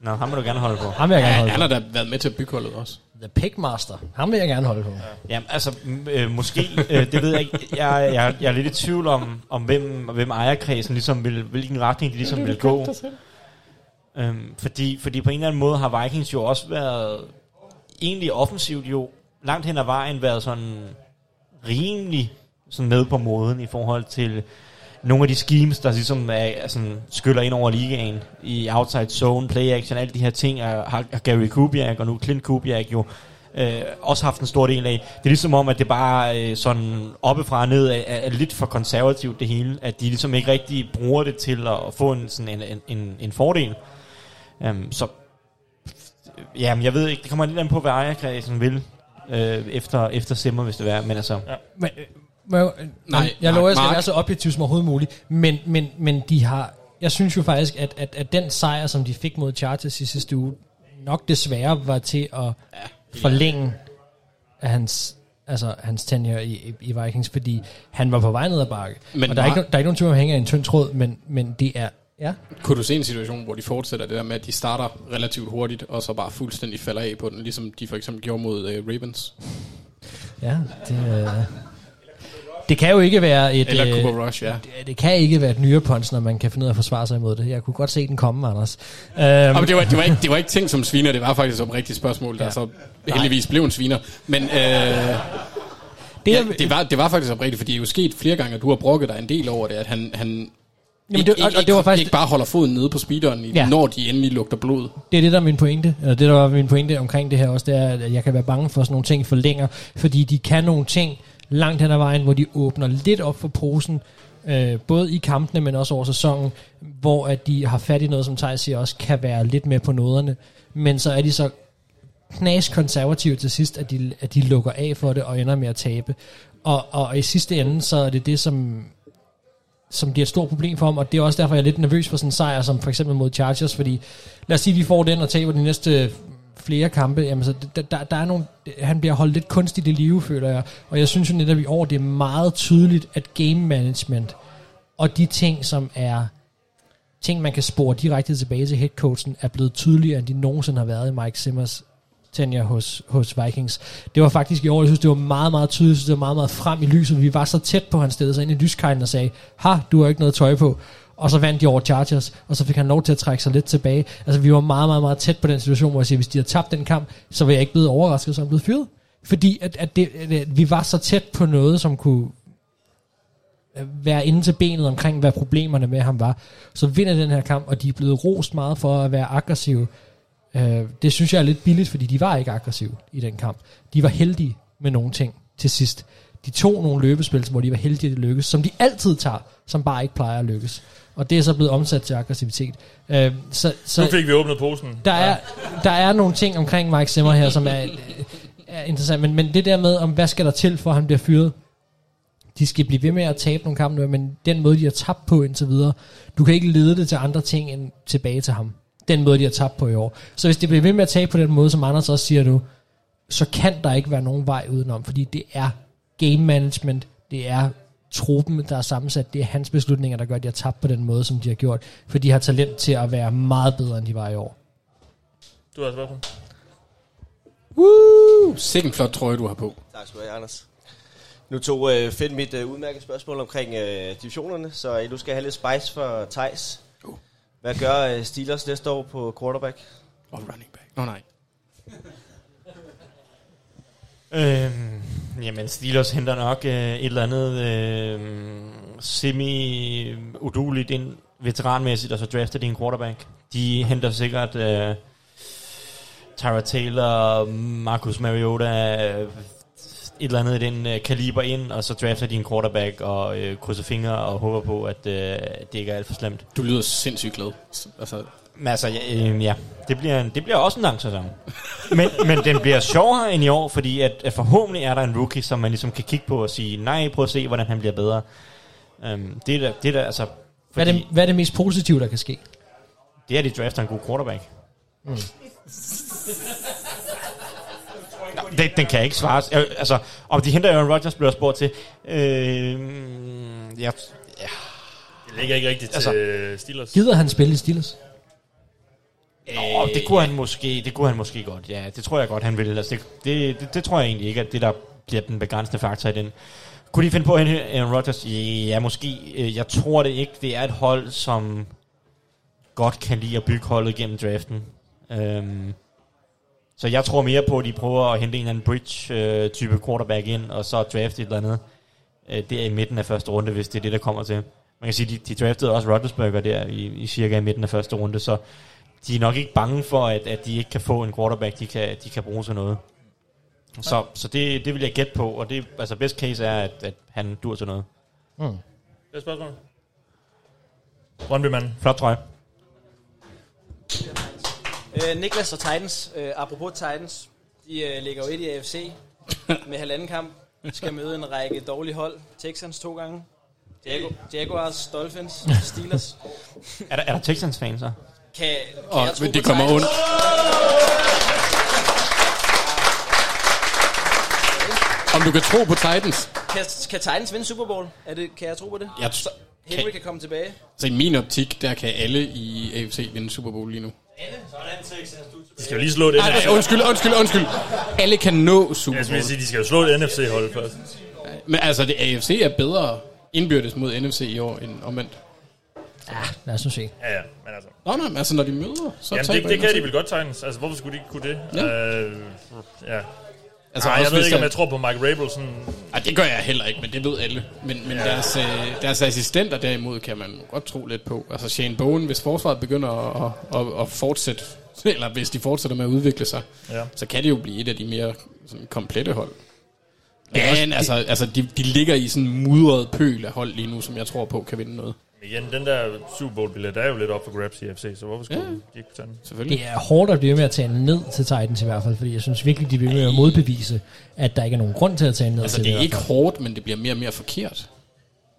Speaker 8: Nå, ham vil du gerne holde på.
Speaker 7: Ham vil jeg gerne
Speaker 6: Ja,
Speaker 7: holde
Speaker 6: han
Speaker 7: på.
Speaker 6: har da været med til at bygge holdet også.
Speaker 7: The Pigmaster. Ham vil jeg gerne holde på.
Speaker 8: Jamen, altså, øh, måske, øh, det ved jeg ikke. Jeg, jeg, jeg er lidt i tvivl om, om hvem, hvem ejerkredsen ligesom vil, hvilken retning de ligesom vil gå. Øhm, fordi, fordi på en eller anden måde har Vikings jo også været, egentlig offensivt jo, langt hen ad vejen været sådan rimelig sådan med på moden i forhold til nogle af de schemes, der ligesom er, er sådan, skyller ind over ligaen i outside zone, play action, alle de her ting, er, har, Gary Kubiak og nu Clint Kubiak jo øh, også haft en stor del af. Det er ligesom om, at det bare øh, sådan oppefra og ned er, er, lidt for konservativt det hele, at de ligesom ikke rigtig bruger det til at få en, sådan en, en, en, en fordel. Um, så jamen, jeg ved ikke, det kommer lidt an på, hvad ejerkredsen vil øh, efter, efter Simmer, hvis det er, men altså... Ja.
Speaker 7: Men, øh, jeg, nej, jeg lover, jeg skal være så objektiv som overhovedet muligt. Men, men, men de har... Jeg synes jo faktisk, at, at, at den sejr, som de fik mod Chargers i sidste uge, nok desværre var til at ja, forlænge af hans, altså, hans tenure i, i, Vikings, fordi han var på vej ned ad bakke.
Speaker 6: Men
Speaker 7: og der er, ikke, der er ikke nogen tvivl om, at hænger i en tynd tråd, men, men det er... Ja.
Speaker 6: Kunne du se en situation, hvor de fortsætter det der med, at de starter relativt hurtigt, og så bare fuldstændig falder af på den, ligesom de for eksempel gjorde mod uh, Ravens?
Speaker 7: Ja, det, øh, det kan jo ikke være et...
Speaker 6: Eller
Speaker 7: øh,
Speaker 6: Cooper Rush, ja.
Speaker 7: Det, det kan ikke være et nyrepunch, når man kan finde ud af at forsvare sig imod det. Jeg kunne godt se den komme, Anders. Um,
Speaker 6: Um, men det, var, det, var ikke, det var ikke ting som sviner, det var faktisk et rigtigt spørgsmål, der ja. så heldigvis blev en sviner. Men øh, det, ja, det, var, det var faktisk oprigtigt, fordi det er jo sket flere gange, at du har brokket dig en del over det, at han, han Jamen, ikke,
Speaker 7: det-
Speaker 6: ikke,
Speaker 7: og det var faktisk-
Speaker 6: ikke bare holder foden nede på speederen,
Speaker 7: Ja.
Speaker 6: når de endelig lugter blod.
Speaker 7: Det er det, der er min pointe. Eller det, der var min pointe omkring det her også, det er, at jeg kan være bange for sådan nogle ting for længere, fordi de kan nogle ting langt hen ad vejen, hvor de åbner lidt op for posen, øh, både i kampene, men også over sæsonen, hvor at de har fat i noget, som Thijs siger, også kan være lidt med på noderne. Men så er de så knas konservative til sidst, at de, at de lukker af for det og ender med at tabe. Og, og i sidste ende, så er det det, som som bliver et stort problem for ham, og det er også derfor, jeg er lidt nervøs for sådan en sejr, som for eksempel mod Chargers, fordi lad os sige, at vi får den og taber de næste flere kampe, jamen så der, der, der er nogle, han bliver holdt lidt kunstigt i live, føler jeg, og jeg synes jo netop i år, det er meget tydeligt, at game management og de ting, som er ting, man kan spore direkte tilbage til headcoachen, er blevet tydeligere, end de nogensinde har været i Mike Simmers tenure hos, hos Vikings. Det var faktisk i år, jeg synes, det var meget, meget tydeligt, det var meget, meget frem i lyset. Vi var så tæt på, hans han stillede sig ind i lyskejlen og sagde, ha, du har ikke noget tøj på. Og så vandt de over Chargers, og så fik han lov til at trække sig lidt tilbage. Altså, vi var meget, meget, meget tæt på den situation, hvor jeg siger, hvis de havde tabt den kamp, så var jeg ikke blevet overrasket, så han blev fyret. Fordi at, at, det, at vi var så tæt på noget, som kunne øh, være inde til benet omkring, hvad problemerne med ham var. Så vinder den her kamp, og de er blevet rost meget for at være aggressive. Øh, det synes jeg er lidt billigt, fordi de var ikke aggressive i den kamp. De var heldige med nogle ting til sidst. De tog nogle løbespil, hvor de var heldige, at det lykkedes, som de altid tager, som bare ikke plejer at lykkes. Og det er så blevet omsat til aggressivitet. Øh, så, så
Speaker 5: Nu fik vi åbnet posen.
Speaker 7: Der er, der er nogle ting omkring Mike Zimmer her, som er, er interessant. Men, men det der med, om hvad skal der til, for at han bliver fyret? De skal blive ved med at tabe nogle kampe, men den måde, de har tabt på indtil videre, du kan ikke lede det til andre ting end tilbage til ham. Den måde, de har tabt på i år. Så hvis de bliver ved med at tabe på den måde, som Anders også siger nu, så kan der ikke være nogen vej udenom, fordi det er game management, det er truppen, der er sammensat, det er hans beslutninger, der gør, at de har tabt på den måde, som de har gjort, for de har talent til at være meget bedre, end de var i år.
Speaker 5: Du har et spørgsmål.
Speaker 6: Woo! Sikke flot trøje, du har på.
Speaker 15: Tak skal du have, Anders. Nu tog øh, Finn mit øh, udmærket spørgsmål omkring øh, divisionerne, så øh, nu skal have lidt spice for Thijs. Hvad gør øh, Steelers næste år på quarterback?
Speaker 6: Og running back. Nå oh, nej.
Speaker 8: Øhm, jamen, Steelers henter nok øh, et eller andet øh, semi-uduligt ind veteranmæssigt, og så drafter de en quarterback. De henter sikkert øh, Tyra Taylor, Marcus Mariota, øh, et eller andet i den øh, kaliber ind, og så drafter de en quarterback og øh, krydser fingre og håber på, at øh, det ikke er alt for slemt.
Speaker 6: Du lyder sindssygt glad. Altså,
Speaker 8: men altså, ja, øh, ja. Det, bliver det bliver også en lang sæson. men, men den bliver sjovere end i år, fordi at, at forhåbentlig er der en rookie, som man ligesom kan kigge på og sige, nej, prøv at se, hvordan han bliver bedre. Um, det er da, det er da, altså...
Speaker 7: Hvad er, det, hvad er det mest positive, der kan ske?
Speaker 8: Det er, at de drafter en god quarterback.
Speaker 7: Mm.
Speaker 8: Den, den kan ikke svares. Jeg, altså, om de henter Aaron Rodgers, bliver jeg spurgt til. Øh, ja, ja.
Speaker 5: Det ligger ikke rigtigt til
Speaker 8: Altså-
Speaker 5: Steelers.
Speaker 7: Gider han spille i Steelers?
Speaker 8: Nå, det kunne han måske, det kunne han måske godt. Ja, det tror jeg godt, han ville. Altså, det, det, det, det tror jeg egentlig ikke, at det der bliver den begrænsende faktor i den. Kunne de finde på Aaron Rodgers? Ja, måske. Øh, Jeg tror det ikke. Det er et hold, som godt kan lide at bygge holdet gennem draften. Øhm, så jeg tror mere på, at de prøver at hente en eller anden bridge-type quarterback ind, og så drafte et eller andet. Øh, det er i midten af første runde, hvis det er det, der kommer til. Man kan sige, de, de draftede også Rodgersberger der i, i cirka i midten af første runde, så de er nok ikke bange for, at, at de ikke kan få en quarterback, de kan, de kan bruge til noget. Så, så det, det vil jeg gætte på, og det, altså best case er, at, at han dur til noget.
Speaker 7: Mm.
Speaker 5: Det er et spørgsmål. Brøndby-manden.
Speaker 8: Flot trøje.
Speaker 16: Øh, Niklas og Titans, øh, apropos Titans, de øh, ligger jo et i AFC med halvanden kamp. Skal møde en række dårlige hold. Texans to gange. Jagu- Jaguars, Dolphins, Steelers.
Speaker 8: Er der, er der Texans-fans så?
Speaker 16: Kan, kan
Speaker 6: Og
Speaker 16: jeg tro
Speaker 6: det kommer ondt. Om du kan tro på Titans?
Speaker 16: Kan, kan Titans vinde Super Bowl? Er det, kan jeg tro på det?
Speaker 6: Jeg
Speaker 16: Så Henry kan komme tilbage.
Speaker 6: Så i min optik, der kan alle i AFC vinde Super Bowl lige nu.
Speaker 5: De skal jo lige slå et
Speaker 6: Nej,
Speaker 5: NFC.
Speaker 6: nej, undskyld, undskyld, undskyld. Alle kan nå Super
Speaker 5: Jeg
Speaker 6: Bowl.
Speaker 5: skulle sige, de skal jo slå et NFC-hold først.
Speaker 6: Men altså, det AFC er bedre indbyrdes mod NFC i år end omvendt.
Speaker 7: Ja, lad os nu se.
Speaker 5: Ja, ja, men altså.
Speaker 6: Nå, nej, men altså, når de møder, så
Speaker 5: Jamen, det, det kan de vel godt Titans. Altså, hvorfor skulle de ikke kunne det?
Speaker 6: Ja.
Speaker 5: Øh, ja.
Speaker 6: Altså,
Speaker 5: Ej, jeg ved
Speaker 6: hvis
Speaker 5: ikke, om jeg tror på Mike Rabel sådan...
Speaker 6: Ej, det gør jeg heller ikke, men det ved alle. Men, men
Speaker 5: Ja.
Speaker 6: ja. deres, øh, deres assistenter derimod kan man godt tro lidt på. Altså Shane Bowen, hvis forsvaret begynder at, at, at, at fortsætte, eller hvis de fortsætter med at udvikle sig,
Speaker 5: Ja.
Speaker 6: så kan det jo blive et af de mere sådan, komplette hold.
Speaker 5: Det er også-
Speaker 6: Men altså, altså de, de ligger i sådan en mudret pøl af hold lige nu, som jeg tror på kan vinde noget.
Speaker 5: Igen, den der Super Bowl-billet er jo lidt op for grabs i FC, så hvorfor skulle
Speaker 6: Ja.
Speaker 5: de ikke tage den?
Speaker 6: Selvfølgelig.
Speaker 7: Det er hårdt at blive med at tage den ned til Titans i hvert fald, fordi jeg synes virkelig, de bliver med at modbevise, at der ikke er nogen grund til at tage den ned
Speaker 6: Altså
Speaker 7: til
Speaker 6: det er
Speaker 7: i hvert
Speaker 6: ikke hårdt, men det bliver mere og mere forkert.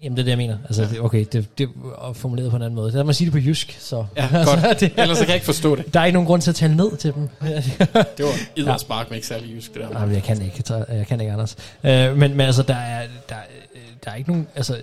Speaker 7: Jamen, det er det, jeg mener. Altså, det, okay, det, det er formuleret på en anden måde. Lad mig sige det på jysk, så.
Speaker 6: Ja, godt. Ellers så kan jeg ikke forstå det.
Speaker 7: Der er ikke nogen grund til at tage ned til dem.
Speaker 6: Det var edderspark med ikke særlig jysk, det der.
Speaker 7: Nej, men jeg kan ikke, jeg kan ikke, Anders. Øh, men, men altså, der er, der, der er ikke nogen... Altså,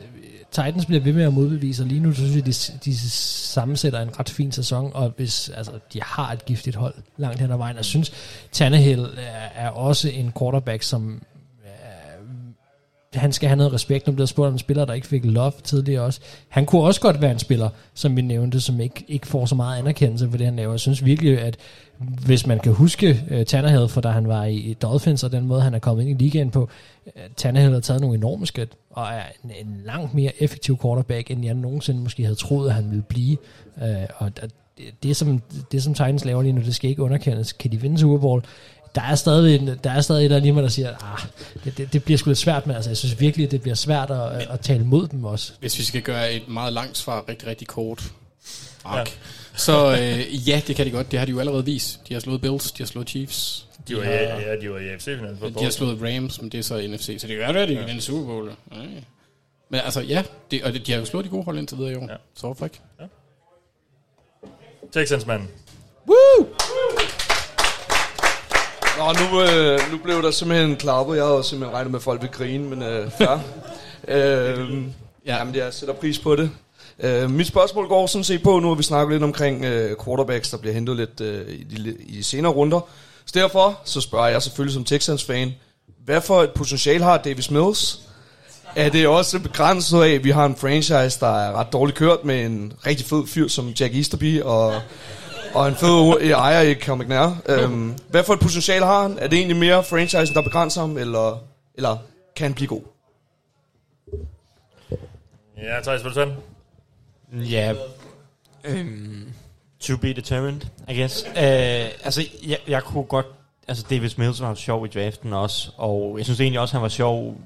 Speaker 7: Titans bliver ved med at modbevise, og lige nu så synes jeg, de, de sammensætter en ret fin sæson, og hvis, altså, de har et giftigt hold langt hen ad vejen. Jeg synes, Tannehill er, er også en quarterback, som øh, han skal have noget respekt. Nu bliver spurgt om en spiller, der ikke fik love tidligere også. Han kunne også godt være en spiller, som vi nævnte, som ikke, ikke får så meget anerkendelse for det, han laver. Jeg synes virkelig, at hvis man kan huske uh, Tannehill, for da han var i, i Dolphins, og den måde, han er kommet ind i ligaen på, uh, Tannehill har taget nogle enorme skridt, og er en, en langt mere effektiv quarterback, end jeg nogensinde måske havde troet, at han ville blive. Uh, og det, det, som, det, som Titans laver lige nu, det skal ikke underkendes. Kan de vinde Super Bowl? Der er stadig, en- der er stadig et eller andet, der siger, ah, det, det, det bliver sgu lidt svært, men altså, jeg synes virkelig, at det bliver svært at, at tale mod dem også.
Speaker 6: Hvis vi skal gøre et meget langt svar rigtig, rigtig kort ark, ja. så øh, ja, det kan de godt. Det har de jo allerede vist. De har slået Bills, de har slået Chiefs.
Speaker 5: De var,
Speaker 6: har,
Speaker 5: ja, ja, de var i par
Speaker 6: De har slået Rams, men det er så NFC, så det kan være, at de kan vinde Super Bowl. Ja. Men altså, ja, det, og det, de har jo slået de gode hold indtil videre i år. Ja. Så hvorfor ikke?
Speaker 5: Ja. Texans, mand.
Speaker 6: Woo!
Speaker 17: Nå, nu, øh, nu blev der simpelthen klappet. Jeg havde også simpelthen regnet med, at folk ville grine, men øh, fair. øh, ja. Jamen, jeg sætter pris på det. Øh, mit spørgsmål går sådan set på, nu har vi snakket lidt omkring øh, quarterbacks, der bliver hentet lidt øh, i, de, i de senere runder. Så derfor så spørger jeg selvfølgelig som Texans-fan, hvad for et potentiale har Davis Mills? Er det også begrænset af, at vi har en franchise, der er ret dårligt kørt med en rigtig fed fyr som Jack Easterby og, og en fed ejer i Cal McNair? Øhm, hvad for et potentiale har han? Er det egentlig mere franchisen, der begrænser ham, eller, eller kan han blive god?
Speaker 5: Ja, Thijs, vil du tage?
Speaker 8: Ja. Øhm, to be determined, I guess. Uh, altså, jeg, jeg kunne godt... Altså, Davis Mills var sjov i draften også, og jeg synes egentlig også, han var sjov...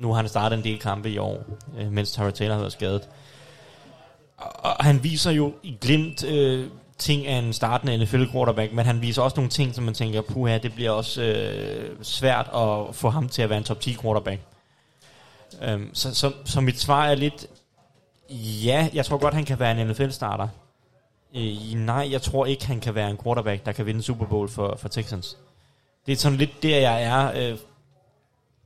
Speaker 8: Nu har han startet en del kampe i år, uh, mens Tyra Taylor har været skadet. Og, og han viser jo i glimt uh, ting af en startende NFL quarterback, men han viser også nogle ting, som man tænker, puha, det bliver også øh, svært at få ham til at være en top 10 quarterback. Øhm, så, så, så mit svar er lidt, ja, jeg tror godt, han kan være en NFL-starter. Øh, nej, jeg tror ikke, han kan være en quarterback, der kan vinde Super Bowl for, for Texans. Det er sådan lidt der, jeg er. Øh,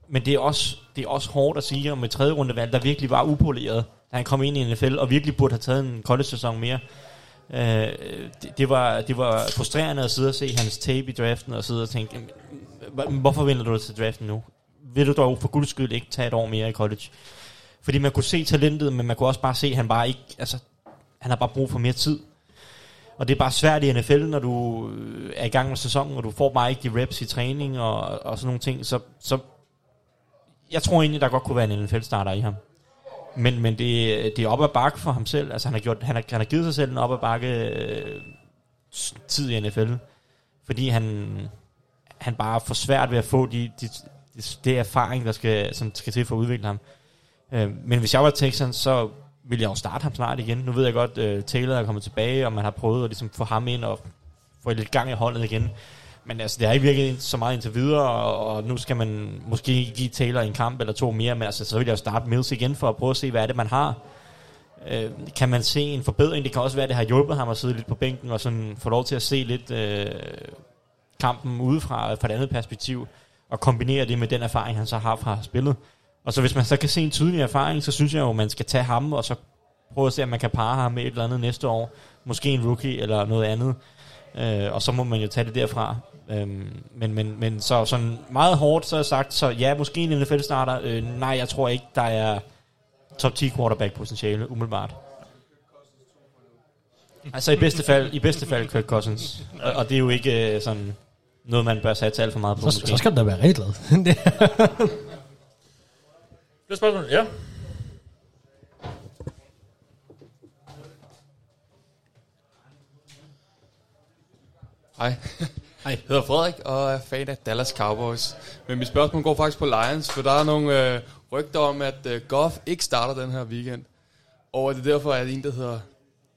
Speaker 8: men det er, også, det er også hårdt at sige om et tredje rundevalg, der virkelig var upoleret, da han kom ind i NFL, og virkelig burde have taget en college-sæson mere. Øh, det, det, var, det var frustrerende at sidde og se hans tape i draften, og sidde og tænke, hvorfor vinder du dig til draften nu? Vil du dog for guds skyld ikke tage et år mere i college? Fordi man kunne se talentet, men man kunne også bare se, at han bare ikke, altså, han har bare brug for mere tid. Og det er bare svært i NFL, når du øh, er i gang med sæsonen, og du får bare ikke de reps i træning og, og sådan nogle ting. Så, så jeg tror egentlig, der godt kunne være en NFL-starter i ham. Men, men det, det er op ad bakke for ham selv. Altså, han har, gjort, han har, han har givet sig selv en op ad bakke øh, tid i NFL. Fordi han, han bare får svært ved at få de, de, de, de erfaring, der skal, som skal til for at udvikle ham. Øh, men hvis jeg var Texans, så vil jeg jo starte ham snart igen. Nu ved jeg godt, uh, Taylor er kommet tilbage, og man har prøvet at ligesom få ham ind og få lidt gang i holdet igen. Men altså, det har ikke virket så meget indtil videre, og, og nu skal man måske give Taylor en kamp eller to mere, men altså, så vil jeg jo starte Mills igen for at prøve at se, hvad er det, man har. Øh, kan man se en forbedring? Det kan også være, at det har hjulpet ham at sidde lidt på bænken og sådan få lov til at se lidt øh, kampen udefra fra et andet perspektiv, og kombinere det med den erfaring, han så har fra spillet. Og så hvis man så kan se en tydelig erfaring, så synes jeg jo, man skal tage ham, og så prøve at se, om man kan parre ham med et eller andet næste år. Måske en rookie eller noget andet. Øh, og så må man jo tage det derfra. Øhm, men, men, men så sådan meget hårdt, så er sagt, så ja, måske en NFL-starter. Øh, nej, jeg tror ikke, der er top 10 quarterback potentiale, umiddelbart. Altså i bedste fald, i bedste fald Kirk Cousins. Og, og det er jo ikke øh, sådan noget, man bør satse alt for meget på.
Speaker 7: Så, så skal du da være rigtig glad. Det-
Speaker 5: er spørgsmål. Ja.
Speaker 18: Hej. Hej. Jeg hedder Frederik og er fan af Dallas Cowboys. Men mit spørgsmål går faktisk på Lions, for der er nogle øh, rygter om, at øh, Goff ikke starter den her weekend. Og det er derfor, at en, der hedder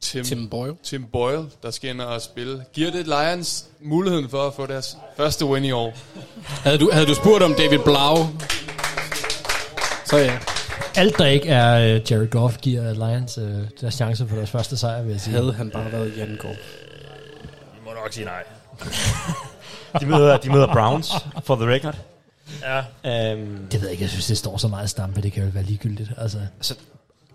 Speaker 18: Tim,
Speaker 6: Tim Boyle.
Speaker 18: Tim Boyle, der skal ind og spille. Giver det Lions muligheden for at få deres første win i år?
Speaker 6: Havde du, havde du spurgt om David Blau, så ja.
Speaker 7: Alt, der ikke er uh, Jared Goff, giver Lions uh, deres chance for deres første sejr, vil jeg sige.
Speaker 6: Havde han bare været Jan Goff.
Speaker 5: Vi må nok sige nej.
Speaker 8: De møder, de møder Browns, for the record.
Speaker 5: Ja.
Speaker 8: Um,
Speaker 7: Det ved jeg ikke, jeg synes, det står så meget stampe, det kan jo være ligegyldigt. Altså.
Speaker 8: Altså,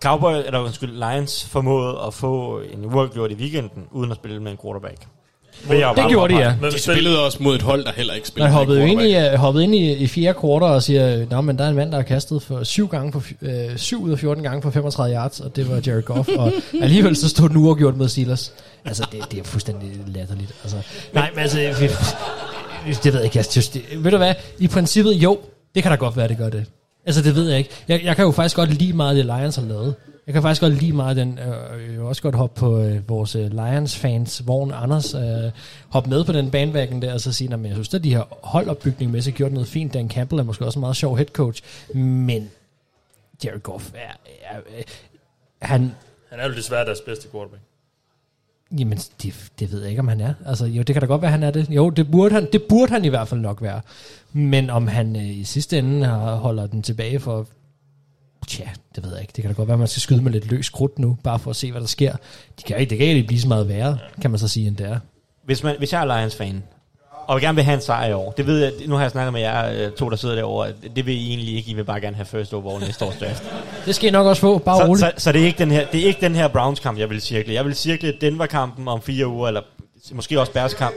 Speaker 8: Cowboy, eller undskyld, Lions formåede at få en uafgjort i weekenden, uden at spille med en quarterback. Vil jeg jo
Speaker 7: Det gjorde de, ja.
Speaker 6: De spillede også mod et hold, der heller ikke spillede. med
Speaker 7: hoppede jo ind i, uh, hoppede ind i, i fjerde kvartal og siger, Nå, men der er en mand, der har kastet for syv, gange for, uh, syv ud af 14 gange for 35 yards, og det var Jared Goff, og alligevel så stod den uafgjort mod Steelers. Altså, det, det er fuldstændig latterligt. Altså, nej, men altså, vi- det ved jeg ikke, jeg synes, det, ved du hvad, i princippet, jo, det kan da godt være, det gør det. Altså, det ved jeg ikke. Jeg, jeg kan jo faktisk godt lide meget det, Lions har lavet. Jeg kan faktisk godt lide meget den, øh, jeg vil også godt hoppe på øh, vores øh, Lions-fans, vogn Anders, øh, hoppe med på den bandwagon der, og så sige, at jeg synes, at de har holdopbygning med sig gjort noget fint. Dan Campbell er måske også en meget sjov head coach, men Jared Goff er, er, er han,
Speaker 5: Han er jo desværre deres bedste quarterback.
Speaker 7: Jamen, det, det ved jeg ikke, om han er. Altså, jo, det kan da godt være, han er det. Jo, det burde han, det burde han i hvert fald nok være. Men om han øh, i sidste ende har, holder den tilbage for... Tja, det ved jeg ikke. Det kan da godt være, at man skal skyde med lidt løs krudt nu, bare for at se, hvad der sker. De kan, ikke- det kan ikke blive så meget værre, kan man så sige, end det er.
Speaker 8: Hvis, man, hvis jeg er Lions-fan, og vil gerne vil have en sejr i år, det ved jeg, nu har jeg snakket med jer øh, to, der sidder derovre, det vil I egentlig ikke, I vil bare gerne have first overall næste års draft.
Speaker 7: Det skal I nok også få, bare
Speaker 8: så,
Speaker 7: roligt.
Speaker 8: så, så, det, er ikke den her, det er ikke den her Browns-kamp, jeg vil cirkle. Jeg vil cirkle Denver-kampen om fire uger, eller måske også Bears-kamp.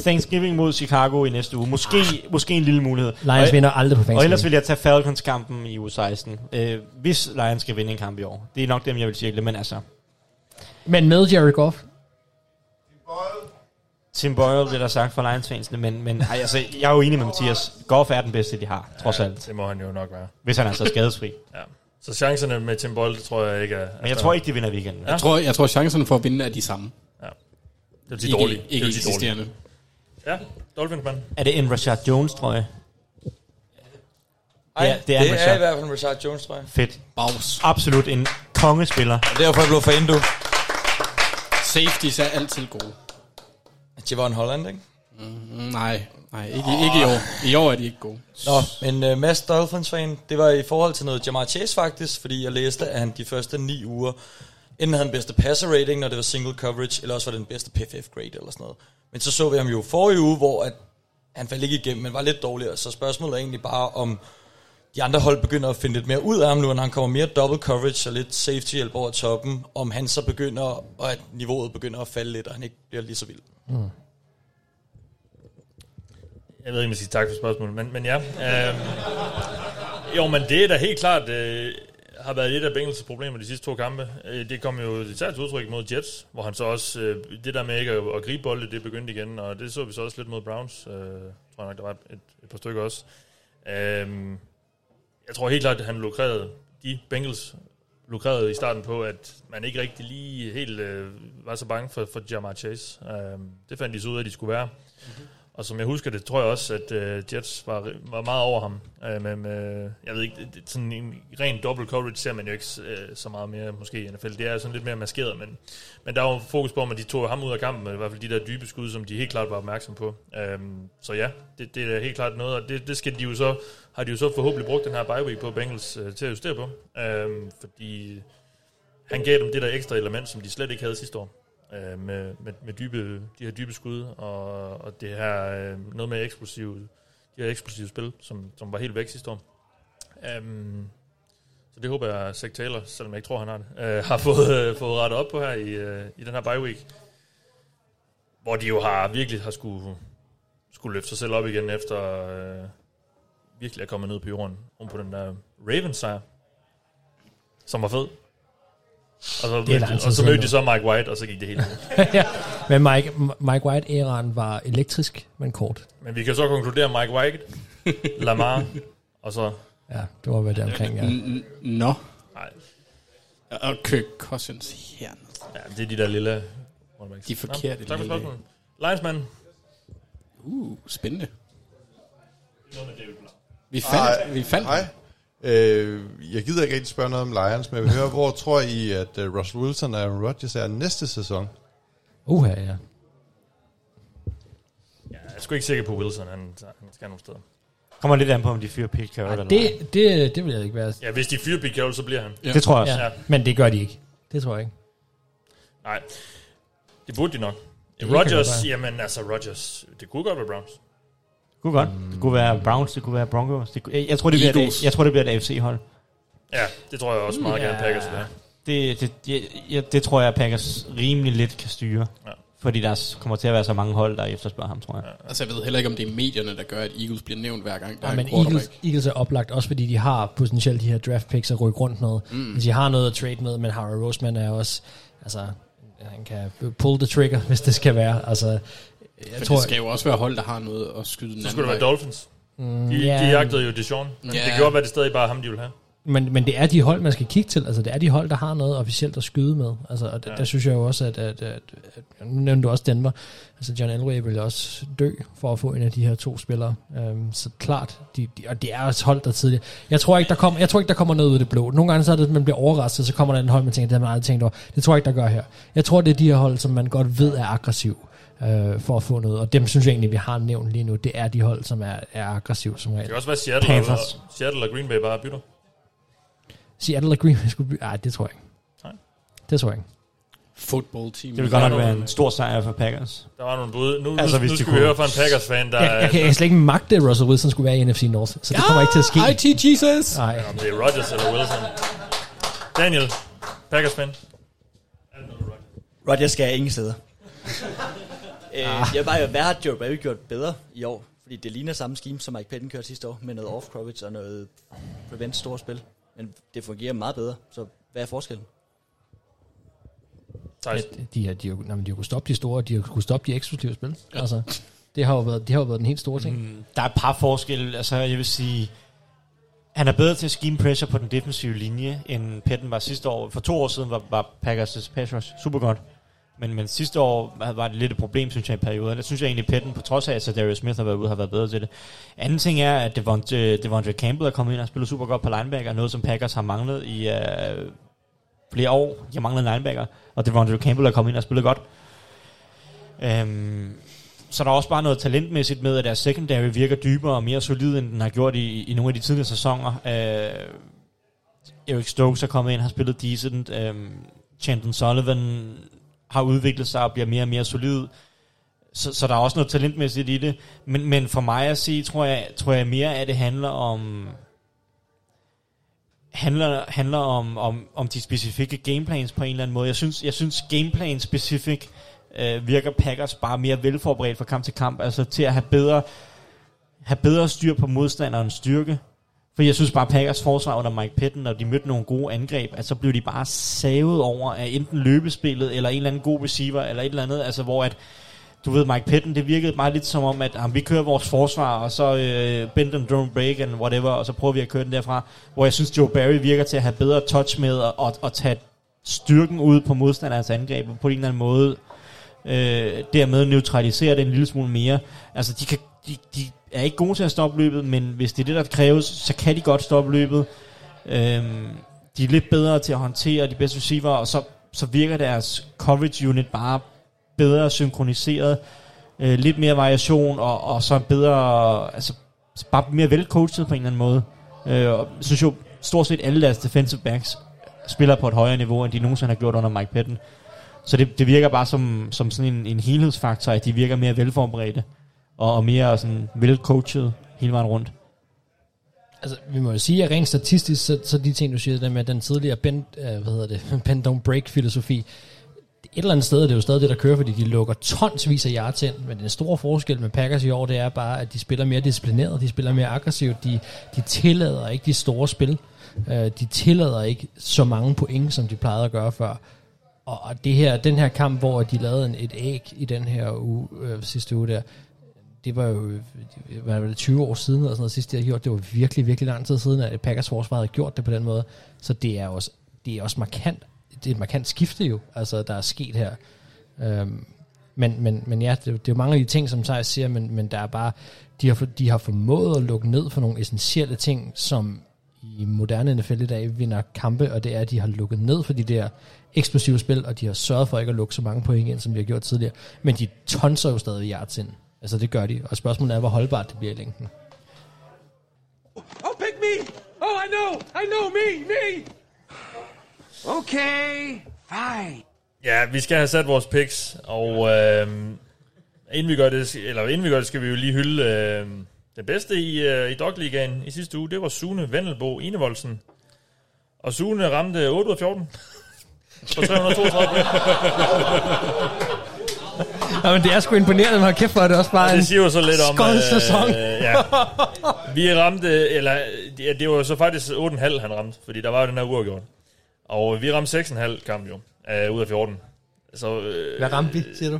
Speaker 8: Thanksgiving mod Chicago i næste uge. Måske, måske en lille mulighed.
Speaker 7: Lions
Speaker 8: Og-
Speaker 7: vinder aldrig på
Speaker 8: Og
Speaker 7: Thanksgiving.
Speaker 8: ellers vil jeg tage Falcons-kampen i uge 16. Øh, hvis Lions skal vinde en kamp i år. Det er nok dem, jeg vil cirkle, men altså...
Speaker 7: Men med Jared Goff,
Speaker 8: Tim Boyle, det der sagt for Lions-fansene, men, men ej, altså, jeg er jo enig med Mathias. Goff er den bedste, de har, trods
Speaker 5: Ja,
Speaker 8: alt.
Speaker 5: det må han jo nok være.
Speaker 8: Hvis han er så skadesfri.
Speaker 5: Ja. Så chancerne med Tim Boyle, det tror jeg ikke er...
Speaker 8: Men jeg tror ikke, de vinder weekenden.
Speaker 6: Jeg tror, jeg tror chancerne for at vinde er de samme.
Speaker 5: Ja. Det vil sige
Speaker 6: Ikke-
Speaker 5: dårligt.
Speaker 6: ikke
Speaker 5: det sige dårligt.
Speaker 6: eksisterende.
Speaker 5: Ja, Dolphins, mand.
Speaker 8: Er det en Rashad Jones, tror jeg?
Speaker 19: Ej,
Speaker 8: Ja,
Speaker 19: det er,
Speaker 8: en
Speaker 19: det er i hvert fald en Rashad Jones, tror jeg.
Speaker 8: Fedt.
Speaker 6: Baus.
Speaker 8: Absolut en kongespiller.
Speaker 19: Og derfor jeg blev fan, du.
Speaker 6: Safeties er altid gode.
Speaker 19: Javon Holland, ikke?
Speaker 6: Mm, nej, nej ikke, ikke i år. I år er de ikke gode.
Speaker 19: Nå, men uh, Mads Dolphins-fan, det var i forhold til noget Jamar Chase faktisk, fordi jeg læste, at han de første ni uger enten havde den bedste passer rating, når det var single coverage, eller også var det den bedste PFF grade eller sådan noget. Men så så vi ham jo forrige uge, hvor at han faldt ikke igennem, men var lidt dårligere. Så spørgsmålet er egentlig bare, om de andre hold begynder at finde lidt mere ud af ham nu, når han kommer mere double coverage og lidt safety hjælp over toppen, om han så begynder, og at niveauet begynder at falde lidt, og han ikke bliver lige så vild.
Speaker 7: Mm.
Speaker 5: Jeg ved ikke, om jeg skal sige tak for spørgsmålet, men, men ja. Øhm, jo, men det er da helt klart, øh, har været et af Bengals' problemer de sidste to kampe. Øh, det kom jo især til udtryk mod Jets, hvor han så også, øh, det der med ikke at, gribe bolde, det begyndte igen, og det så vi så også lidt mod Browns. Øh, tror jeg nok, der var et, et par stykker også. Øhm, jeg tror helt klart, at han lukrede, de Bengals lukrede i starten på, at man ikke rigtig lige helt øh, var så bange for, for Jamar Chase. Øhm, det fandt de så ud af, at de skulle være. Mm-hmm. Og som jeg husker det, tror jeg også, at øh, Jets var, var meget over ham. Øh, med, med, jeg ved ikke, det, sådan en ren double coverage ser man jo ikke øh, så meget mere måske i NFL. Det er sådan lidt mere maskeret, men, men der var fokus på, at de tog ham ud af kampen, i hvert fald de der dybe skud, som de helt klart var opmærksom på. Øhm, så ja, det, det er helt klart noget, og det, det skal de jo så, har de jo så forhåbentlig brugt den her bye week på Bengals øh, til at justere på. Øhm, fordi han gav dem det der ekstra element, som de slet ikke havde sidste år. Øh, med, med, med dybe, de her dybe skud, og, og det her øh, noget med eksplosivt, de her eksplosive spil, som, som var helt væk sidste år. Um, så det håber jeg, at Zach Taylor, selvom jeg ikke tror, han har det, øh, har fået, øh, fået rettet op på her i, øh, i den her bye week. Hvor de jo har virkelig har skulle, skulle løfte sig selv op igen efter øh, virkelig at komme ned på jorden oven på den der Ravens sejr, som var fed. Og så,
Speaker 7: Det er
Speaker 5: og så mødte de så Mike White, og så gik det helt
Speaker 7: ja. Men Mike, Mike White-æraen var elektrisk, men kort.
Speaker 5: Men vi kan så konkludere Mike White, Lamar, og så...
Speaker 7: Ja, det var hvad det omkring, ja.
Speaker 6: Nå.
Speaker 5: Nej.
Speaker 6: Og Kirk Cousins her.
Speaker 5: Ja, det er de der lille...
Speaker 6: De forkerte
Speaker 5: Nå, tak for
Speaker 6: lille-
Speaker 5: spørgsmålet. Linesman.
Speaker 6: Uh, spændende. Vi fandt, vi fandt
Speaker 20: Hej. Øh, jeg gider ikke rigtig spørge noget om Lions, men jeg vil høre, hvor tror I, at uh, Russell Wilson og Aaron Rodgers er næste sæson?
Speaker 7: Uha, ja.
Speaker 5: Ja, jeg er sgu ikke sikker på Wilson, han, han skal nogle steder.
Speaker 8: Kommer lidt an på, om de fyrer Pete Carroll eller ej.
Speaker 7: Det, det, det vil jeg ikke være.
Speaker 5: Ja, hvis de fyrer Pete Carroll, så bliver han.
Speaker 8: Ja. Det tror jeg også.
Speaker 7: Ja. Men det gør de ikke. Det tror jeg ikke.
Speaker 5: Nej, det burde de nok.
Speaker 7: Det kan
Speaker 5: Rodgers,
Speaker 7: være.
Speaker 5: jamen altså Rodgers, det kunne godt være Browns.
Speaker 8: Det kunne godt. Det kunne være Browns, det kunne være Broncos. Det kunne, jeg, jeg, tror, det bliver et, jeg tror, det bliver et AFC-hold.
Speaker 5: Ja, det tror jeg også meget gerne Packers vil have.
Speaker 8: Det, det, jeg, jeg, det tror jeg, at Packers rimelig let kan styre.
Speaker 5: Ja.
Speaker 8: Fordi der kommer til at være så mange hold, der efterspørger ham, tror jeg.
Speaker 6: Altså, jeg ved heller ikke, om det er medierne, der gør, at Eagles bliver nævnt hver gang, der
Speaker 7: Ja,
Speaker 6: er
Speaker 7: men. Eagles, Eagles er oplagt, også fordi de har potentielt de her draft picks at rykke rundt med.
Speaker 6: Mm.
Speaker 7: Mm. De har noget at trade med, men Harry Roseman er også, altså, han kan pull the trigger, hvis det skal være. Altså, jeg
Speaker 6: For
Speaker 7: tror,
Speaker 6: det skal jo også være hold, der har noget at skyde den
Speaker 5: Så skulle det være. Dolphins.
Speaker 7: Mm,
Speaker 5: De,
Speaker 7: ja.
Speaker 5: de jagtede jo Dijon, men
Speaker 6: Ja.
Speaker 5: det gjorde, hvad det stadig bare ham, de ville have.
Speaker 7: Men, men det er de hold, man skal kigge til. Altså, det er de hold, der har noget officielt at skyde med. Altså, og der,
Speaker 5: Ja.
Speaker 7: der synes jeg jo også, at, at, at, at nu nævnte du også Denver. Altså, John Elway vil også dø for at få en af de her to spillere. Um, så klart, de, de, og det er også hold, der tidligere. Jeg tror ikke, der kommer, jeg tror ikke, der kommer noget ud af det blå. Nogle gange så er det, at man bliver overrasket, så kommer der en hold, man tænker, det har man aldrig tænkt over. Det tror jeg ikke, der gør her. Jeg tror, det er de her hold, som man godt ved er aggressiv øh, for at få noget. Og dem synes jeg egentlig, vi har nævnt lige nu. Det er de hold, som er, er aggressive som regel.
Speaker 5: Det kan også være Seattle,
Speaker 7: Panthers.
Speaker 5: og, Seattle og Green Bay bare bytter.
Speaker 7: Seattle og Green Bay skulle by- Ej, det tror jeg ikke.
Speaker 5: Nej.
Speaker 7: Det tror jeg ikke.
Speaker 6: Football team.
Speaker 8: Det vil godt nok være en stor sejr for Packers.
Speaker 5: Der var nogle bud. Nu,
Speaker 8: Altså,
Speaker 5: altså,
Speaker 8: hvis
Speaker 5: nu skal vi
Speaker 8: kunne-
Speaker 5: høre fra en Packers-fan, der...
Speaker 7: Jeg, jeg, kan, jeg kan slet ikke magte, at Russell Wilson skulle være i NFC North, så det kommer ikke til at ske.
Speaker 6: IT Jesus!
Speaker 7: Nej.
Speaker 5: Om det er Rodgers eller Wilson. Daniel, Packers-fan.
Speaker 21: Rodgers skal ingen steder. Øh,
Speaker 7: Ah.
Speaker 21: jeg vil bare, hvad har Joe Barry gjort bedre i år? Fordi det ligner samme scheme, som Mike Patton kørte sidste år, med noget off-coverage og noget prevent store spil. Men det fungerer meget bedre, så hvad er forskellen?
Speaker 7: Ja, de, har, de, har, nej, de har kunnet stoppe de store, de har kunnet stoppe de eksklusive spil. Altså, det har jo været, det har jo været den helt store ting.
Speaker 8: Mm, der er et par forskelle. Altså, jeg vil sige, han er bedre til at scheme pressure på den defensive linje, end Petten var sidste år. For to år siden var, var Packers' pass rush super godt. Men, men sidste år var det lidt et problem, synes jeg, i perioden. Det synes jeg egentlig, Petten, på trods af, at Darius Smith har været ude, har været bedre til det. Anden ting er, at Devontae, øh, Devontae Campbell er kommet ind og spiller super godt på linebacker, noget som Packers har manglet i øh, flere år. De har manglet linebacker, og Devontae Campbell er kommet ind og spillet godt. Øhm, så der er også bare noget talentmæssigt med, at deres secondary virker dybere og mere solid, end den har gjort i, i nogle af de tidligere sæsoner. Øh, Eric Stokes er kommet ind, har spillet decent. Øh, Chandon Sullivan har udviklet sig og bliver mere og mere solid. Så, så der er også noget talentmæssigt i det. Men, men for mig at sige, tror jeg, tror jeg mere, at det handler om handler, handler om, om, om de specifikke gameplans på en eller anden måde. Jeg synes, jeg synes gameplan specific øh, virker Packers bare mere velforberedt fra kamp til kamp, altså til at have bedre, have bedre styr på modstanderens styrke. For jeg synes bare, Packers forsvar under Mike Patton, når de mødte nogle gode angreb, at så blev de bare savet over af enten løbespillet, eller en eller anden god receiver, eller et eller andet, altså hvor at, du ved, Mike Patton, det virkede meget lidt som om, at jamen, vi kører vores forsvar, og så øh, bend and drone break, and whatever, og så prøver vi at køre den derfra. Hvor jeg synes, Joe Barry virker til at have bedre touch med, at, at, at tage styrken ud på modstanderens angreb, og på en eller anden måde øh, dermed neutralisere det en lille smule mere. Altså, de, kan, de, de er ikke gode til at stoppe løbet, men hvis det er det, der kræves, så kan de godt stoppe løbet. Øhm, de er lidt bedre til at håndtere de bedste receiver, og så, så virker deres coverage unit bare bedre synkroniseret. Øh, lidt mere variation, og, og så bedre, altså bare mere velcoachet på en eller anden måde. Øh, og jeg synes jo, stort set alle deres defensive backs spiller på et højere niveau, end de nogensinde har gjort under Mike Patton. Så det, det virker bare som, som sådan en, en helhedsfaktor, at de virker mere velforberedte, og, og mere sådan velcoachet hele vejen rundt.
Speaker 7: Altså, vi må jo sige, at rent statistisk, så, så de ting, du siger, der med den tidligere bend, øh, hvad hedder det, bend don't break filosofi, et eller andet sted er det jo stadig det, der kører, fordi de lukker tonsvis af yards ind, men den store forskel med Packers i år, det er bare, at de spiller mere disciplineret, de spiller mere aggressivt, de, de tillader ikke de store spil, øh, de tillader ikke så mange point, som de plejede at gøre før. Og, og det her, den her kamp, hvor de lavede en, et æg i den her uge, øh, sidste uge der, det var jo var det, 20 år siden, eller sådan noget, sidst de havde gjort. Det var virkelig, virkelig lang tid siden, at Packers forsvar havde gjort det på den måde. Så det er også, det er også markant. Det er et markant skifte jo, altså, der er sket her. Øhm, men, men, men ja, det, det er jo mange af de ting, som Thijs siger, men, men der er bare, de har, de har formået at lukke ned for nogle essentielle ting, som i moderne NFL i dag vinder kampe, og det er, at de har lukket ned for de der eksplosive spil, og de har sørget for ikke at lukke så mange point ind, som de har gjort tidligere. Men de tonser jo stadig yards ind. Altså det gør de, og spørgsmålet er, hvor holdbart det bliver i længden.
Speaker 22: Oh, pick me! Oh, I know! I know! Me! Me!
Speaker 2: Okay, fine.
Speaker 5: Ja, vi skal have sat vores picks, og øh, inden, vi gør det, eller inden vi gør det, skal vi jo lige hylde øh, det bedste i, øh, i Dogligaen i sidste uge. Det var Sune Vendelbo Enevoldsen. Og Sune ramte 8 ud af 14 på 332 point.
Speaker 7: Ja, men det er sgu imponerende, har kæft for, at det også bare
Speaker 5: Og
Speaker 7: en
Speaker 5: det siger jo så lidt om...
Speaker 7: sæson.
Speaker 5: Øh, ja. Vi ramte, eller ja, det var så faktisk 8,5 han ramte, fordi der var jo den her uafgjort. Og vi ramte 6,5 kamp jo, øh, ud af 14. Så, øh,
Speaker 7: Hvad ramte vi, siger du?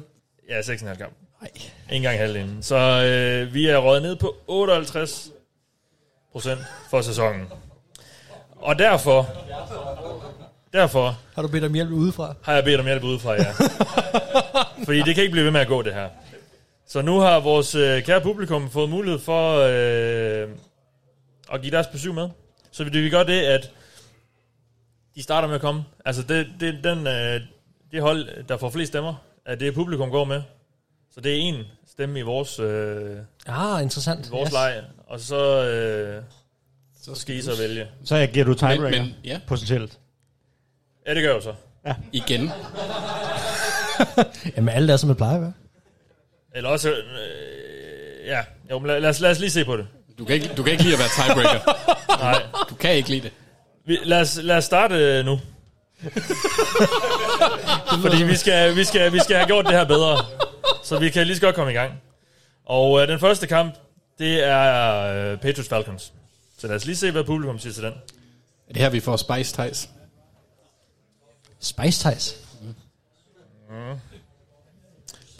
Speaker 5: Ja, 6,5 kamp. Ikke engang halvdelen. Så øh, vi er røget ned på 58 procent for sæsonen. Og derfor, derfor
Speaker 7: Har du bedt om hjælp udefra?
Speaker 5: har jeg bedt om hjælp udefra, ja. Fordi det kan ikke blive ved med at gå, det her. Så nu har vores øh, kære publikum fået mulighed for øh, at give deres besøg med. Så det vi gør det, at de starter med at komme. Altså det, det, den, øh, det hold, der får flest stemmer, er det publikum går med. Så det er en stemme i vores, øh,
Speaker 7: Ah, interessant.
Speaker 5: i vores
Speaker 7: Yes.
Speaker 5: leg. Og så, øh, så skal I så vælge.
Speaker 8: Så jeg giver du tiebreaker.
Speaker 6: Men- men- ja.
Speaker 8: Potentielt.
Speaker 5: Ja, det gør jeg jo så.
Speaker 8: Ja.
Speaker 6: Igen.
Speaker 7: Jamen, alle er, som det plejer at være.
Speaker 5: Eller også... Øh, ja, jo, men lad, lad, os, lad os lige se på det.
Speaker 6: Du kan ikke, du kan ikke lide at være tiebreaker.
Speaker 5: Nej.
Speaker 6: Du kan ikke lide det.
Speaker 5: Vi, lad, os, lad os starte øh, nu. Fordi vi skal, vi, skal, vi skal have gjort det her bedre. Så vi kan lige så godt komme i gang. Og øh, den første kamp, det er øh, Patriots Falcons. Så lad os lige se, hvad publikum siger til den.
Speaker 6: Er det her, vi får Spice Ties?
Speaker 7: Spice Ties?
Speaker 5: Mm.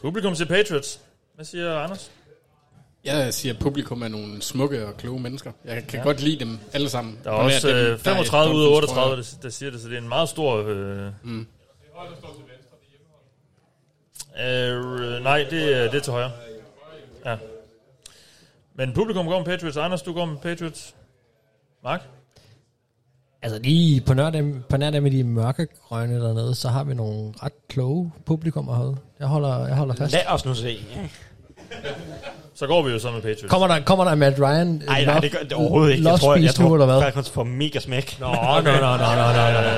Speaker 5: Publikum siger Patriots. Hvad siger Anders?
Speaker 6: Jeg siger, at publikum er nogle smukke og kloge mennesker. Jeg kan
Speaker 5: Ja.
Speaker 6: godt lide dem alle sammen.
Speaker 5: Der er
Speaker 6: Og
Speaker 5: også
Speaker 6: dem,
Speaker 5: øh,
Speaker 6: er
Speaker 5: 35 ud af
Speaker 6: Dolphins, tror
Speaker 5: 38,
Speaker 6: jeg.
Speaker 5: der, der siger det, så det er en meget stor... Øh,
Speaker 6: Mm.
Speaker 5: øh, nej, det, er- det er til højre. Ja. Men publikum går med Patriots. Anders, du går med Patriots. Mark?
Speaker 7: Altså lige på nær, dem, på nær dem med de mørkegrønne dernede, så har vi nogle ret kloge publikum herude. Jeg holder, jeg holder fast.
Speaker 8: Lad os nu se.
Speaker 5: Så går vi jo så med Patriots.
Speaker 7: Kommer der, kommer der Matt Ryan?
Speaker 8: Nej, nej, det gør det overhovedet ikke. Jeg tror, jeg, jeg tror
Speaker 7: eller hvad?
Speaker 8: Falcons får mega smæk.
Speaker 7: Nå, nå, nå, nå, nå, nå, nå.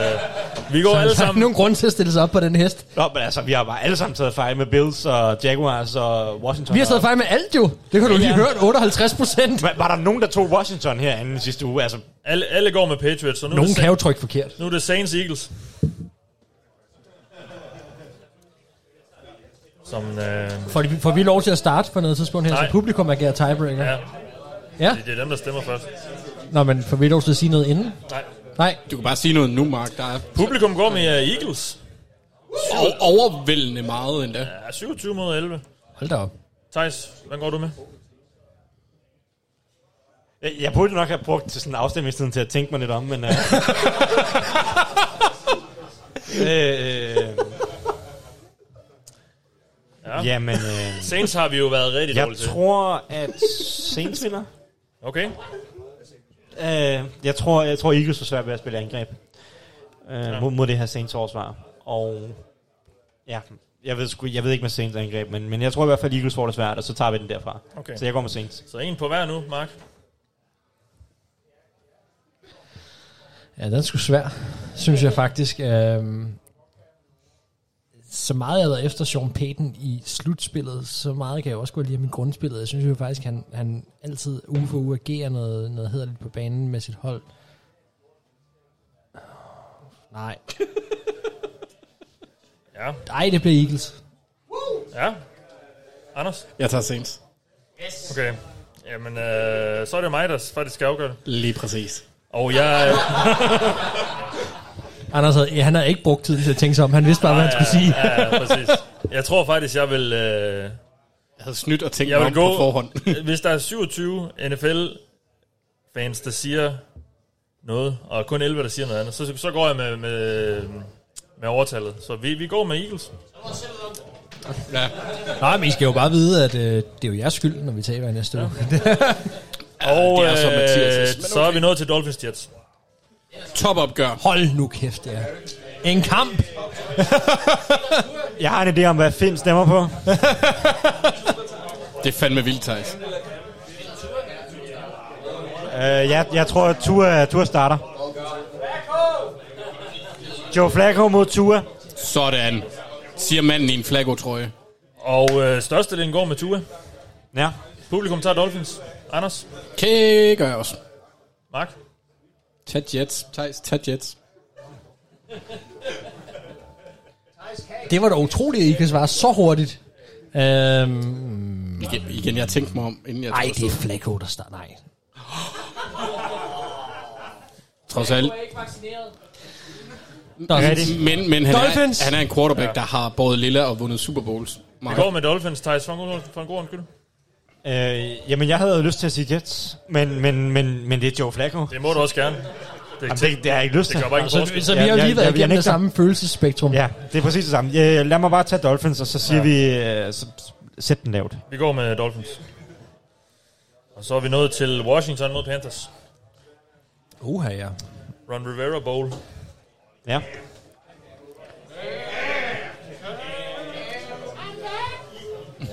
Speaker 5: Vi går
Speaker 7: Så
Speaker 5: alle
Speaker 7: der er
Speaker 5: sammen...
Speaker 7: nogen grund til at stille sig op på den hest.
Speaker 8: Nå, men altså, vi har bare alle sammen taget fejl med Bills og Jaguars og Washington.
Speaker 7: Vi har taget fejl med alt jo. Det har du lige
Speaker 8: ja.
Speaker 7: hørt, 58 procent.
Speaker 8: Var, var der nogen, der tog Washington her anden sidste uge? Altså,
Speaker 5: Alle, alle går med Patriots. Så nu
Speaker 7: Nogen kan jo trykke forkert.
Speaker 5: Nu er det Saints Eagles. Som, øh,
Speaker 7: Får, de, får vi lov til at starte på noget tidspunkt her,
Speaker 5: Nej.
Speaker 7: så publikum agerer tiebreaker?
Speaker 5: ja.
Speaker 7: Ja?
Speaker 5: Det, det er dem, der stemmer først.
Speaker 7: Nå, men får vi lov til at sige noget inden?
Speaker 5: Nej.
Speaker 7: Nej.
Speaker 6: Du kan bare sige noget nu, Mark. Der er
Speaker 5: Publikum går med uh, Eagles.
Speaker 6: o- overvældende meget endda.
Speaker 5: Ja, 27 mod 11.
Speaker 7: Hold da op.
Speaker 5: Thijs, hvad går du med?
Speaker 8: jeg, burde nok have brugt til sådan en afstemningstiden til at tænke mig lidt om, men... Uh, øh,
Speaker 5: Ja.
Speaker 8: Jamen, øh,
Speaker 5: Saints har vi jo været rigtig
Speaker 8: jeg
Speaker 5: dårlige til.
Speaker 8: tror, at Saints vinder.
Speaker 5: Okay.
Speaker 8: Øh, jeg tror, jeg tror Eagles får svært ved at spille angreb øh,
Speaker 5: Ja.
Speaker 8: ja. mod, mod det her Saints forsvar. Og ja, jeg ved, sgu, jeg ved ikke med Saints angreb, men, men jeg tror i hvert fald, Eagles får det svært, og så tager vi den derfra.
Speaker 5: Okay.
Speaker 8: Så jeg går med Saints.
Speaker 5: Så en på hver nu, Mark.
Speaker 7: Ja, den er sgu svær, synes jeg faktisk. Øhm, så meget jeg har været efter Sean Payton i slutspillet, så meget kan jeg også godt lide ham i grundspillet. Jeg synes jo faktisk, han, han altid uge for uge agerer noget, noget hederligt på banen med sit hold. Nej.
Speaker 5: Ja.
Speaker 7: Nej, det bliver Eagles.
Speaker 5: Ja. Anders?
Speaker 6: Jeg tager Saints.
Speaker 5: Okay. Jamen, øh, så er det mig, der faktisk skal afgøre det.
Speaker 6: Lige præcis.
Speaker 5: Og jeg...
Speaker 7: Anders, havde- ja, han havde ikke brugt tiden til at tænke sig om. Han vidste bare, hvad han skulle sige.
Speaker 5: Ja, ja, præcis. Jeg tror faktisk, jeg vil... Øh,
Speaker 6: jeg havde snydt og tænkt
Speaker 5: jeg
Speaker 6: mig
Speaker 5: vil
Speaker 6: om
Speaker 5: gå,
Speaker 6: på forhånd.
Speaker 5: hvis der er 27 NFL-fans, der siger noget, og kun 11, der siger noget andet, så, så går jeg med, med, med overtallet. Så vi, vi går med Eagles.
Speaker 6: Ja.
Speaker 7: Nej, men I skal jo bare vide, at øh, det er jo jeres skyld, når vi taber i næste uge.
Speaker 5: Og
Speaker 6: det er så
Speaker 5: øh,
Speaker 6: Mathias' men
Speaker 5: så er vi nået til Dolphins Jets.
Speaker 6: Topopgør.
Speaker 7: Hold nu kæft, ja. En kamp.
Speaker 8: Jeg har en idé om, hvad Finn stemmer på.
Speaker 6: Det er fandme vildt, Thijs.
Speaker 8: Uh, jeg, jeg tror, at Tua, Tua starter. Joe Flacco mod Tua.
Speaker 6: Sådan. Siger manden i en flago-trøje.
Speaker 5: Og øh, størstedelen går med Tua.
Speaker 8: Ja.
Speaker 5: Publikum tager Dolphins. Anders?
Speaker 6: Okay, gør jeg også.
Speaker 5: Mark?
Speaker 6: Tag Jets. Thijs, tag Jets.
Speaker 7: Det var da utroligt, at I kan svare så hurtigt. Øhm,
Speaker 6: Igen, igen jeg tænkte mig om, inden jeg
Speaker 7: Nej, det er. Flacco, der starter. Nej.
Speaker 6: Trods alt.
Speaker 7: Nå,
Speaker 6: Men, men han, er,
Speaker 7: Dolphins.
Speaker 6: han er en quarterback,
Speaker 5: Ja.
Speaker 6: der har båret lilla og vundet Super Bowls.
Speaker 5: Vi går med Dolphins, Thijs, for en god, for en god undskyld.
Speaker 8: Øh, jamen, jeg havde jo lyst til at sige Jets, men, men, men, men det er Joe Flacco.
Speaker 5: Det må du også gerne.
Speaker 8: Det, Jamen, det, det har jeg ikke lyst til.
Speaker 5: Det gør bare ingen
Speaker 7: Så,
Speaker 5: forskel.
Speaker 7: så vi har jo lige været igennem det samme følelsesspektrum.
Speaker 8: Ja, det er præcis det samme. Øh, lad mig bare tage Dolphins, og så siger
Speaker 5: Ja.
Speaker 8: vi, øh, så, sæt den lavt.
Speaker 5: Vi går med Dolphins. Og så er vi nået til Washington mod Panthers.
Speaker 7: Uha, ja.
Speaker 5: Ron Rivera Bowl.
Speaker 8: Ja.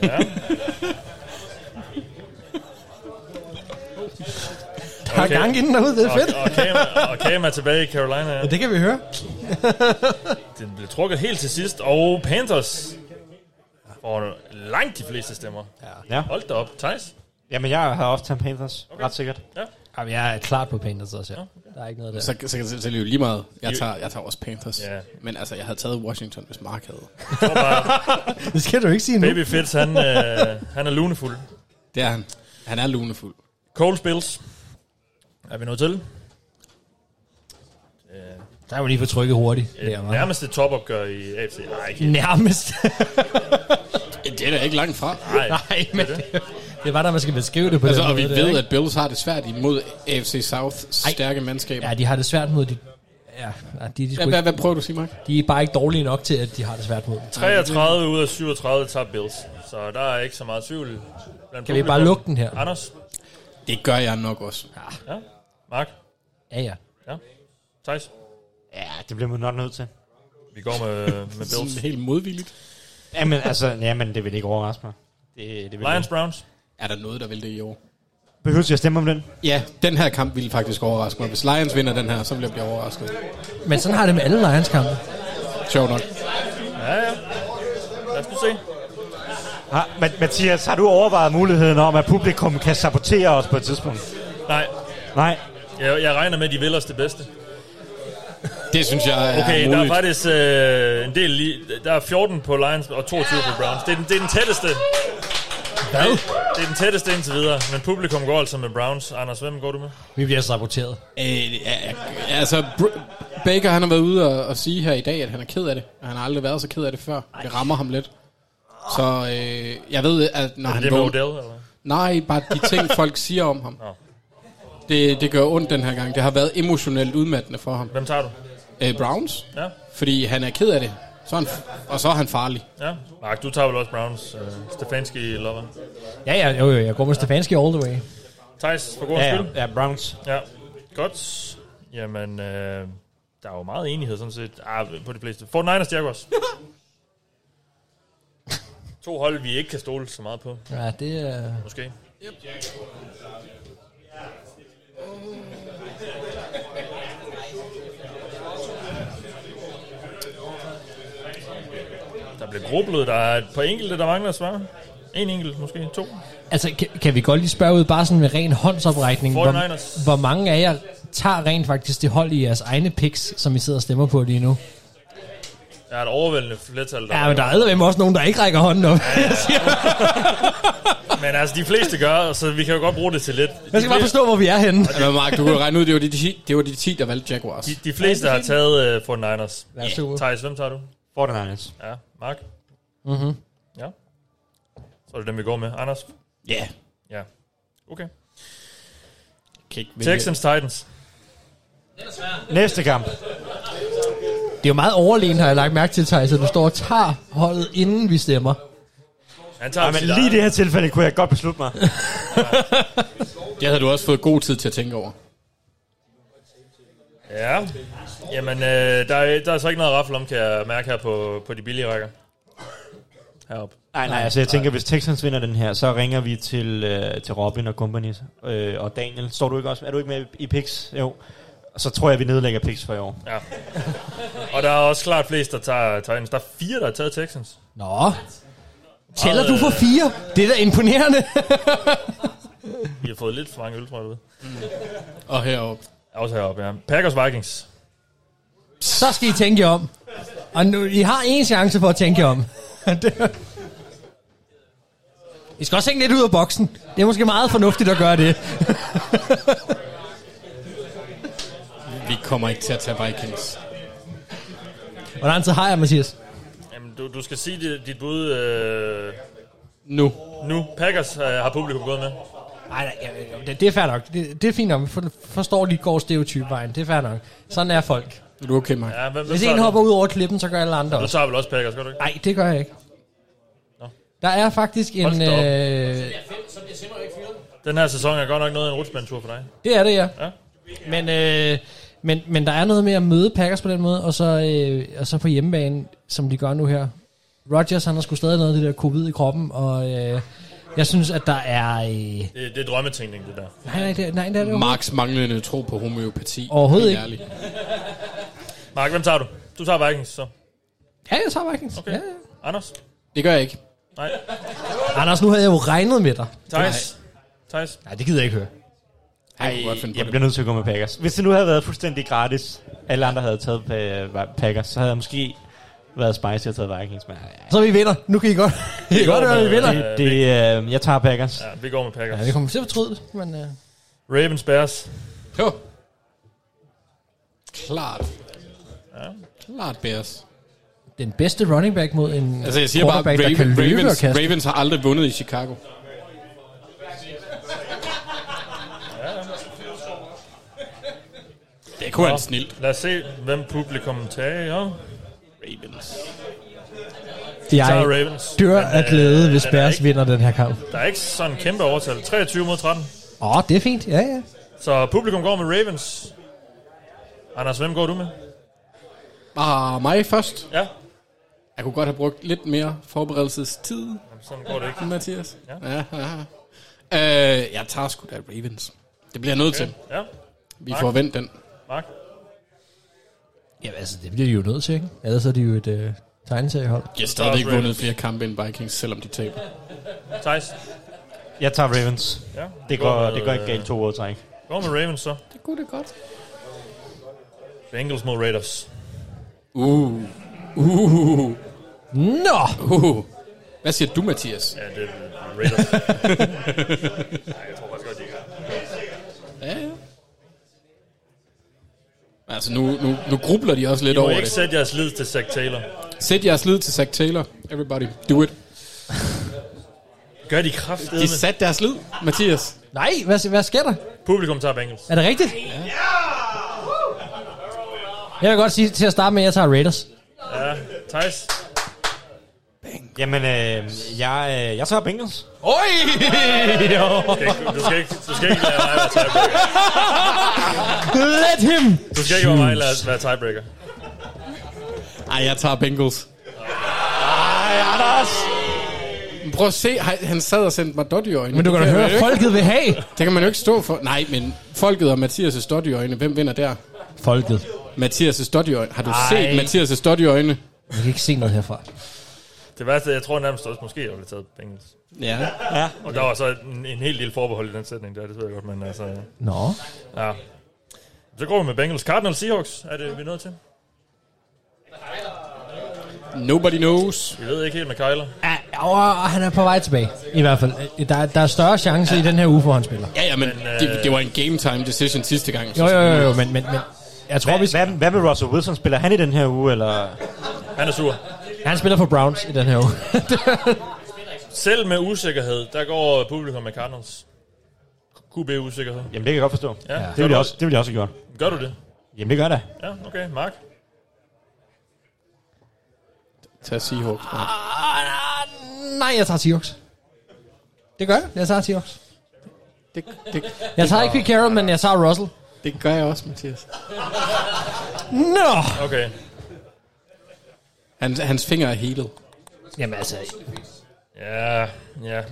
Speaker 5: Ja.
Speaker 7: Der er gang inden derude, det er fedt.
Speaker 5: Og, og, Cam, og er tilbage i Carolina. Ja.
Speaker 7: Det kan vi høre.
Speaker 5: Den blev trukket helt til sidst, og Panthers får langt de fleste stemmer.
Speaker 8: Ja.
Speaker 5: Hold da op. Thijs?
Speaker 8: Jamen, jeg har også taget Panthers, okay. ret sikkert.
Speaker 5: Ja.
Speaker 7: Jamen, jeg er klart på Panthers også, ja. Der er ikke noget der.
Speaker 6: Så, så, så, så er det jo lige meget. Jeg tager, jeg tager også Panthers.
Speaker 5: Ja.
Speaker 6: Men altså, jeg havde taget Washington, hvis Mark havde.
Speaker 7: det skal du ikke sige nu.
Speaker 5: Baby Fitz, han, øh, han er lunefuld.
Speaker 6: Det er han. Han er lunefuld.
Speaker 5: Coles Bills. Er vi nået til?
Speaker 7: Der er jo lige for trykket hurtigt.
Speaker 5: Et
Speaker 7: Der,
Speaker 5: nærmeste topopgør i AFC. Nej, ikke.
Speaker 7: Nærmest.
Speaker 6: Det er da ikke langt fra.
Speaker 5: Nej,
Speaker 7: Nej, men det, det var der, man skal beskrive det på
Speaker 6: Altså,
Speaker 7: den
Speaker 6: og vi
Speaker 7: måde der,
Speaker 6: ved,
Speaker 7: ikke?
Speaker 6: at Bills har det svært imod AFC South stærke mandskaber.
Speaker 7: Ja, de har det svært mod de... Ja, de, de,
Speaker 6: Hvad, hvad, hvad prøver du at sige, Mark?
Speaker 7: de er bare ikke dårlige nok til, at de har det svært mod dem.
Speaker 5: 33 ud af 37 tager Bills. Så der er ikke så meget tvivl. blandt
Speaker 7: Kan vi bare lukke den her?
Speaker 5: Anders?
Speaker 6: Det gør jeg nok også.
Speaker 5: Ja. Mark?
Speaker 7: Ja, ja.
Speaker 5: Ja. Thijs?
Speaker 8: Ja, det bliver man nok nødt til.
Speaker 5: Vi går med, med Bills.
Speaker 6: Helt modvilligt.
Speaker 8: Jamen, altså, jamen, det vil ikke overraske mig. Det, det vil
Speaker 5: Lions Browns?
Speaker 6: Er der noget, der vil det i år?
Speaker 8: Behøver jeg at stemme om den?
Speaker 6: Ja, den her kamp ville faktisk overraske mig. Hvis Lions vinder den her, så vil jeg blive overrasket.
Speaker 7: Men sådan har det med alle Lions-kampe.
Speaker 6: Sjovt nok.
Speaker 5: Ja, ja. Lad os nu se.
Speaker 8: Har, Ma- Mathias, har du overvejet muligheden om, at publikum kan sabotere os på et tidspunkt?
Speaker 5: Nej.
Speaker 8: Nej.
Speaker 5: Jeg, jeg regner med, at de vil os det bedste.
Speaker 6: Det synes jeg er
Speaker 5: Okay, der er faktisk øh, en del lige... Der er 14 på Lions og 22 på Browns. Det er den, det er den tætteste.
Speaker 7: Hvad?
Speaker 5: Det er den tætteste indtil videre. Men publikum går altså med Browns. Anders, hvem går du med?
Speaker 7: Vi bliver saboteret.
Speaker 6: Øh, ja, ja, altså, Br- Baker han har været ude og, og sige her i dag, at han er ked af det. Han har aldrig været så ked af det før. Det rammer ham lidt. Så øh, jeg ved, at når
Speaker 5: Er
Speaker 6: han
Speaker 5: det med
Speaker 6: vågner-
Speaker 5: Odell, eller?
Speaker 6: Nej, bare de ting, folk siger om ham.
Speaker 5: Nå.
Speaker 6: Det, det gør ondt den her gang. Det har været emotionelt udmattende for ham.
Speaker 5: Hvem tager du?
Speaker 6: Øh, Browns.
Speaker 5: Ja.
Speaker 6: Fordi han er ked af det. Så er han, og så er han farlig.
Speaker 5: Ja. Mark, du tager vel også Browns. Uh, Stefanski lover.
Speaker 7: Ja, ja, jo, jo, jeg går med Stefanski all the way.
Speaker 5: Thijs, for god
Speaker 8: Ja,
Speaker 5: skyld.
Speaker 8: Ja, Browns.
Speaker 5: Ja, godt. Jamen, øh, der er jo meget enighed sådan set ah, på de fleste. 49ers Jaguars. to hold, vi ikke kan stole så meget på.
Speaker 7: Ja, det er...
Speaker 5: Måske. Der bliver grublet. Der er et par enkelte, der mangler at svare. En enkelt, måske to.
Speaker 7: Altså, kan, kan vi godt lige spørge ud, bare sådan med ren håndsoprækning, hvor,
Speaker 5: 49ers.
Speaker 7: hvor mange af jer tager rent faktisk det hold i jeres egne picks, som I sidder og stemmer på lige nu?
Speaker 5: Der er et overvældende flertal. Der
Speaker 7: Ja, men der er også nogen, der ikke rækker hånden op.
Speaker 5: Men altså, de fleste gør, så vi kan jo godt bruge det til lidt.
Speaker 7: Jeg skal bare forstå, hvor vi er henne.
Speaker 6: Ja, men Mark, du kan regne ud, det var de 10, det var de 10 der valgte Jaguars.
Speaker 5: De, de fleste har taget uh, 49ers.
Speaker 7: Ja, super.
Speaker 5: Thijs, hvem tager du?
Speaker 8: 49ers.
Speaker 5: Ja, Mark?
Speaker 7: Mhm.
Speaker 5: Ja. Så er det dem, vi går med. Anders?
Speaker 6: Ja.
Speaker 5: Ja. Okay.
Speaker 6: Kan ikke vælge-
Speaker 5: Texans Titans.
Speaker 8: Næste kamp.
Speaker 7: Det er jo meget overlegen, har jeg lagt mærke til, Thijs, at du står og tager holdet, inden vi stemmer.
Speaker 5: Han tager
Speaker 8: Ja, men lige i det her tilfælde kunne jeg godt beslutte mig.
Speaker 6: Det havde du også fået god tid til at tænke over.
Speaker 5: Ja. Jamen, øh, der, er, der er så ikke noget rafle om, kan jeg mærke her på, på de billige rækker. Heroppe.
Speaker 8: Nej, nej, altså jeg tænker, hvis Texans vinder den her, så ringer vi til, øh, til Robin og company øh, og Daniel. Står du ikke også? Er du ikke med i picks? Jo. Så tror jeg, vi nedlægger picks for i år.
Speaker 5: Ja. Og der er også klart flest, der tager Titans. Der er fire, der har taget Texans.
Speaker 7: Nå. Tæller du for fire? Det er da imponerende.
Speaker 5: Vi har fået lidt for mange øl, tror jeg, ved.
Speaker 6: Og heroppe.
Speaker 5: Også heroppe, ja. Packers Vikings.
Speaker 7: Så skal I tænke jer om. Og nu, I har en chance for at tænke jer om. Det- I skal også tænke lidt ud af boksen. Det er måske meget fornuftigt at gøre det.
Speaker 6: Vi kommer ikke til at tage Vikings.
Speaker 7: Hvor lang tid har jeg, Mathias?
Speaker 5: Jamen, du, du skal sige dit, dit bud... Øh,
Speaker 6: nu.
Speaker 5: Nu. Packers øh, har publikum gået med.
Speaker 7: Nej, ja, ja, det, det er fair nok. Det, det er fint nok. Vi for, forstår lige går stereotypvejen. Det er fair nok. Sådan er folk.
Speaker 6: Er du okay, Mark?
Speaker 5: Ja, hvem,
Speaker 7: Hvis en hopper ud over klippen, så gør alle andre
Speaker 5: Du
Speaker 7: også.
Speaker 5: tager vel også Packers, gør du ikke?
Speaker 7: Nej, det gør jeg ikke.
Speaker 5: Nå.
Speaker 7: Der er faktisk en...
Speaker 5: Hold da op.
Speaker 7: Øh,
Speaker 5: Den her sæson er godt nok noget af en rutsmandstur for dig.
Speaker 7: det er det, ja.
Speaker 5: Ja.
Speaker 7: Men, øh, men, men der er noget med at møde Packers på den måde, og så, øh, og så på hjemmebane, som de gør nu her. Rodgers, han har sgu stadig noget af det der covid i kroppen, og øh, jeg synes, at der er... Øh,
Speaker 5: Det, det er drømmetænkning, det der.
Speaker 7: nej, nej, det, nej, det er det.
Speaker 6: Marks manglende tro på homeopati.
Speaker 7: Overhovedet ikke.
Speaker 6: ærligt.
Speaker 5: Mark, hvem tager du? Du tager Vikings, så.
Speaker 7: Ja, jeg tager Vikings.
Speaker 5: Okay.
Speaker 7: Ja,
Speaker 5: Anders?
Speaker 6: Det gør jeg ikke.
Speaker 5: Nej.
Speaker 7: Anders, nu havde jeg jo regnet med dig.
Speaker 5: Thijs? Thijs?
Speaker 7: Nej, det gider jeg ikke høre.
Speaker 8: Ej, jeg bliver nødt til at gå med Packers. Hvis det nu havde været fuldstændig gratis, alle andre havde taget pa- Packers, så havde jeg måske været spicy og taget Vikings. Men,
Speaker 7: Så vi vinder. Nu kan I godt, I kan godt høre, at vi vinder.
Speaker 8: det, det, øh, jeg tager Packers.
Speaker 5: Ja, vi går med Packers.
Speaker 7: Ja, vi kommer til at fortryde det, men... Øh,
Speaker 5: Ravens Bears.
Speaker 6: Jo. Klart.
Speaker 5: Ja.
Speaker 6: Klart Bears.
Speaker 7: den bedste running back mod en
Speaker 6: Altså jeg siger bare, Raven,
Speaker 7: kan løbe og
Speaker 6: Ravens,
Speaker 7: kaste.
Speaker 6: Ravens har aldrig vundet i Chicago. Det kunne være snilt.
Speaker 5: Lad os se, hvem publikum tager.
Speaker 6: Ravens.
Speaker 5: tager
Speaker 7: Jeg
Speaker 5: Ravens.
Speaker 7: dør
Speaker 5: Men,
Speaker 7: af
Speaker 5: øh,
Speaker 7: glæde, hvis Bears
Speaker 5: ikke-
Speaker 7: vinder den her kamp.
Speaker 5: Der er ikke sådan en kæmpe overtal. 23 mod 13.
Speaker 7: Åh, det er fint. Ja, ja.
Speaker 5: Så publikum går med Ravens. Anders, hvem går du med?
Speaker 6: Ah, mig først.
Speaker 5: Ja.
Speaker 6: Jeg kunne godt have brugt lidt mere forberedelsestid.
Speaker 5: Jamen, sådan går det ikke.
Speaker 6: Mathias.
Speaker 5: Ja.
Speaker 6: Ja, ja. Øh, jeg tager sgu da Ravens. Det bliver jeg nødt
Speaker 5: Okay.
Speaker 6: til.
Speaker 5: Ja.
Speaker 6: Vi
Speaker 5: Mark?
Speaker 6: får vendt den.
Speaker 5: Mark?
Speaker 7: Jamen, altså, det bliver de jo nødt til, ikke? Ellers er de jo et øh, tegneseriehold.
Speaker 6: De har stadigvæk vundet flere kampe end Vikings, selvom de taber.
Speaker 5: Thijs?
Speaker 8: Jeg tager Ravens.
Speaker 5: Ja,
Speaker 8: det,
Speaker 5: går
Speaker 8: går,
Speaker 5: med,
Speaker 8: det går ikke galt to år træk.
Speaker 5: Gå med Ravens så.
Speaker 6: Det kunne det godt.
Speaker 5: Bengals mod Raiders.
Speaker 6: Uh. Uh.
Speaker 7: Nå!
Speaker 6: Uh. Hvad siger du, Mathias?
Speaker 5: Ja, det er Raiders. Nej, jeg tror faktisk godt, de kan.
Speaker 6: Ja, ja. Altså, nu, nu, nu grubler de også lidt
Speaker 5: I må
Speaker 6: over
Speaker 5: ikke
Speaker 6: det.
Speaker 5: sætte jeres lid til Zach Taylor.
Speaker 6: Sæt jeres lid til Zach Taylor. Everybody, do it.
Speaker 5: Gør de kraftedeme.
Speaker 6: De satte deres lid, Mathias.
Speaker 7: Nej, hvad, hvad sker der?
Speaker 5: Publikum tager Bengals.
Speaker 7: Er det rigtigt? Ja. Jeg vil godt sige til at starte med, at jeg tager Raiders.
Speaker 5: Ja, Thijs?
Speaker 8: Jamen, øh, jeg, øh, jeg tager Bengals.
Speaker 7: Oj!
Speaker 5: Du skal ikke, du skal ikke, du skal ikke lade mig være tiebreaker.
Speaker 7: Let him!
Speaker 5: Du skal ikke være mig lade være tiebreaker.
Speaker 6: Ej, jeg tager Bengals.
Speaker 8: Ej, Anders!
Speaker 6: Prøv at se, han- sad og sendte mig dot i øjnene.
Speaker 7: Men du kan da høre, folket vil have.
Speaker 6: Det kan man jo ikke stå for. Nej, men folket og Mathias' dot i øjnene. Hvem vinder der?
Speaker 7: Folket.
Speaker 6: Mathias' dot i øjnene. Har du
Speaker 5: Ej.
Speaker 6: set Mathias' dot i øjnene?
Speaker 7: Jeg kan ikke se noget herfra.
Speaker 5: Det værste, jeg tror nærmest også måske, jeg ville taget Bengals.
Speaker 6: Ja.
Speaker 8: ja.
Speaker 5: Og der var så en, en hel del forbehold i den sætning der, det ved jeg godt, men altså...
Speaker 7: Nå.
Speaker 5: Ja. Så går vi med Bengals. Cardinals Seahawks, er det vi er nødt til?
Speaker 6: Nobody knows.
Speaker 5: Vi ved ikke helt med Kyler.
Speaker 7: Ja, og han er på vej tilbage. I hvert fald. Der, der er større chance i den her uge, for han spiller.
Speaker 6: Ja, ja, men,
Speaker 5: Men, øh,
Speaker 6: det, det var en game time decision sidste gang.
Speaker 7: Jo, jo, jo, jo men, men, men jeg tror,
Speaker 8: Hvad,
Speaker 7: vi skal...
Speaker 8: hvad, hvad med Russell Wilson? Spiller han i den her uge, eller?
Speaker 5: Han er sur.
Speaker 7: Han spiller for Browns i den her uge.
Speaker 5: Selv med usikkerhed, der går publikum med Cardinals. QB-usikkerhed.
Speaker 8: Jamen, det kan jeg godt forstå.
Speaker 5: Ja.
Speaker 8: Det, vil jeg også, det vil jeg også have gjort.
Speaker 5: Gør du det?
Speaker 8: Jamen, det gør det.
Speaker 5: Ja, okay. Mark?
Speaker 6: Tag Seahawks.
Speaker 7: Ah, Nej, jeg tager Seahawks. Det gør jeg. Jeg tager Seahawks.
Speaker 6: Det, det,
Speaker 7: Jeg tager ikke Pete Carroll, men jeg tager Russell.
Speaker 6: det gør jeg også, Mathias.
Speaker 7: Nå!
Speaker 5: Okay.
Speaker 6: Hans, hans finger er helet.
Speaker 7: Jamen altså...
Speaker 5: Ja, ja,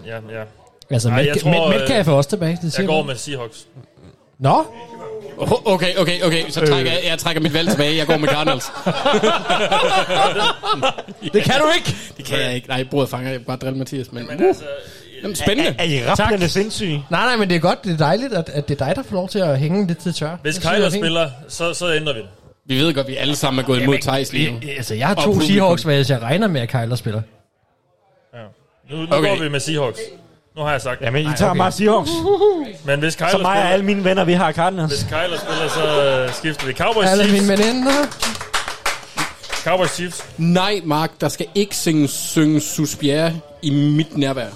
Speaker 5: ja, ja.
Speaker 7: Altså,
Speaker 5: Ej, jeg
Speaker 7: Metcalf
Speaker 5: tror,
Speaker 7: Met, Metcalf er også tilbage. Det
Speaker 5: Jeg
Speaker 7: siger
Speaker 5: går
Speaker 7: man.
Speaker 5: med Seahawks.
Speaker 7: Nå?
Speaker 6: Oh, Okay, okay, okay. Så trækker jeg, jeg trækker mit valg tilbage. Jeg går med Cardinals.
Speaker 7: Det kan du ikke!
Speaker 6: Det kan jeg ikke. Nej, bordet fanger jeg bare drille Mathias. Men,
Speaker 5: Men
Speaker 6: uh,
Speaker 5: altså,
Speaker 6: jamen, spændende.
Speaker 8: Er, er I rappelende sindssyge?
Speaker 7: Nej, nej, men det er godt. Det er dejligt, at, at det er dig, der får lov til at hænge lidt til tør.
Speaker 5: hvis
Speaker 7: synes jeg er
Speaker 5: Kyler
Speaker 7: fint.
Speaker 5: spiller, så, så ændrer vi det.
Speaker 6: Vi ved godt, vi alle sammen er gået imod Thijs lige nu.
Speaker 7: Øh, Altså, jeg har
Speaker 6: Og
Speaker 7: to
Speaker 6: publikum.
Speaker 7: Seahawks, hvis jeg regner med, at Kyler spiller.
Speaker 5: Ja. Nu, nu
Speaker 6: Okay.
Speaker 5: okay. går vi med Seahawks. Nu har jeg sagt det.
Speaker 8: Jamen, I tager
Speaker 7: okay.
Speaker 8: bare Seahawks.
Speaker 5: Men hvis Kyler
Speaker 8: Så mig og
Speaker 5: spiller,
Speaker 8: alle mine venner, vi har Cardinals.
Speaker 5: hvis Kyler spiller, så øh, skifter vi Cowboys
Speaker 7: Alle
Speaker 5: Chiefs.
Speaker 7: mine veninder.
Speaker 5: Cowboys Chiefs.
Speaker 6: Nej, Mark, der skal ikke synge, synge Suspiria i mit nærvær.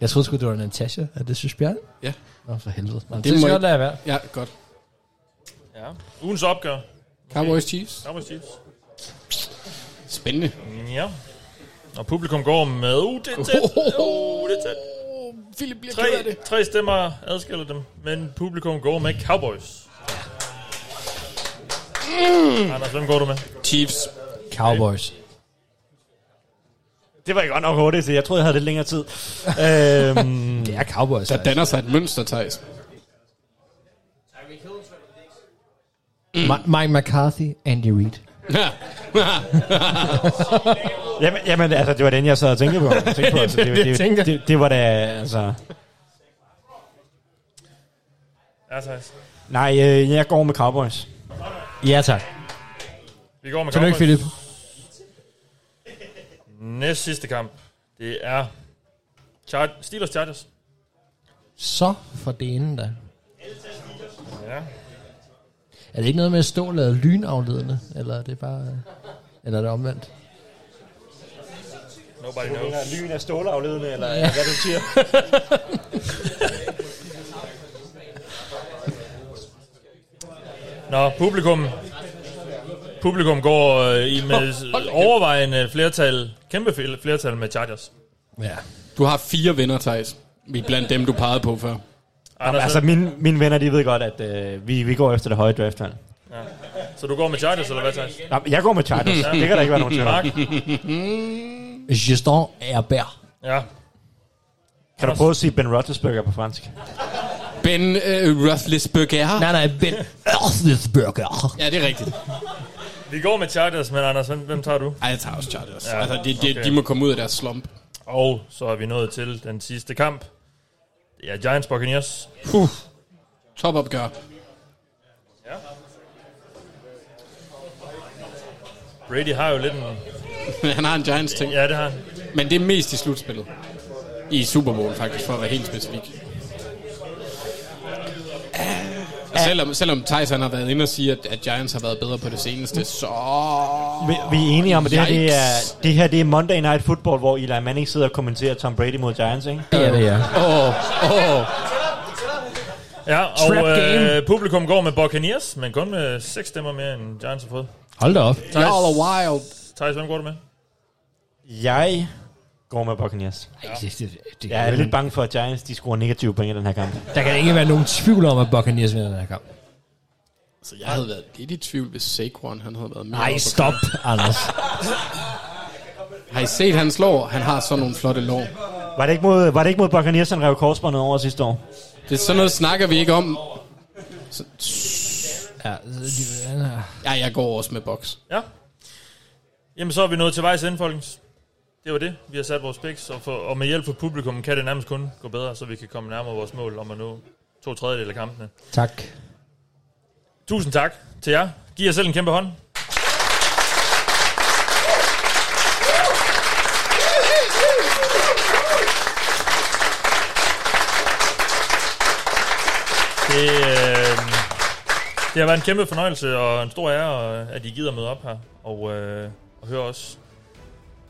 Speaker 7: Jeg troede sgu, det var Natasha. Er det Bjørn?
Speaker 6: Ja.
Speaker 7: Nå, for helvede. Nå, det,
Speaker 6: må
Speaker 7: skal
Speaker 6: jeg-
Speaker 7: lade være.
Speaker 6: Ja, godt.
Speaker 5: Ja. Ugens opgør.
Speaker 6: Cowboys Chiefs.
Speaker 5: Cowboys Chiefs.
Speaker 6: Spændende.
Speaker 5: Ja. Og publikum går med... Uh, det er tæt. Uh, det er tæt.
Speaker 6: Philip bliver
Speaker 5: tre,
Speaker 6: ked af det.
Speaker 5: tre stemmer adskiller dem, men publikum går med Cowboys.
Speaker 6: Mm.
Speaker 5: Anders, hvem går du med?
Speaker 6: Chiefs.
Speaker 7: Cowboys.
Speaker 8: Det var ikke godt nok hurtigt, så jeg troede, jeg havde lidt længere tid. øhm,
Speaker 7: det er Cowboys.
Speaker 6: Der danner sig et mønster, Thijs.
Speaker 7: Ma- Mike McCarthy, Andy Reid.
Speaker 8: jamen, jamen, altså, det var den, jeg sad og tænkte på. Tænkte på altså, det,
Speaker 7: Det
Speaker 8: det, var da, altså...
Speaker 5: Thijs.
Speaker 8: Nej, øh, jeg går med Cowboys.
Speaker 7: Ja, tak.
Speaker 5: Vi går med
Speaker 7: Tillykke,
Speaker 5: Cowboys.
Speaker 7: Philip.
Speaker 5: Næst sidste kamp, det er Char- Steelers Chargers.
Speaker 7: Så for det ene da.
Speaker 5: Ja.
Speaker 7: Er det ikke noget med at stå og lade lynafledende? Eller er det bare... Eller er det omvendt?
Speaker 5: Nobody knows.
Speaker 8: Lyn er stålafledende, eller
Speaker 7: Ja.
Speaker 8: hvad du siger.
Speaker 5: Nå, publikum. Publikum går øh, i med overvejende flertal, kæmpe fl- flertal med Chargers.
Speaker 6: Ja. Du har fire venner, Thijs. Vi er blandt dem, du pegede på før.
Speaker 8: Jamen, altså, mine, mine venner, de ved godt, at øh, vi, vi går efter det høje draftvalg.
Speaker 5: Ja. Så du går med Chargers, eller hvad, Thijs?
Speaker 8: Nå, jeg går med Chargers. Det kan der ikke være nogen tvivl.
Speaker 5: Mark?
Speaker 7: Justin Herbert.
Speaker 5: Ja.
Speaker 8: Kan du prøve at sige Ben Roethlisberger på fransk?
Speaker 6: Ben øh, Roethlisberger.
Speaker 7: Nej, nej, Ben Roethlisberger.
Speaker 6: Ja, det er rigtigt.
Speaker 5: Vi går med Chargers, men Anders, hvem, hvem tager du?
Speaker 6: Ej, jeg tager også Chargers.
Speaker 5: Ja,
Speaker 6: Ja, altså, de, de,
Speaker 5: okay.
Speaker 6: de må komme ud af deres slump.
Speaker 5: Og så er vi nået til den sidste kamp. Er Giants Buccaneers.
Speaker 6: Puh. Topopgør.
Speaker 5: Ja. Brady har jo lidt en...
Speaker 6: han har en Giants-ting.
Speaker 5: Ja, det har han.
Speaker 6: Men det er mest i slutspillet. I Super Bowl, faktisk, for at være helt specifik. Selvom, selvom Tyson har været inde og sige, at, at Giants har været bedre på det seneste, så...
Speaker 8: Vi, vi er enige om, at det her, det er, det her det er Monday Night Football, hvor Eli Manning sidder og kommenterer Tom Brady mod Giants, ikke?
Speaker 7: Det er det, ja.
Speaker 6: Åh, åh.
Speaker 5: Ja, og
Speaker 7: Trap game.
Speaker 5: øh, publikum går med Buccaneers, men kun med seks stemmer mere, end Giants har fået.
Speaker 7: Hold da op.
Speaker 6: Y'all are wild.
Speaker 5: Thijs, hvem går du med?
Speaker 8: Jeg går med Buccaneers.
Speaker 7: Ej, det, det, det,
Speaker 8: Jeg er lidt bange for, at Giants de scorer negative point i den her kamp.
Speaker 7: Der kan ikke være nogen tvivl om, at Buccaneers vinder den her kamp.
Speaker 6: Så jeg havde været lidt i tvivl, hvis Saquon han havde været med.
Speaker 7: Nej, stop. Anders.
Speaker 6: Har I set hans lår? Han har sådan nogle flotte lår.
Speaker 8: Var det ikke mod, var det ikke mod Buccaneers, han rev korsbåndet over sidste år?
Speaker 6: Det er sådan noget, snakker vi ikke om. Så,
Speaker 7: Ja,
Speaker 6: ja, jeg går også med boks.
Speaker 5: Ja. Jamen, så er vi nået til vejs ende, folkens. Det var det. Vi har sat vores picks, og, for, og med hjælp fra publikum kan det nærmest kun gå bedre, så vi kan komme nærmere vores mål om at nå to tredjedel af kampene.
Speaker 7: tak.
Speaker 5: Tusind tak til jer. Giv jer selv en kæmpe hånd. Det, øh, det har været en kæmpe fornøjelse og en stor ære, at I gider møde op her og, øh, og høre os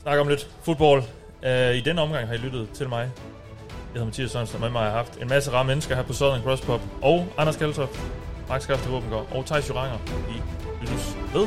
Speaker 5: snakke om lidt fodbold. Uh, I denne omgang har I lyttet til mig. Jeg hedder Mathias Sørensen, og med mig har jeg haft en masse rare mennesker her på Southern Cross Pop. Og Anders Kaltoft, Max Kafte Våbengård og Thijs Joranger. I lyttes ved.